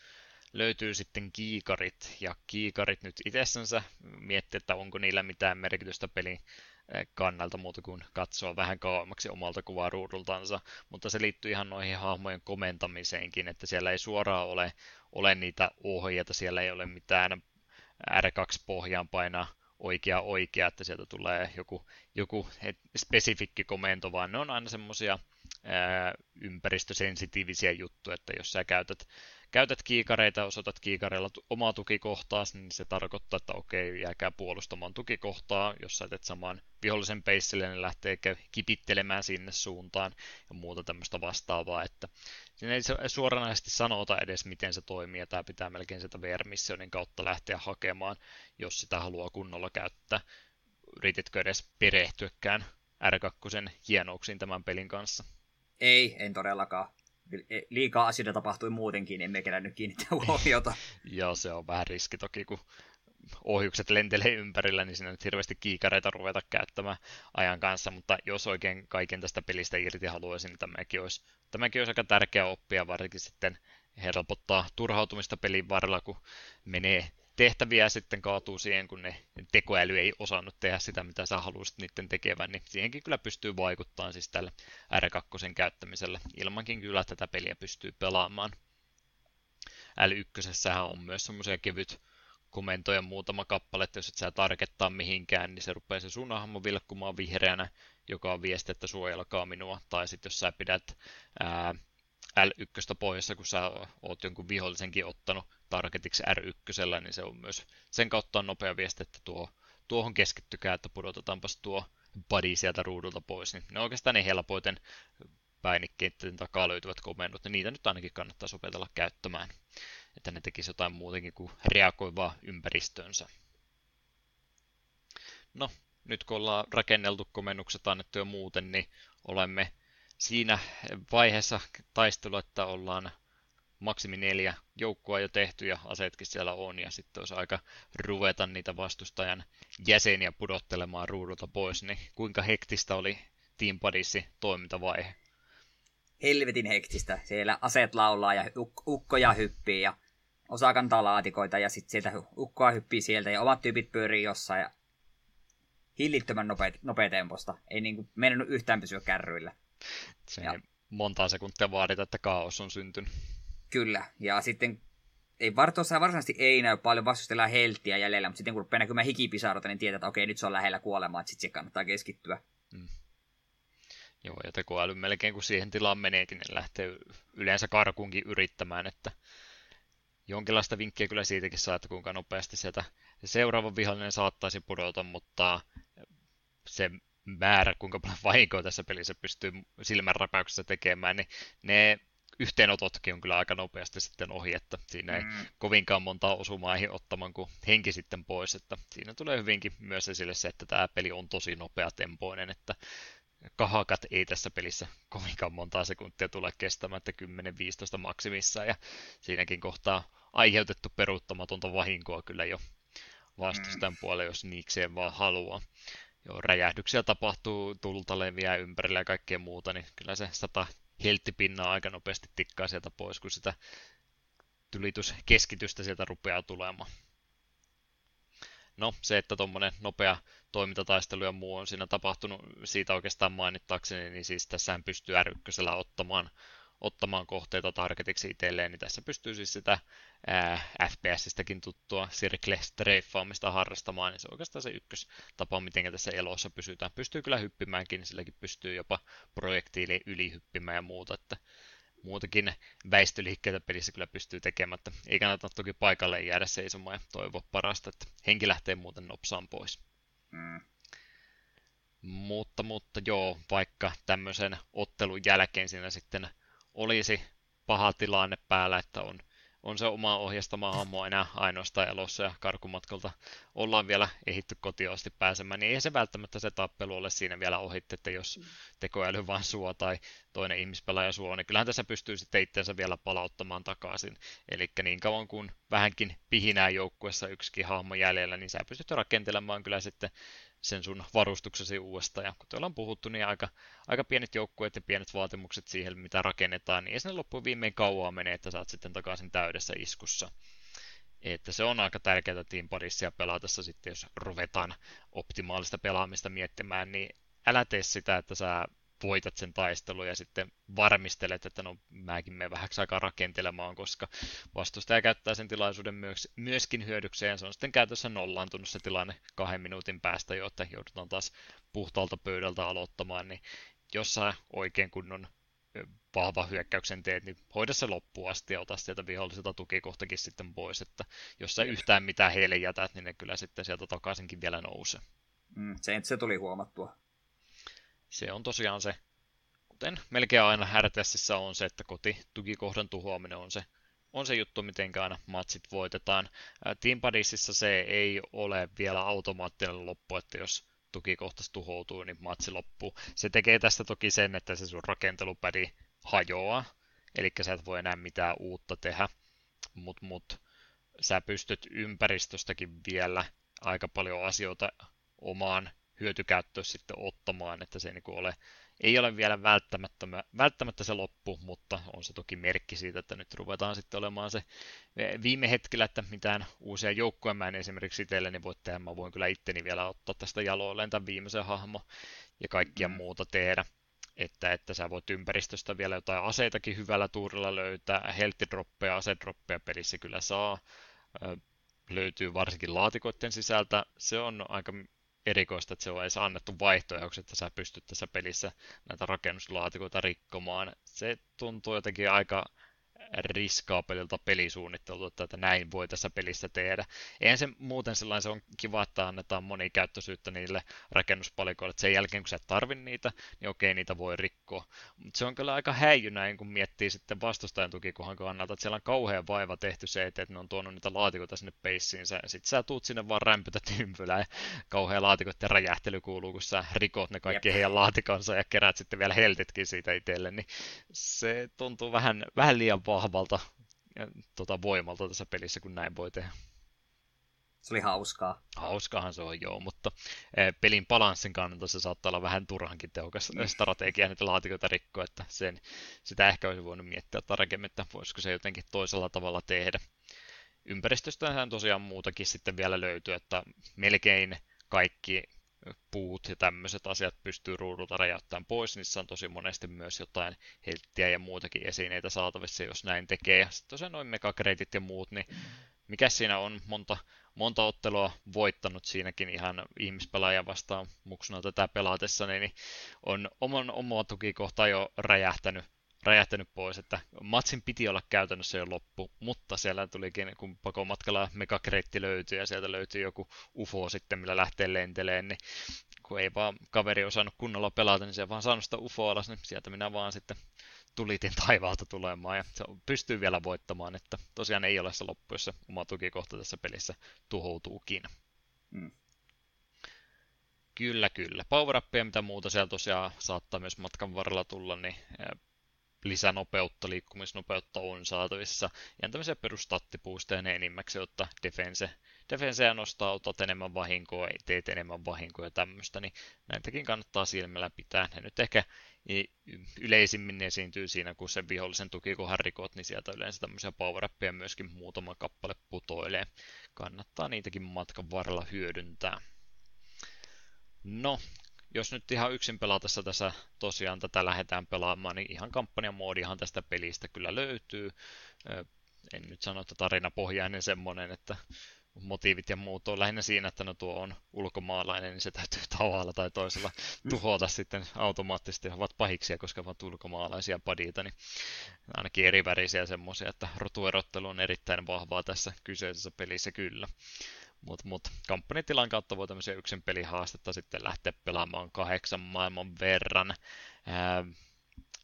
löytyy sitten kiikarit, ja kiikarit nyt itsessänsä miettii, että onko niillä mitään merkitystä pelin eh, kannalta muuta kuin katsoa vähän kauemmaksi omalta kuvaruudultansa, mutta se liittyy ihan noihin hahmojen komentamiseenkin, että siellä ei suoraan ole, ole niitä ohjeita, siellä ei ole mitään R2-pohjaan painaa oikea oikea, että sieltä tulee joku, joku spesifikki komento, vaan ne on aina semmoisia ympäristösensitiivisiä juttuja, että jos sä käytät käytät kiikareita, osoitat kiikareilla omaa tukikohtaa, niin se tarkoittaa, että okei, jääkää puolustamaan tukikohtaa. Jos sä teet saman vihollisen peissille, niin lähtee kipittelemään sinne suuntaan ja muuta tämmöistä vastaavaa, että siinä ei suoranaisesti sanota edes, miten se toimii, ja tämä pitää melkein sitä VR-missionin kautta lähteä hakemaan, jos sitä haluaa kunnolla käyttää. Yrititkö edes perehtyäkään R2 hienouksiin tämän pelin kanssa? Ei, en todellakaan. E, liikaa asioita tapahtui muutenkin, emme kerännyt kiinnittää huomiota. Joo, se on vähän riski toki, kun ohjukset lentelee ympärillä, niin siinä nyt hirveästi kiikareita ruveta käyttämään ajan kanssa, mutta jos oikein kaiken tästä pelistä irti haluaisin, niin tämäkin olisi, tämäkin olisi aika tärkeä oppia, varsinkin sitten helpottaa turhautumista pelin varrella, kun menee tehtäviä sitten kaatuu siihen, kun ne tekoäly ei osannut tehdä sitä, mitä sä haluaisit niiden tekevän, niin siihenkin kyllä pystyy vaikuttamaan siis tällä R2 käyttämisellä. Ilmankin kyllä tätä peliä pystyy pelaamaan. L1 on myös semmoisia kevyt komentoja muutama kappale, että jos et sä tarkettaa mihinkään, niin se rupeaa se sun hahmo vilkkumaan vihreänä, joka on viesti, että suojelkaa minua. Tai sitten jos sä pidät ää, L1 pohjassa, kun sä oot jonkun vihollisenkin ottanut targetiksi R1, niin se on myös sen kautta on nopea viesti, että tuo, tuohon keskittykää, että pudotetaanpas tuo body sieltä ruudulta pois. Niin ne on oikeastaan ne helpoiten päinikkeiden takaa löytyvät komennot, ja niitä nyt ainakin kannattaa opetella käyttämään, että ne tekisi jotain muutenkin kuin reagoivaa ympäristönsä. No, nyt kun ollaan rakenneltu komennukset annettu jo muuten, niin olemme siinä vaiheessa taistelua, että ollaan maksimi neljä joukkoa jo tehty ja aseetkin siellä on ja sitten olisi aika ruveta niitä vastustajan jäseniä pudottelemaan ruudulta pois, niin kuinka hektistä oli Team Padissi toimintavaihe? Helvetin hektistä. Siellä aseet laulaa ja uk- ukkoja hyppii ja osa kantaa laatikoita ja sitten sieltä ukkoa hyppii sieltä ja omat tyypit pyörii jossain ja hillittömän nopeat, nopeatemposta. Ei niinku mennyt yhtään pysyä kärryillä. Se ja... monta sekuntia vaadita, että kaos on syntynyt. Kyllä, ja sitten ei Vartossa varsinaisesti ei näy paljon vastustella helttiä jäljellä, mutta sitten kun rupeaa näkymään hikipisarota, niin tietää, että okei, nyt se on lähellä kuolemaa, että sitten se kannattaa keskittyä. Mm. Joo, ja tekoäly melkein kun siihen tilaan meneekin, niin lähtee yleensä karkunkin yrittämään, että jonkinlaista vinkkiä kyllä siitäkin saa, että kuinka nopeasti sieltä seuraava vihollinen saattaisi pudota, mutta se määrä, kuinka paljon vahinkoa tässä pelissä pystyy silmänräpäyksessä tekemään, niin ne yhteenototkin on kyllä aika nopeasti sitten ohi, että siinä ei mm. kovinkaan montaa osumaa ottamaan kuin henki sitten pois, että siinä tulee hyvinkin myös esille se, että tämä peli on tosi nopea tempoinen, että kahakat ei tässä pelissä kovinkaan montaa sekuntia tule kestämään, että 10-15 maksimissaan, ja siinäkin kohtaa aiheutettu peruuttamatonta vahinkoa kyllä jo vastustajan mm. puolelle, jos niikseen vaan haluaa. Joo, räjähdyksiä tapahtuu, tulta leviää ympärillä ja kaikkea muuta, niin kyllä se sata helttipinnaa aika nopeasti tikkaa sieltä pois, kun sitä tulityskeskitystä sieltä rupeaa tulemaan. No, se, että tuommoinen nopea toimintataistelu ja muu on siinä tapahtunut, siitä oikeastaan mainittaakseni, niin siis tässähän pystyy r ottamaan ottamaan kohteita targetiksi itselleen, niin tässä pystyy siis sitä ää, FPS-stäkin tuttua circle-streifaamista harrastamaan, niin se on oikeastaan se ykköstapa, miten tässä elossa pysytään. Pystyy kyllä hyppimäänkin, niin silläkin pystyy jopa projektiili yli hyppimään ja muuta, että muutakin väistöliikkeitä pelissä kyllä pystyy tekemään, että ei kannata toki paikalle jäädä seisomaan ja toivoa parasta, että henki lähtee muuten nopsaan pois. Mm. Mutta, mutta joo, vaikka tämmöisen ottelun jälkeen siinä sitten olisi paha tilanne päällä, että on, on se oma ohjastama hahmo enää ainoastaan elossa ja karkumatkalta ollaan vielä ehitty kotiin asti pääsemään, niin ei se välttämättä se tappelu ole siinä vielä ohitte, että jos tekoäly vaan suo tai toinen ihmispelaaja suo, niin kyllähän tässä pystyy sitten itseensä vielä palauttamaan takaisin. Eli niin kauan kuin vähänkin pihinää joukkuessa yksikin hahmo jäljellä, niin sä pystyt rakentelemaan kyllä sitten sen sun varustuksesi uudestaan. Ja kuten ollaan puhuttu, niin aika, aika pienet joukkueet ja pienet vaatimukset siihen, mitä rakennetaan, niin ei sinne loppuun viimein kauaa mene, että saat sitten takaisin täydessä iskussa. Että se on aika tärkeää Team Parissia pelatessa sitten, jos ruvetaan optimaalista pelaamista miettimään, niin älä tee sitä, että sä voitat sen taistelun ja sitten varmistelet, että no mäkin menen vähäksi aikaa rakentelemaan, koska vastustaja käyttää sen tilaisuuden myös, myöskin hyödykseen. Se on sitten käytössä nollaantunut se tilanne kahden minuutin päästä jo, että joudutaan taas puhtaalta pöydältä aloittamaan, niin jos sä oikein kunnon vahva hyökkäyksen teet, niin hoida se loppuun asti ja ota sieltä viholliselta tukikohtakin sitten pois, että jos sä yhtään mitään heille jätät, niin ne kyllä sitten sieltä takaisinkin vielä nousee. Mm, se, se tuli huomattua se on tosiaan se, kuten melkein aina RTSissä on se, että kotitukikohdan tuhoaminen on se, on se juttu, miten aina matsit voitetaan. Team Padisissa se ei ole vielä automaattinen loppu, että jos tukikohtas tuhoutuu, niin matsi loppuu. Se tekee tästä toki sen, että se sun rakentelupädi hajoaa, eli sä et voi enää mitään uutta tehdä, mutta mut, sä pystyt ympäristöstäkin vielä aika paljon asioita omaan hyötykäyttöön sitten ottamaan, että se ei, niin ole, ei ole vielä välttämättä, välttämättä se loppu, mutta on se toki merkki siitä, että nyt ruvetaan sitten olemaan se viime hetkellä, että mitään uusia joukkoja mä en esimerkiksi itselleni voi tehdä, mä voin kyllä itteni vielä ottaa tästä jaloilleen tämän viimeisen hahmo ja kaikkia mm. muuta tehdä. Että, että sä voit ympäristöstä vielä jotain aseitakin hyvällä tuurilla löytää, helttidroppeja, asedroppeja pelissä kyllä saa, löytyy varsinkin laatikoiden sisältä, se on aika erikoista, että se on edes annettu vaihtoehdoksi, että sä pystyt tässä pelissä näitä rakennuslaatikoita rikkomaan. Se tuntuu jotenkin aika riskaapelilta pelisuunnittelulta, että näin voi tässä pelissä tehdä. Eihän se muuten sellainen, se on kiva, että annetaan monikäyttöisyyttä niille rakennuspalikoille, että sen jälkeen kun sä et tarvi niitä, niin okei, niitä voi rikkoa. Mutta se on kyllä aika häijy näin, kun miettii sitten vastustajan tukikohan kannalta, että siellä on kauhean vaiva tehty se, että ne on tuonut niitä laatikoita sinne peissiin, sitten sä tuut sinne vaan rämpytät ympylää ja kauhean laatikoiden räjähtely kuuluu, kun sä rikot ne kaikki Jep. heidän laatikonsa ja kerät sitten vielä heltitkin siitä itselle, niin se tuntuu vähän, vähän liian vahvalta ja, tota, voimalta tässä pelissä, kun näin voi tehdä. Se oli hauskaa. Hauskaahan se on, joo, mutta e, pelin balanssin kannalta se saattaa olla vähän turhankin tehokas mm. strategia niitä laatikoita rikkoa, että sen, sitä ehkä olisi voinut miettiä tarkemmin, että voisiko se jotenkin toisella tavalla tehdä. Ympäristöstähän tosiaan muutakin sitten vielä löytyy, että melkein kaikki puut ja tämmöiset asiat pystyy ruudulta räjäyttämään pois. Niissä on tosi monesti myös jotain helttiä ja muutakin esineitä saatavissa, jos näin tekee. Sitten tosiaan noin megakreitit ja muut, niin mikä siinä on monta, monta ottelua voittanut siinäkin ihan ihmispelaaja vastaan muksuna tätä pelaatessa, niin on oman omaa tukikohtaa jo räjähtänyt räjähtänyt pois, että matsin piti olla käytännössä jo loppu, mutta siellä tulikin, kun pakomatkalla megakreitti löytyi ja sieltä löytyi joku UFO sitten, millä lähtee lenteleen, niin kun ei vaan kaveri osannut kunnolla pelata, niin se vaan saanut sitä UFO alas, niin sieltä minä vaan sitten tulitin taivaalta tulemaan ja se pystyy vielä voittamaan, että tosiaan ei ole se loppu, jos se oma tukikohta tässä pelissä tuhoutuukin. Mm. Kyllä, kyllä. power mitä muuta siellä tosiaan saattaa myös matkan varrella tulla, niin lisänopeutta, liikkumisnopeutta on saatavissa. Ja tämmöisiä perustattipuusteja ne enimmäkseen, jotta defense, defenseä nostaa, otat enemmän vahinkoa, teet enemmän vahinkoa ja tämmöistä, niin näitäkin kannattaa silmällä pitää. Ne nyt ehkä yleisimmin esiintyy siinä, kun se vihollisen tukikohan rikot, niin sieltä yleensä tämmöisiä power myöskin muutama kappale putoilee. Kannattaa niitäkin matkan varrella hyödyntää. No, jos nyt ihan yksin pelatessa tässä tosiaan tätä lähdetään pelaamaan, niin ihan kampanjamoodihan tästä pelistä kyllä löytyy. En nyt sano, että tarinapohjainen semmoinen, että motiivit ja muut on lähinnä siinä, että no tuo on ulkomaalainen, niin se täytyy tavalla tai toisella tuhota sitten automaattisesti. He ovat pahiksia, koska ovat ulkomaalaisia padita, niin ainakin eri värisiä semmoisia, että rotuerottelu on erittäin vahvaa tässä kyseisessä pelissä kyllä. Mutta mut, kampanjatilan kautta voi tämmöisiä yksin pelihaastetta sitten lähteä pelaamaan kahdeksan maailman verran. Ää,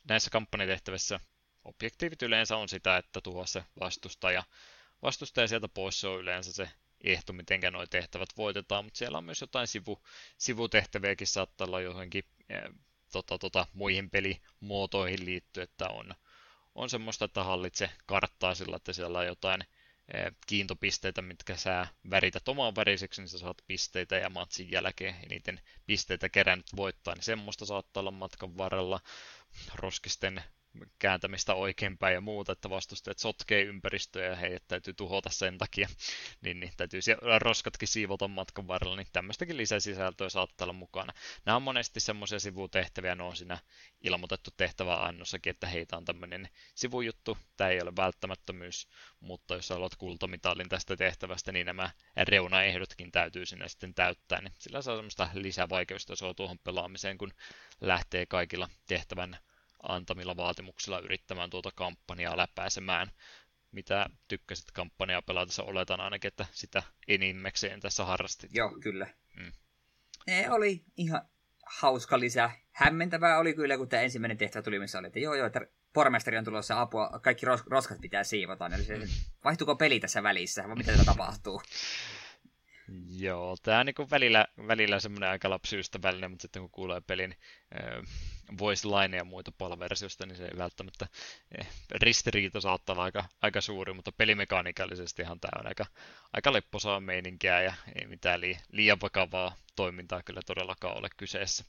näissä kampanjatehtävissä objektiivit yleensä on sitä, että tuo se vastustaja, vastustaja sieltä pois, se on yleensä se ehto, miten nuo tehtävät voitetaan, mutta siellä on myös jotain sivu, sivutehtäviäkin saattaa olla johonkin ää, tota, tota, muihin pelimuotoihin liittyen, että on, on semmoista, että hallitse karttaa sillä, että siellä on jotain kiintopisteitä, mitkä sä värität omaan väriseksi, niin sä saat pisteitä ja matsin jälkeen eniten pisteitä kerännyt voittaa, niin semmoista saattaa olla matkan varrella. Roskisten kääntämistä oikeinpäin ja muuta, että vastustajat sotkee ympäristöä ja heidät täytyy tuhota sen takia, niin, niin täytyy roskatkin siivota matkan varrella, niin tämmöistäkin lisäsisältöä saattaa olla mukana. Nämä on monesti semmoisia sivutehtäviä, ne on siinä ilmoitettu tehtävä annossakin, että heitä on tämmöinen sivujuttu, tämä ei ole välttämättömyys, mutta jos haluat kultamitalin tästä tehtävästä, niin nämä reunaehdotkin täytyy sinne sitten täyttää, niin sillä saa semmoista lisävaikeustasoa tuohon pelaamiseen, kun lähtee kaikilla tehtävän antamilla vaatimuksilla yrittämään tuota kampanjaa läpäisemään. Mitä tykkäsit kampanjaa pelatessa? Oletan ainakin, että sitä enimmäkseen tässä harrastit. Joo, kyllä. Mm. Ne oli ihan hauska lisä. Hämmentävää oli kyllä, kun tämä ensimmäinen tehtävä tuli, missä oli, että joo, joo, että pormestari on tulossa apua, kaikki ros- roskat pitää siivota. Eli se, mm. vaihtuuko peli tässä välissä, vai mitä täällä tapahtuu? Joo, tämä on niin välillä, välillä semmoinen aika lapsiystävällinen, mutta sitten kun kuulee pelin äh, voice line ja muita palversiosta, niin se ei välttämättä eh, ristiriita saattaa olla aika, aika suuri, mutta pelimekaanikalisestihan tämä on aika, aika lepposaa meininkiä ja ei mitään li, liian vakavaa toimintaa kyllä todellakaan ole kyseessä.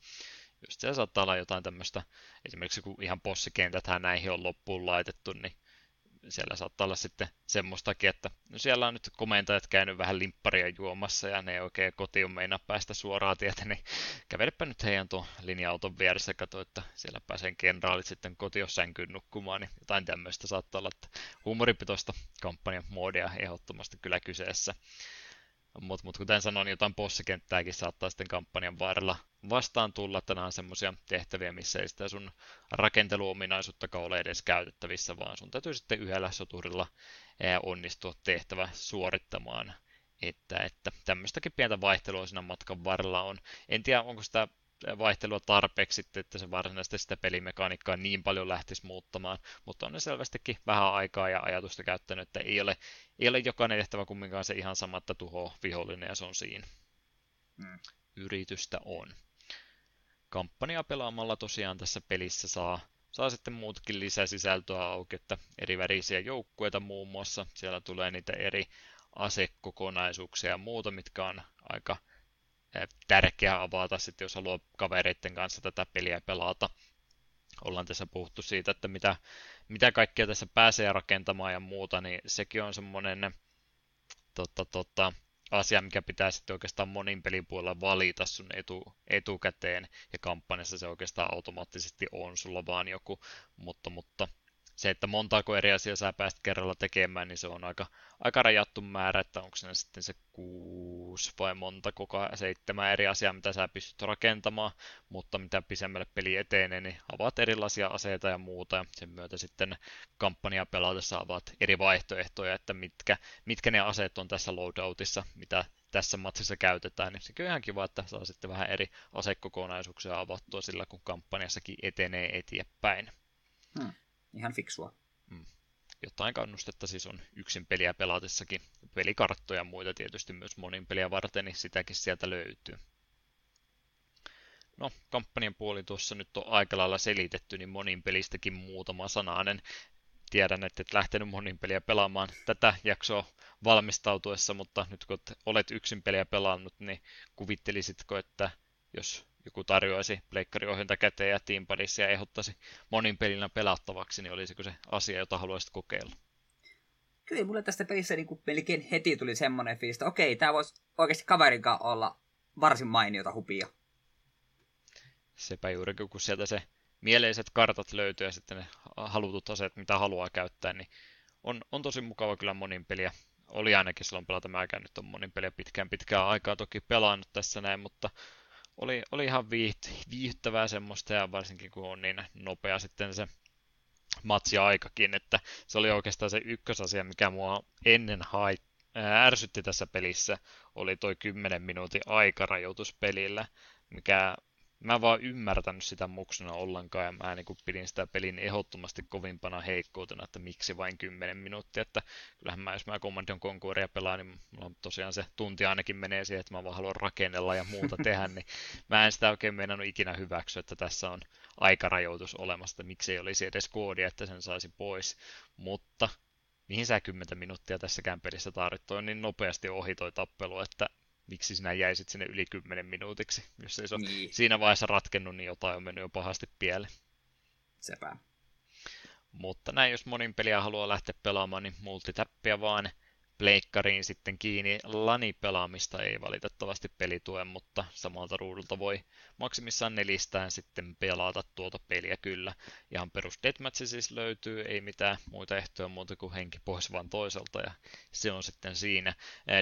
Just se saattaa olla jotain tämmöistä, esimerkiksi kun ihan bossikentäthän näihin on loppuun laitettu, niin siellä saattaa olla sitten semmoistakin, että no siellä on nyt komentajat käynyt vähän limpparia juomassa ja ne ei oikein kotiin meinaa päästä suoraan tietä, niin kävelepä nyt heidän tuon linja-auton vieressä katso, että siellä pääsee kenraalit sitten sänkyyn nukkumaan, niin jotain tämmöistä saattaa olla, että huumoripitoista kampanjan moodia ehdottomasti kyllä kyseessä. Mutta mut kuten sanoin, jotain bossikenttääkin saattaa sitten kampanjan varrella vastaan tulla, että nämä on semmoisia tehtäviä, missä ei sitä sun rakenteluominaisuuttakaan ole edes käytettävissä, vaan sun täytyy sitten yhdellä soturilla onnistua tehtävä suorittamaan. Että, että tämmöistäkin pientä vaihtelua siinä matkan varrella on. En tiedä, onko sitä vaihtelua tarpeeksi, että se varsinaisesti sitä pelimekaniikkaa niin paljon lähtisi muuttamaan, mutta on ne selvästikin vähän aikaa ja ajatusta käyttänyt, että ei ole, ei ole jokainen tehtävä kumminkaan se ihan sama, että tuho vihollinen ja se on siinä. Mm. Yritystä on. Kampanja pelaamalla tosiaan tässä pelissä saa, saa sitten muutakin lisäsisältöä auki, että eri värisiä joukkueita muun muassa. Siellä tulee niitä eri asekokonaisuuksia ja muuta, mitkä on aika tärkeää avata sitten, jos haluaa kavereiden kanssa tätä peliä pelata. Ollaan tässä puhuttu siitä, että mitä, mitä kaikkea tässä pääsee rakentamaan ja muuta, niin sekin on semmoinen tota, tota, asia, mikä pitää sitten oikeastaan monin pelin puolella valita sun etu, etukäteen, ja kampanjassa se oikeastaan automaattisesti on sulla vaan joku, mutta, mutta se, että montaako eri asiaa sä pääst kerralla tekemään, niin se on aika, aika rajattu määrä, että onko se sitten se kuusi vai monta koko seitsemän eri asiaa, mitä sä pystyt rakentamaan, mutta mitä pisemmälle peli etenee, niin avaat erilaisia aseita ja muuta, ja sen myötä sitten kampanja pelatessa avaat eri vaihtoehtoja, että mitkä, mitkä ne aseet on tässä loadoutissa, mitä tässä matsissa käytetään, niin sekin on ihan kiva, että saa sitten vähän eri asekokonaisuuksia avattua sillä, kun kampanjassakin etenee eteenpäin. Hmm. Ihan fiksua. Hmm. Jotain kannustetta siis on yksin peliä pelatessakin. Pelikarttoja ja muita tietysti myös monin peliä varten, niin sitäkin sieltä löytyy. No, kampanjan puoli tuossa nyt on aika lailla selitetty, niin monin pelistäkin muutama sananen. Tiedän, että et lähtenyt monin peliä pelaamaan tätä jaksoa valmistautuessa, mutta nyt kun olet yksin peliä pelannut, niin kuvittelisitko, että jos joku tarjoaisi pleikkariohjelta käteen ja Teampadissa ja ehdottaisi monin pelinä pelattavaksi, niin olisiko se asia, jota haluaisit kokeilla? Kyllä mulle tästä pelissä niin kuin melkein heti tuli semmoinen fiilis, että okei, tämä voisi oikeasti kaverin olla varsin mainiota hupia sepä juuri kun sieltä se mieleiset kartat löytyy ja sitten ne halutut aseet, mitä haluaa käyttää, niin on, on tosi mukava kyllä monin peliä. Oli ainakin silloin pelata, mä nyt on monin peliä pitkään pitkään aikaa toki pelannut tässä näin, mutta oli, oli ihan viiht, viihdyttävää semmoista ja varsinkin kun on niin nopea sitten se matsi-aikakin, että se oli oikeastaan se ykkösasia, mikä mua ennen hait, ärsytti tässä pelissä, oli toi 10 minuutin aikarajoitus pelillä, mikä mä en vaan ymmärtänyt sitä muksuna ollenkaan, ja mä niin kuin pidin sitä pelin ehdottomasti kovimpana heikkoutena, että miksi vain 10 minuuttia, että kyllähän mä, jos mä Command Conqueria pelaan, niin mulla on tosiaan se tunti ainakin menee siihen, että mä vaan haluan rakennella ja muuta tehdä, niin mä en sitä oikein meinannut ikinä hyväksyä, että tässä on aikarajoitus olemassa, että miksi ei olisi edes koodia, että sen saisi pois, mutta mihin sä 10 minuuttia tässäkään pelissä tarvittu, on niin nopeasti ohi toi tappelu, että miksi sinä jäisit sinne yli 10 minuutiksi. Jos ei se niin. siinä vaiheessa ratkennut, niin jotain on mennyt jo pahasti pieleen. Sepä. Mutta näin, jos monin peliä haluaa lähteä pelaamaan, niin multitäppiä vaan pleikkariin sitten kiinni. Lani-pelaamista ei valitettavasti peli tue, mutta samalta ruudulta voi maksimissaan nelistään sitten pelata tuota peliä kyllä. Ihan perus deathmatch siis löytyy, ei mitään muita ehtoja muuta kuin henki pois vaan toiselta ja se on sitten siinä.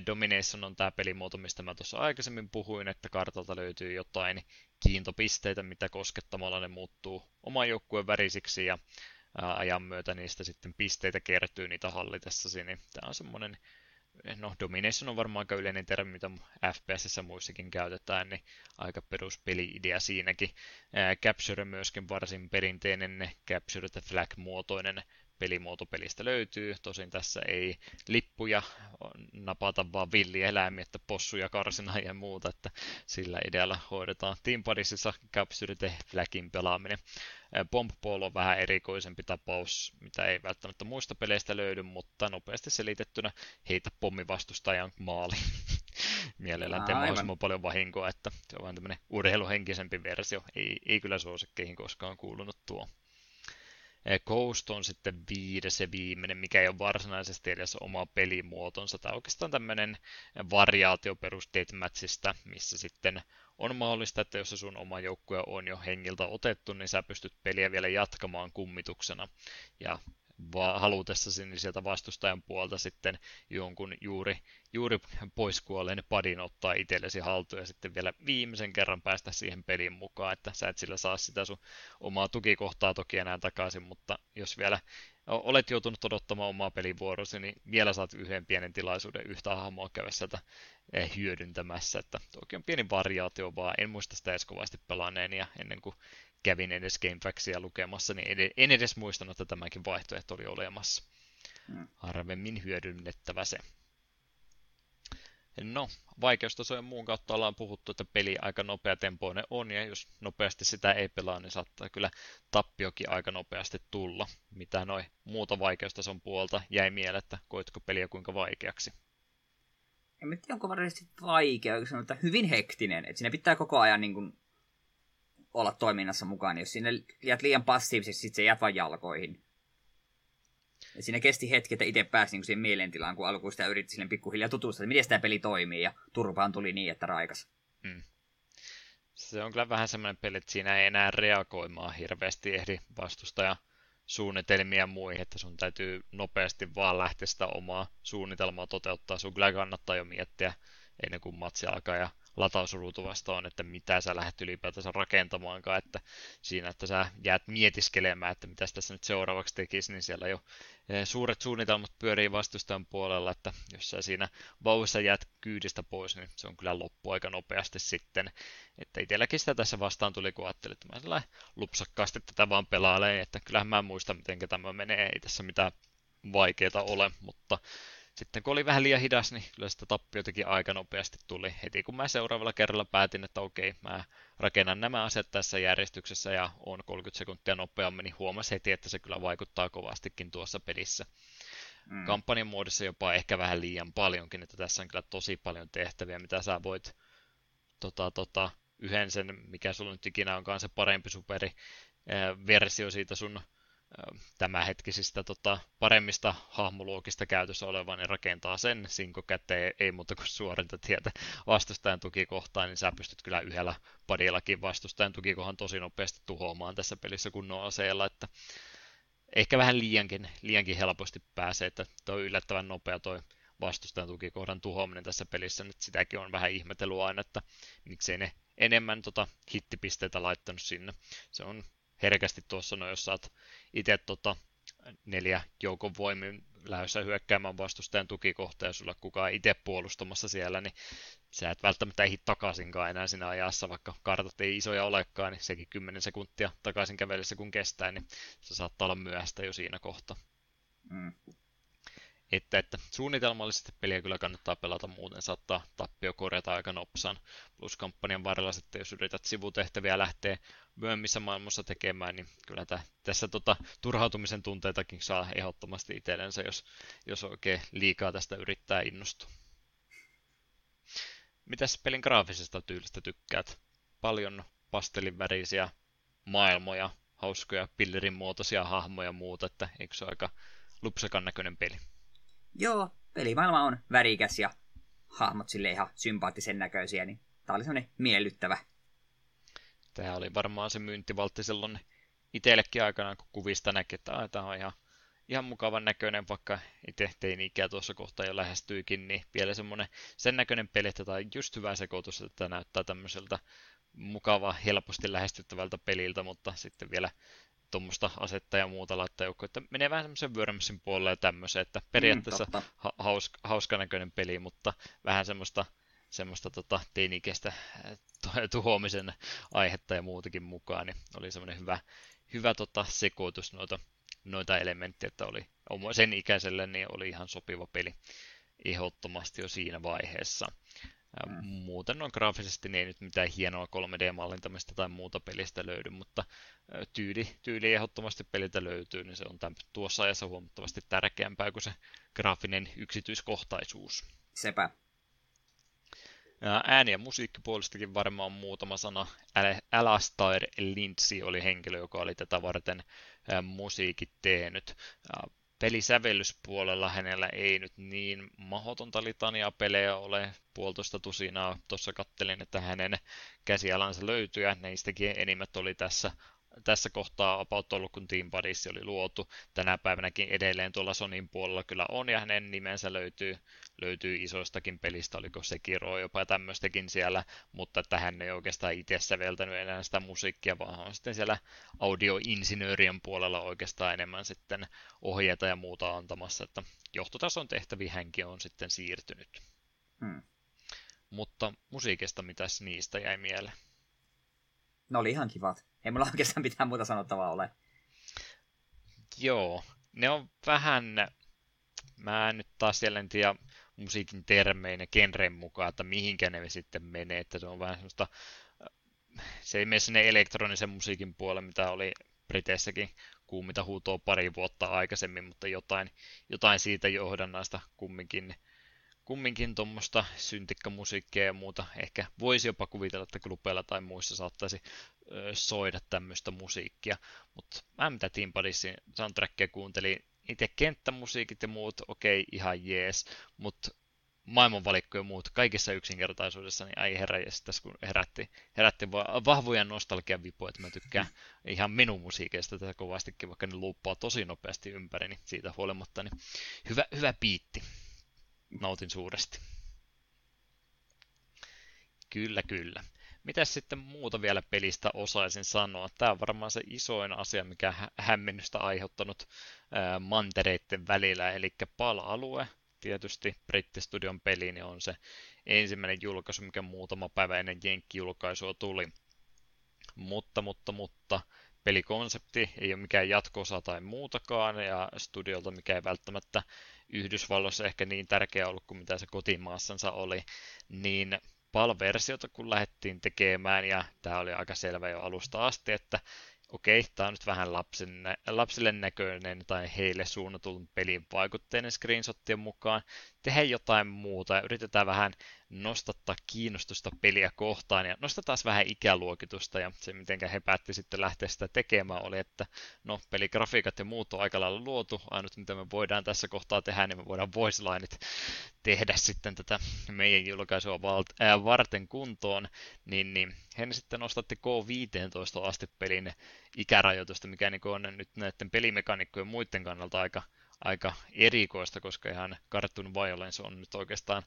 Domination on tämä pelimuoto, mistä mä tuossa aikaisemmin puhuin, että kartalta löytyy jotain kiintopisteitä, mitä koskettamalla ne muuttuu oman joukkueen värisiksi ja ajan myötä niistä sitten pisteitä kertyy niitä hallitessasi, niin tämä on semmoinen, no Domination on varmaan aika yleinen termi, mitä FPSissä muissakin käytetään, niin aika peruspeli-idea siinäkin. Capture myöskin varsin perinteinen Capture the Flag-muotoinen pelimuoto pelistä löytyy. Tosin tässä ei lippuja napata vaan villieläimiä, että possuja, karsina ja muuta, että sillä idealla hoidetaan Team Padisissa Capture the Flagin pelaaminen. Bomb Ball on vähän erikoisempi tapaus, mitä ei välttämättä muista peleistä löydy, mutta nopeasti selitettynä heitä pommivastustajan maali. Mielellään tee mahdollisimman paljon vahinkoa, että se on vähän tämmöinen urheiluhenkisempi versio. Ei, ei kyllä suosikkeihin koskaan kuulunut tuo. Ghost on sitten viides ja viimeinen, mikä ei ole varsinaisesti edes oma pelimuotonsa. On oikeastaan tämmöinen variaatio perus Deathmatchista, missä sitten on mahdollista, että jos sun oma joukkue on jo hengiltä otettu, niin sä pystyt peliä vielä jatkamaan kummituksena. Ja halutessasi niin sieltä vastustajan puolta sitten jonkun juuri, juuri pois kuolleen padin ottaa itsellesi haltuun ja sitten vielä viimeisen kerran päästä siihen pelin mukaan, että sä et sillä saa sitä sun omaa tukikohtaa toki enää takaisin, mutta jos vielä olet joutunut odottamaan omaa pelivuorosi, niin vielä saat yhden pienen tilaisuuden yhtä hahmoa käydä sieltä eh, hyödyntämässä. Että toki on pieni variaatio vaan, en muista sitä edes kovasti pelanneen ja ennen kuin kävin edes GameFAQsia lukemassa, niin en edes muistanut, että tämäkin vaihtoehto oli olemassa. Hmm. Harvemmin hyödynnettävä se. No, vaikeustasojen muun kautta ollaan puhuttu, että peli aika nopea tempoinen on, ja jos nopeasti sitä ei pelaa, niin saattaa kyllä tappiokin aika nopeasti tulla. Mitä noin muuta vaikeustason puolta jäi mieleen, että koitko peliä kuinka vaikeaksi? En tiedä, onko varsinaisesti vaikea, mutta hyvin hektinen. Että siinä pitää koko ajan niin kuin olla toiminnassa mukaan. Jos sinne jäät liian passiivisesti, sitten se jäät vain jalkoihin. Ja siinä kesti hetki, että itse pääsi niin siihen mielentilaan, kun alkuun sitä yritti sille pikkuhiljaa tutustua, että miten tämä peli toimii, ja turpaan tuli niin, että raikas. Hmm. Se on kyllä vähän semmoinen peli, että siinä ei enää reagoimaan hirveästi ehdi vastustaja suunnitelmia muihin, että sun täytyy nopeasti vaan lähteä sitä omaa suunnitelmaa toteuttaa. Sun kyllä kannattaa jo miettiä ennen kuin matsi alkaa ja latausruutu vastaan, että mitä sä lähdet ylipäätänsä rakentamaankaan, että siinä, että sä jäät mietiskelemään, että mitä tässä nyt seuraavaksi tekisi, niin siellä jo eh, suuret suunnitelmat pyörii vastustajan puolella, että jos sä siinä vauhissa jäät kyydistä pois, niin se on kyllä loppu aika nopeasti sitten. Että itselläkin sitä tässä vastaan tuli, kun ajattelin, että mä sellainen lupsakkaasti tätä vaan pelailen, että kyllähän mä muistan, miten tämä menee, ei tässä mitään vaikeaa ole, mutta sitten kun oli vähän liian hidas, niin kyllä sitä tappiotakin aika nopeasti tuli. Heti kun mä seuraavalla kerralla päätin, että okei, mä rakennan nämä asiat tässä järjestyksessä ja on 30 sekuntia nopeammin, niin huomasin heti, että se kyllä vaikuttaa kovastikin tuossa pelissä. Mm. Kampanjan muodossa jopa ehkä vähän liian paljonkin, että tässä on kyllä tosi paljon tehtäviä, mitä sä voit tota, tota, yhden sen, mikä sulla nyt ikinä onkaan se parempi superi versio siitä sun tämänhetkisistä tota, paremmista hahmoluokista käytössä olevan, niin rakentaa sen sinko käteen, ei muuta kuin suorinta tietä vastustajan tukikohtaan, niin sä pystyt kyllä yhdellä padillakin vastustajan tukikohan tosi nopeasti tuhoamaan tässä pelissä kunnon aseella, että ehkä vähän liiankin, liiankin helposti pääsee, että toi yllättävän nopea toi vastustajan tukikohdan tuhoaminen tässä pelissä, nyt sitäkin on vähän ihmetellyt aina, että miksei ne enemmän tota hittipisteitä laittanut sinne. Se on herkästi tuossa, no jos saat itse tota, neljä joukon voimin lähdössä hyökkäämään vastustajan tukikohtaa, jos sulla kukaan itse puolustamassa siellä, niin sä et välttämättä ehdi takaisinkaan enää siinä ajassa, vaikka kartat ei isoja olekaan, niin sekin 10 sekuntia takaisin kävellessä kun kestää, niin se saattaa olla myöhäistä jo siinä kohtaa. Mm. Että, että suunnitelmallisesti peliä kyllä kannattaa pelata, muuten saattaa tappio korjata aika nopsaan. Plus kampanjan varrella sitten, jos yrität sivutehtäviä lähteä myöhemmissä maailmassa tekemään, niin kyllä tämä, tässä tota, turhautumisen tunteitakin saa ehdottomasti itsellensä, jos, jos oikein liikaa tästä yrittää innostua. Mitäs pelin graafisesta tyylistä tykkäät? Paljon pastellinvärisiä maailmoja, hauskoja pillerin muotoisia hahmoja ja muuta, että eikö se ole aika lupsakan näköinen peli? Joo, pelimaailma on värikäs ja hahmot sille ihan sympaattisen näköisiä, niin tää oli semmonen miellyttävä. Tämä oli varmaan se myyntivaltti silloin itsellekin aikanaan, kun kuvista näki, että tämä on ihan, ihan mukavan näköinen, vaikka itse tein ikää tuossa kohtaa jo lähestyikin, niin vielä semmoinen sen näköinen peli, että tämä on just hyvä sekoitus, että näyttää tämmöiseltä mukava, helposti lähestyttävältä peliltä, mutta sitten vielä tuommoista asetta ja muuta laittaa joukkoon, että menee vähän semmoisen Wormsin puolelle ja tämmöisen, että periaatteessa mm, ha- hauska, hauska näköinen peli, mutta vähän semmoista, semmoista tota, teinikästä tuhoamisen aihetta ja muutakin mukaan, niin oli semmoinen hyvä, hyvä tota, sekoitus noita, noita elementtejä, että oli sen ikäiselle niin oli ihan sopiva peli ehdottomasti jo siinä vaiheessa. Mm. Muuten on graafisesti niin ei nyt mitään hienoa 3D-mallintamista tai muuta pelistä löydy, mutta tyyli, tyyli ehdottomasti peliltä löytyy, niin se on tämän, tuossa ajassa huomattavasti tärkeämpää kuin se graafinen yksityiskohtaisuus. Sepä. Ääni- ja musiikkipuolistakin varmaan muutama sana. Alastair Lindsay oli henkilö, joka oli tätä varten musiikit tehnyt pelisävellyspuolella hänellä ei nyt niin mahdotonta litania pelejä ole, puolitoista tusinaa. Tuossa kattelin, että hänen käsialansa löytyy ja neistäkin enimmät oli tässä tässä kohtaa About ollut, kun Team Buddies oli luotu. Tänä päivänäkin edelleen tuolla Sonin puolella kyllä on, ja hänen nimensä löytyy, löytyy isoistakin pelistä, oliko Sekiro jopa tämmöistäkin siellä, mutta että hän ei oikeastaan itse säveltänyt enää sitä musiikkia, vaan on sitten siellä audioinsinöörien puolella oikeastaan enemmän sitten ohjeita ja muuta antamassa, että johtotason tehtäviä hänkin on sitten siirtynyt. Hmm. Mutta musiikista mitäs niistä jäi mieleen? Ne oli ihan kivat. Ei mulla oikeastaan mitään muuta sanottavaa ole. Joo, ne on vähän... Mä en nyt taas siellä en tiedä musiikin termein ja genren mukaan, että mihinkä ne sitten menee, että se on vähän semmoista... Se ei mene sinne elektronisen musiikin puolelle, mitä oli Briteissäkin kuumita huutoa pari vuotta aikaisemmin, mutta jotain, jotain siitä johdannaista kumminkin kumminkin tuommoista syntikkamusiikkia ja muuta. Ehkä voisi jopa kuvitella, että klubeilla tai muissa saattaisi soida tämmöistä musiikkia. Mutta mä mitä Team Buddysin soundtrackia kuuntelin, itse kenttämusiikit ja muut, okei, okay, ihan jees, mutta maailmanvalikko ja muut kaikissa yksinkertaisuudessa, niin ai herra, tässä kun herätti, herätti vahvoja nostalgian vipuja, että mä tykkään ihan minun musiikeista tätä kovastikin, vaikka ne luuppaa tosi nopeasti ympäri, niin siitä huolimatta, niin hyvä, hyvä piitti nautin suuresti. Kyllä, kyllä. Mitäs sitten muuta vielä pelistä osaisin sanoa? Tämä on varmaan se isoin asia, mikä hämmennystä aiheuttanut mantereiden välillä, eli pala-alue. Tietysti Brittistudion peli niin on se ensimmäinen julkaisu, mikä muutama päivä ennen Jenkki-julkaisua tuli. Mutta, mutta, mutta, pelikonsepti ei ole mikään jatkoosa tai muutakaan, ja studiolta mikä ei välttämättä Yhdysvalloissa ehkä niin tärkeä ollut kuin mitä se kotimaassansa oli, niin PAL-versiota kun lähdettiin tekemään, ja tämä oli aika selvä jo alusta asti, että okei, tämä on nyt vähän lapsille, lapsille näköinen tai heille suunnatun pelin vaikutteinen screenshottien mukaan. Tehdä jotain muuta. Ja yritetään vähän nostattaa kiinnostusta peliä kohtaan ja nostetaan vähän ikäluokitusta. Ja se miten he päätti sitten lähteä sitä tekemään oli, että no peligrafiikat ja muut on aika lailla luotu, ainut mitä me voidaan tässä kohtaa tehdä, niin me voidaan voicelineit tehdä sitten tätä meidän julkaisua varten kuntoon, niin, niin. He sitten nostatti K15 asti pelin ikärajoitusta, mikä niin on nyt näiden pelimekanikkojen muiden kannalta aika aika erikoista, koska ihan Cartoon Violence on nyt oikeastaan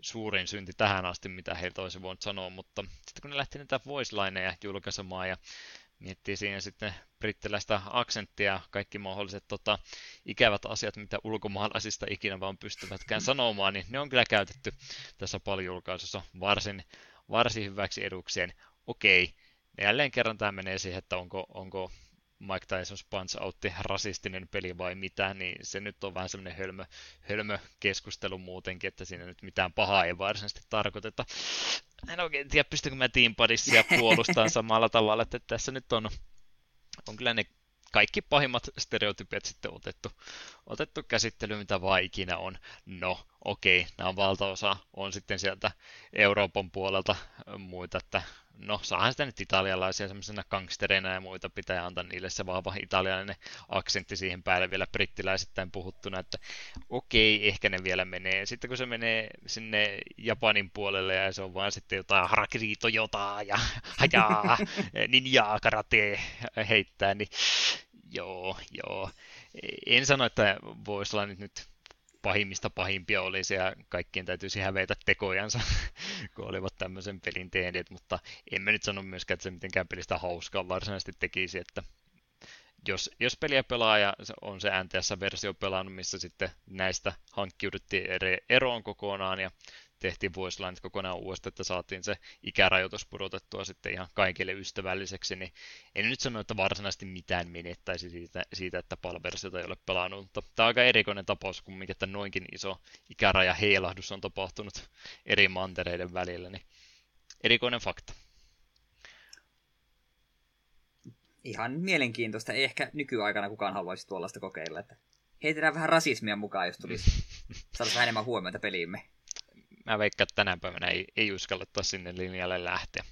suurin synti tähän asti, mitä heiltä olisi voinut sanoa, mutta sitten kun ne lähti näitä voicelineja julkaisemaan ja miettii siinä sitten brittiläistä aksenttia ja kaikki mahdolliset tota, ikävät asiat, mitä ulkomaalaisista ikinä vaan pystyvätkään sanomaan, niin ne on kyllä käytetty tässä paljon julkaisussa varsin, varsin hyväksi edukseen. Okei, jälleen kerran tämä menee siihen, että onko, onko Mike Tyson's Punch Outti rasistinen peli vai mitä, niin se nyt on vähän semmoinen hölmö, hölmö keskustelu muutenkin, että siinä nyt mitään pahaa ei varsinaisesti tarkoiteta. En oikein tiedä, pystykö mä Team Padissia puolustamaan samalla tavalla, että tässä nyt on, on kyllä ne kaikki pahimmat stereotypiat sitten otettu, otettu käsittelyyn, mitä vaan ikinä on. No, okei, nämä valtaosa on sitten sieltä Euroopan puolelta muita, että no saahan sitä nyt italialaisia semmoisena gangstereina ja muita pitää antaa niille se vahva italialainen aksentti siihen päälle vielä brittiläisittäin puhuttuna, että okei, ehkä ne vielä menee. Sitten kun se menee sinne Japanin puolelle ja se on vaan sitten jotain harakirito jotain ja hajaa, ninjaa karate heittää, niin joo, joo. En sano, että voisi olla nyt pahimmista pahimpia olisi ja kaikkien täytyisi hävetä tekojansa, kun olivat tämmöisen pelin tehneet, mutta emme nyt sano myöskään, että se mitenkään pelistä hauskaa varsinaisesti tekisi, että jos, jos peliä pelaa ja on se NTS-versio pelannut, missä sitten näistä hankkiuduttiin eroon kokonaan ja tehtiin voicelineit kokonaan uudestaan, että saatiin se ikärajoitus pudotettua sitten ihan kaikille ystävälliseksi, niin en nyt sano, että varsinaisesti mitään menettäisi siitä, siitä että palversiota ei ole pelannut, mutta tämä on aika erikoinen tapaus kumminkin, että noinkin iso ikäraja heilahdus on tapahtunut eri mantereiden välillä, niin erikoinen fakta. Ihan mielenkiintoista. Ei ehkä nykyaikana kukaan haluaisi tuollaista kokeilla, että heitetään vähän rasismia mukaan, jos tulisi saada vähän enemmän huomiota peliimme mä veikkaan, että tänä päivänä ei, ei uskalleta sinne linjalle lähteä.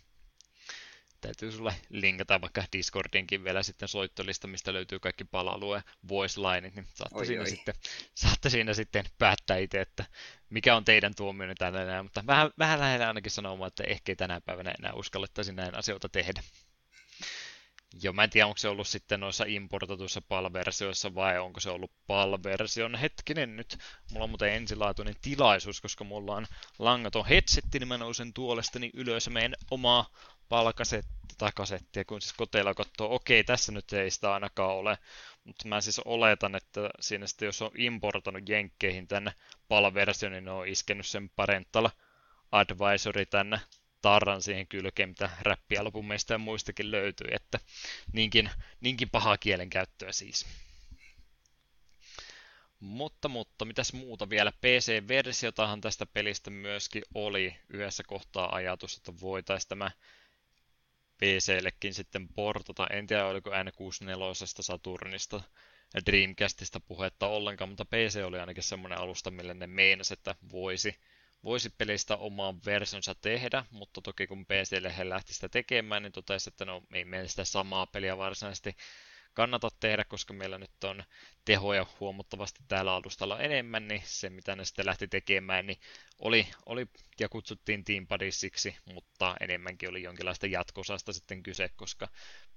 Täytyy sulle linkata vaikka Discordinkin vielä sitten soittolista, mistä löytyy kaikki pala-alue voice lineit, niin saatte, oi, siinä oi. Sitten, saatte siinä sitten päättää itse, että mikä on teidän tuomionne tänään, mutta vähän, vähän lähellä ainakin sanomaan, että ehkä ei tänä päivänä enää uskallettaisi näin asioita tehdä. Joo, mä en tiedä, onko se ollut sitten noissa importatuissa palversioissa vai onko se ollut palversion. Hetkinen nyt, mulla on muuten ensilaatuinen tilaisuus, koska mulla on langaton headsetti, niin mä nousen tuolestani ylös ja menen omaa palkasetti tai kasettia, kun siis koteilla katsoo, okei, tässä nyt ei sitä ainakaan ole, mutta mä siis oletan, että siinä sitten jos on importannut jenkkeihin tänne palversion, niin ne on iskenyt sen parental advisory tänne tarran siihen kylkeen, mitä räppialbumeista ja muistakin löytyy, että niinkin, niinkin pahaa kielenkäyttöä siis. Mutta, mutta, mitäs muuta vielä? PC-versiotahan tästä pelistä myöskin oli yhdessä kohtaa ajatus, että voitaisiin tämä PCllekin sitten portata. En tiedä, oliko N64 Saturnista Dreamcastista puhetta ollenkaan, mutta PC oli ainakin semmoinen alusta, millä ne meinasi, että voisi voisi pelistä omaan versionsa tehdä, mutta toki kun PClle he lähti sitä tekemään, niin totesi, että no ei meillä sitä samaa peliä varsinaisesti kannata tehdä, koska meillä nyt on tehoja huomattavasti täällä alustalla enemmän, niin se mitä ne sitten lähti tekemään, niin oli, oli ja kutsuttiin Team Padisiksi, mutta enemmänkin oli jonkinlaista jatkosasta sitten kyse, koska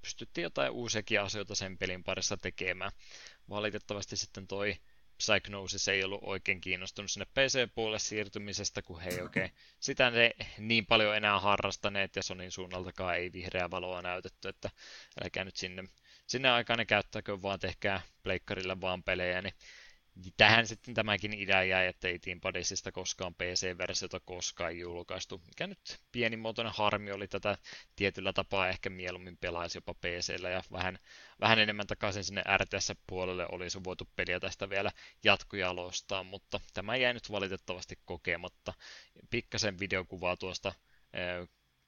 pystyttiin jotain uusiakin asioita sen pelin parissa tekemään. Valitettavasti sitten toi Psychnosis ei ollut oikein kiinnostunut sinne PC-puolelle siirtymisestä, kun he ei oikein sitä ne niin paljon enää harrastaneet, ja Sonin suunnaltakaan ei vihreää valoa näytetty, että älkää nyt sinne, sinne aikaan ne käyttäkö vaan tehkää pleikkarille vaan pelejä, niin tähän sitten tämäkin idea jäi, että ei Team Padisista koskaan PC-versiota koskaan julkaistu, mikä nyt pienimuotoinen harmi oli tätä tietyllä tapaa ehkä mieluummin pelaisi jopa PCllä ja vähän, vähän enemmän takaisin sinne RTS-puolelle olisi voitu peliä tästä vielä jatkojalostaa, mutta tämä jäi nyt valitettavasti kokematta. Pikkasen videokuvaa tuosta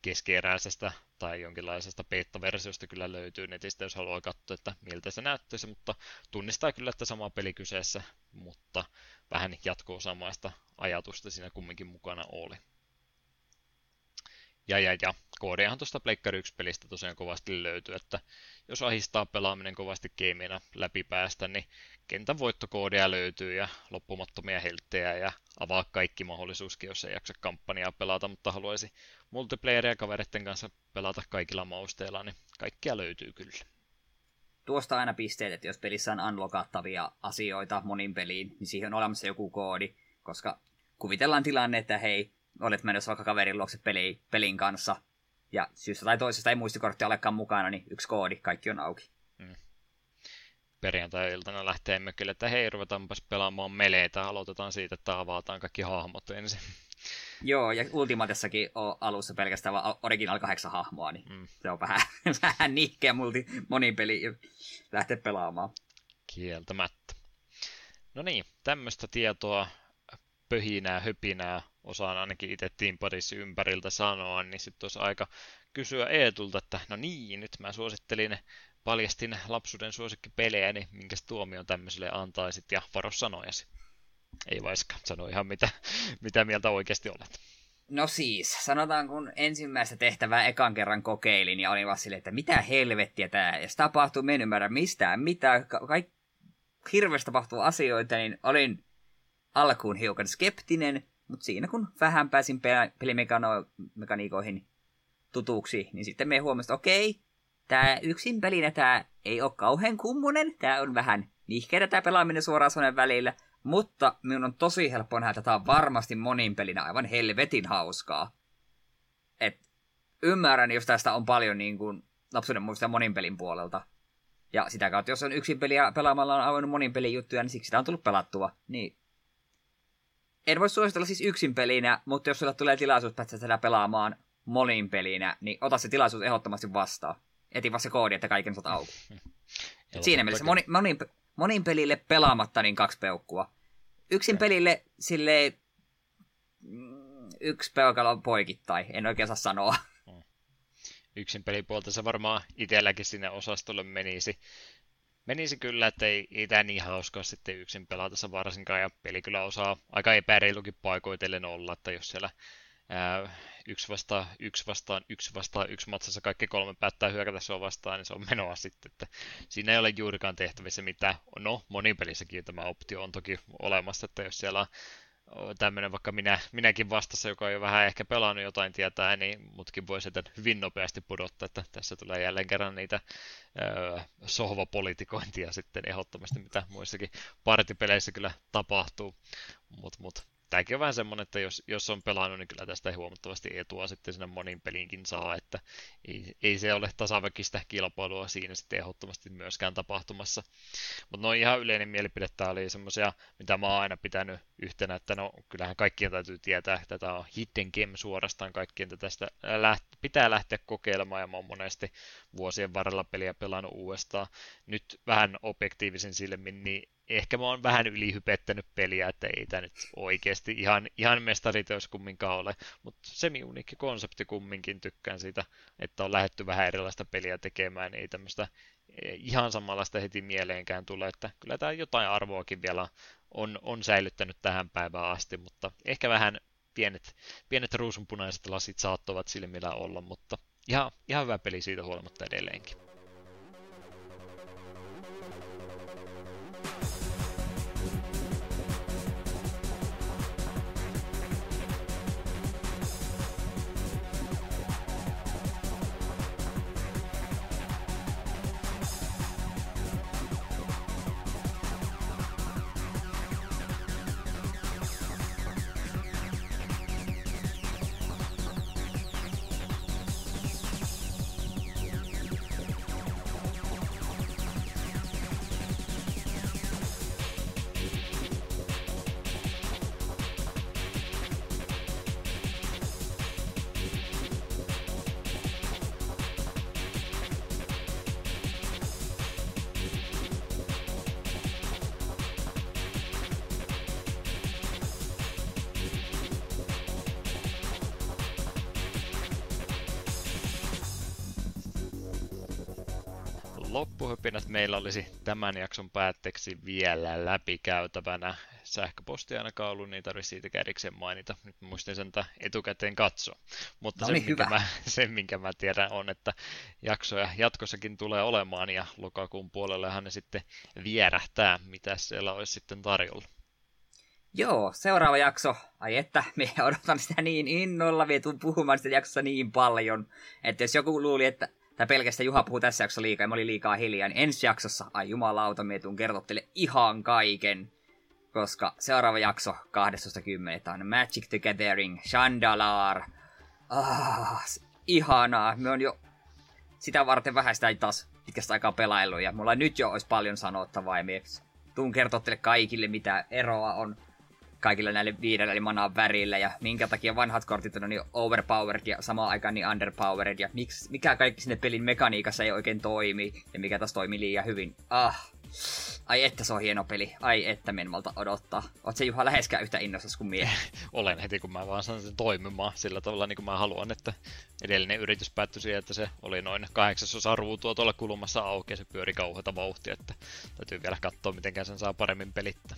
keskeeräisestä tai jonkinlaisesta beta-versiosta kyllä löytyy netistä, jos haluaa katsoa, että miltä se näyttäisi, mutta tunnistaa kyllä, että sama peli kyseessä, mutta vähän jatkoa samaista ajatusta siinä kumminkin mukana oli. Ja, ja, ja koodiahan tuosta Pleikkari 1-pelistä tosiaan kovasti löytyy, että jos ahistaa pelaaminen kovasti gameina läpi päästä, niin kentän voittokoodia löytyy ja loppumattomia helttejä ja avaa kaikki mahdollisuuskin, jos ei jaksa kampanjaa pelata, mutta haluaisi multiplayeria kavereiden kanssa pelata kaikilla mausteilla, niin kaikkia löytyy kyllä. Tuosta aina pisteet, että jos pelissä on unlockattavia asioita monin peliin, niin siihen on olemassa joku koodi, koska kuvitellaan tilanne, että hei, olet menossa vaikka kaverin luokse peli, pelin kanssa, ja syystä tai toisesta ei muistikorttia olekaan mukana, niin yksi koodi, kaikki on auki. Perjantai-iltana lähtee mökille, että hei, ruvetaanpas pelaamaan meleitä, aloitetaan siitä, että avataan kaikki hahmot ensin. Joo, ja Ultimatessakin on alussa pelkästään vaan original kahdeksan hahmoa, niin mm. se on vähän, vähän nihkeä multi monipeli lähteä pelaamaan. Kieltämättä. No niin, tämmöistä tietoa, pöhinää, höpinää osaan ainakin itse Team ympäriltä sanoa, niin sitten olisi aika kysyä Eetulta, että no niin, nyt mä suosittelin, paljastin lapsuuden suosikkipelejä, niin minkä tuomion tämmöiselle antaisit ja varo sanojasi. Ei vaiska, sano ihan mitä, mitä mieltä oikeasti olet. No siis, sanotaan kun ensimmäistä tehtävää ekan kerran kokeilin ja olin vaan silleen, että mitä helvettiä tää edes tapahtuu, en ymmärrä mistään, mitä, ka- hirveästi tapahtuu asioita, niin olin alkuun hiukan skeptinen, mutta siinä kun vähän pääsin pelimekaniikoihin tutuksi, niin sitten me huomasin, että okei, tämä yksin pelinä tämä ei ole kauhean kummunen, tämä on vähän nihkeä tämä pelaaminen suoraan sonen välillä, mutta minun on tosi helppo nähdä, että tämä on varmasti monin pelinä aivan helvetin hauskaa. Et ymmärrän, jos tästä on paljon niin kuin, lapsuuden muista monin pelin puolelta. Ja sitä kautta, jos on yksin peliä pelaamalla on aivan monin pelin juttuja, niin siksi sitä on tullut pelattua. Niin en voi suositella siis yksin pelinä, mutta jos sulla tulee tilaisuus päästä sitä pelaamaan monin pelinä, niin ota se tilaisuus ehdottomasti vastaan. Eti vaan se koodi, että kaiken saat auki. siinä mielessä moni, monin, monin pelille pelaamatta niin kaksi peukkua. Yksin pelille sille mm, yksi peukalo poikittai, en oikein saa sanoa. Mm. Yksin pelipuolta se varmaan itselläkin sinne osastolle menisi menisi kyllä, että ei, ei tämä niin hauskaa sitten yksin pelata varsinkaan, ja peli kyllä osaa aika epäreilukin paikoitellen olla, että jos siellä yksi vastaan yksi vastaan yksi vastaan yksi matsassa kaikki kolme päättää hyökätä sua vastaan, niin se on menoa sitten, että siinä ei ole juurikaan tehtävissä mitään. No, monipelissäkin tämä optio on toki olemassa, että jos siellä on tämmöinen vaikka minä, minäkin vastassa, joka on jo vähän ehkä pelannut jotain tietää, niin mutkin voi sitä hyvin nopeasti pudottaa, että tässä tulee jälleen kerran niitä öö, sohvapolitikointia sitten ehdottomasti, mitä muissakin partipeleissä kyllä tapahtuu, mutta mut, tämäkin on vähän semmoinen, että jos, jos on pelannut, niin kyllä tästä huomattavasti etua sitten sinne monin pelinkin saa, että ei, ei se ole tasaväkistä kilpailua siinä sitten ehdottomasti myöskään tapahtumassa. Mutta no ihan yleinen mielipide, tämä oli semmoisia, mitä mä oon aina pitänyt yhtenä, että no kyllähän kaikkien täytyy tietää, että tämä on hidden game suorastaan, kaikkien tästä läht- pitää lähteä kokeilemaan ja mä oon monesti vuosien varrella peliä pelannut uudestaan. Nyt vähän objektiivisen silmin, niin ehkä mä oon vähän ylihypettänyt peliä, että ei tämä nyt oikeasti ihan, ihan mestariteos kumminkaan ole, mutta semi-uniikki konsepti kumminkin tykkään siitä, että on lähetty vähän erilaista peliä tekemään, niin ei tämmöistä eh, ihan samanlaista heti mieleenkään tule, että kyllä tämä jotain arvoakin vielä on, on säilyttänyt tähän päivään asti, mutta ehkä vähän pienet, pienet ruusunpunaiset lasit saattavat silmillä olla, mutta ihan, ihan hyvä peli siitä huolimatta edelleenkin. Meillä olisi tämän jakson päätteeksi vielä läpikäytävänä. Sähköpostia ainakaan ollut, niin tarvitse siitä erikseen mainita. Nyt muistin sen etukäteen katsoa. Mutta no niin, sen, minkä mä, sen, minkä mä tiedän, on, että jaksoja jatkossakin tulee olemaan, ja lokakuun puolellehan ne sitten vierähtää, mitä siellä olisi sitten tarjolla. Joo, seuraava jakso. Ai että, me odotan sitä niin innolla, me tuun puhumaan sitä jaksossa niin paljon, että jos joku luuli, että tai pelkästään Juha puhuu tässä jaksossa liikaa ja mä olin liikaa hiljaa, niin ensi jaksossa, ai jumalauta, me tuun kertottele ihan kaiken. Koska seuraava jakso 12.10. on Magic the Gathering, Chandalar. Ah, ihanaa. Me on jo sitä varten vähän sitä taas pitkästä aikaa pelaillut ja mulla nyt jo olisi paljon sanottavaa ja tuun kertottele kaikille mitä eroa on kaikilla näille viidellä eli manaan värillä ja minkä takia vanhat kortit on niin overpowered ja samaan aikaan niin underpowered ja miksi, mikä kaikki sinne pelin mekaniikassa ei oikein toimi ja mikä taas toimii liian hyvin. Ah, ai että se on hieno peli. Ai että men malta odottaa. Oot se Juha läheskään yhtä innossas kuin mie? Olen heti kun mä vaan saan sen toimimaan sillä tavalla niin kuin mä haluan, että edellinen yritys päättyi siihen, että se oli noin kahdeksasosa ruutua tuolla kulmassa auki ja se pyöri kauheata vauhtia, että täytyy vielä katsoa miten sen saa paremmin pelittää.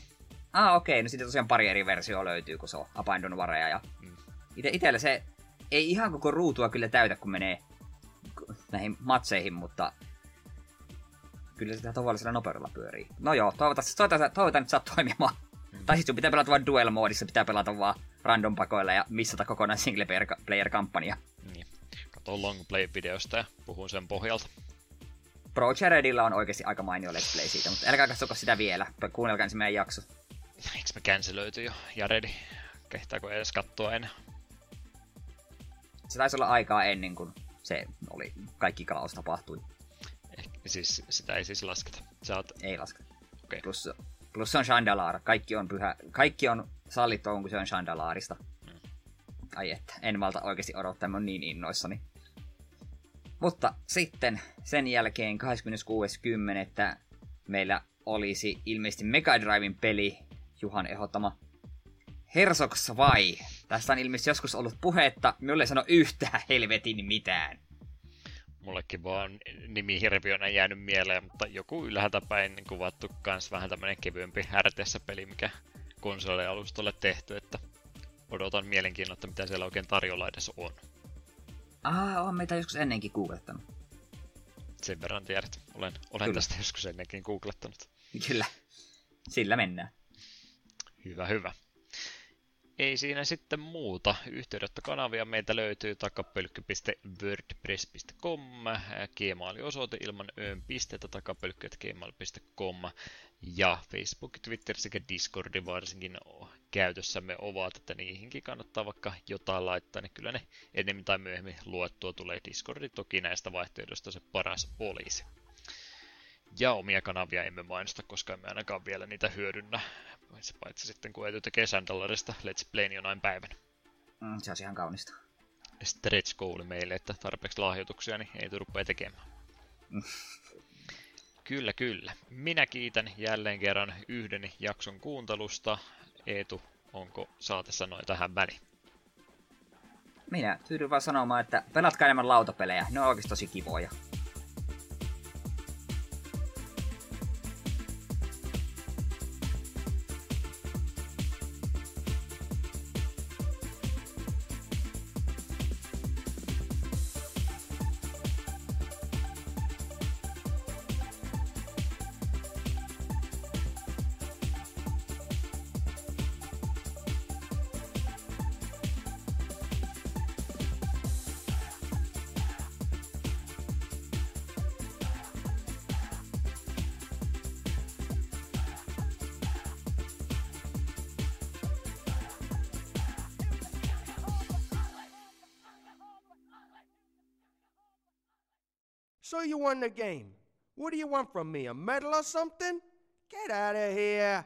Ah, okei. Okay. No sitten tosiaan pari eri versiota löytyy, kun se on Abandon Vareja. Ja... Mm. Ite, itellä se ei ihan koko ruutua kyllä täytä, kun menee näihin matseihin, mutta kyllä sitä tavallisella nopeudella pyörii. No joo, toivottavasti, toivottavasti, toivottavasti nyt saa toimimaan. Mm. Tai siis sun pitää pelata vain duel-moodissa, pitää pelata vaan random pakoilla ja missata kokonaan single player kampanja. Niin. Kato long play-videosta ja puhun sen pohjalta. Pro Jaredilla on oikeasti aika mainio let's play siitä, mutta älkää katsoko sitä vielä. Kuunnelkaa ensimmäinen jakso. Eikö me cancelöity jo Jaredi? Kehtaako edes katsoa enää? Se taisi olla aikaa ennen kuin se oli, kaikki kalaus tapahtui. Eh, siis sitä ei siis lasketa. Sä oot... Ei lasketa. Okay. Plus, plus se on Chandalar. Kaikki on pyhä. Kaikki on sallittua, kun se on Chandalarista. Hmm. Ai että, en malta oikeasti odottaa, mä oon niin innoissani. Mutta sitten sen jälkeen 26.10. meillä olisi ilmeisesti Mega Driven peli, Juhan ehdottama Herzogs vai? Tästä on ilmeisesti joskus ollut puhetta, minulle ei sano yhtään helvetin mitään. Mullekin vaan nimi hirviönä jäänyt mieleen, mutta joku ylhäältä päin kuvattu kans vähän tämmönen kevyempi RTS peli, mikä konsolialustolle tehty, että odotan mielenkiinnolla, mitä siellä oikein tarjolla edes on. Ah, on meitä joskus ennenkin googlettanut. Sen verran tiedät. Olen, olen tästä joskus ennenkin googlettanut. Kyllä. Sillä mennään. Hyvä, hyvä. Ei siinä sitten muuta. Yhteydenottokanavia meiltä löytyy takapölkky.wordpress.com, gmail-osoite ilman öön pistetä takapölkky.gmail.com ja Facebook, Twitter sekä Discordi varsinkin käytössämme ovat, että niihinkin kannattaa vaikka jotain laittaa, niin kyllä ne enemmän tai myöhemmin luettua tulee Discordi. Toki näistä vaihtoehdoista se paras olisi. Ja omia kanavia emme mainosta, koska emme ainakaan vielä niitä hyödynnä. Paitsi sitten kun Eety tekee Sandallarista Let's Playn jonain päivänä. Mm, se on ihan kaunista. Stretch goal meille, että tarpeeksi lahjoituksia, niin ei rupea tekemään. Mm. Kyllä, kyllä. Minä kiitän jälleen kerran yhden jakson kuuntelusta. Eetu, onko saate sanoa tähän väliin? Minä tyydyn vaan sanomaan, että pelatkaa enemmän lautapelejä. Ne on oikeasti tosi kivoja. Won the game. What do you want from me? A medal or something? Get out of here.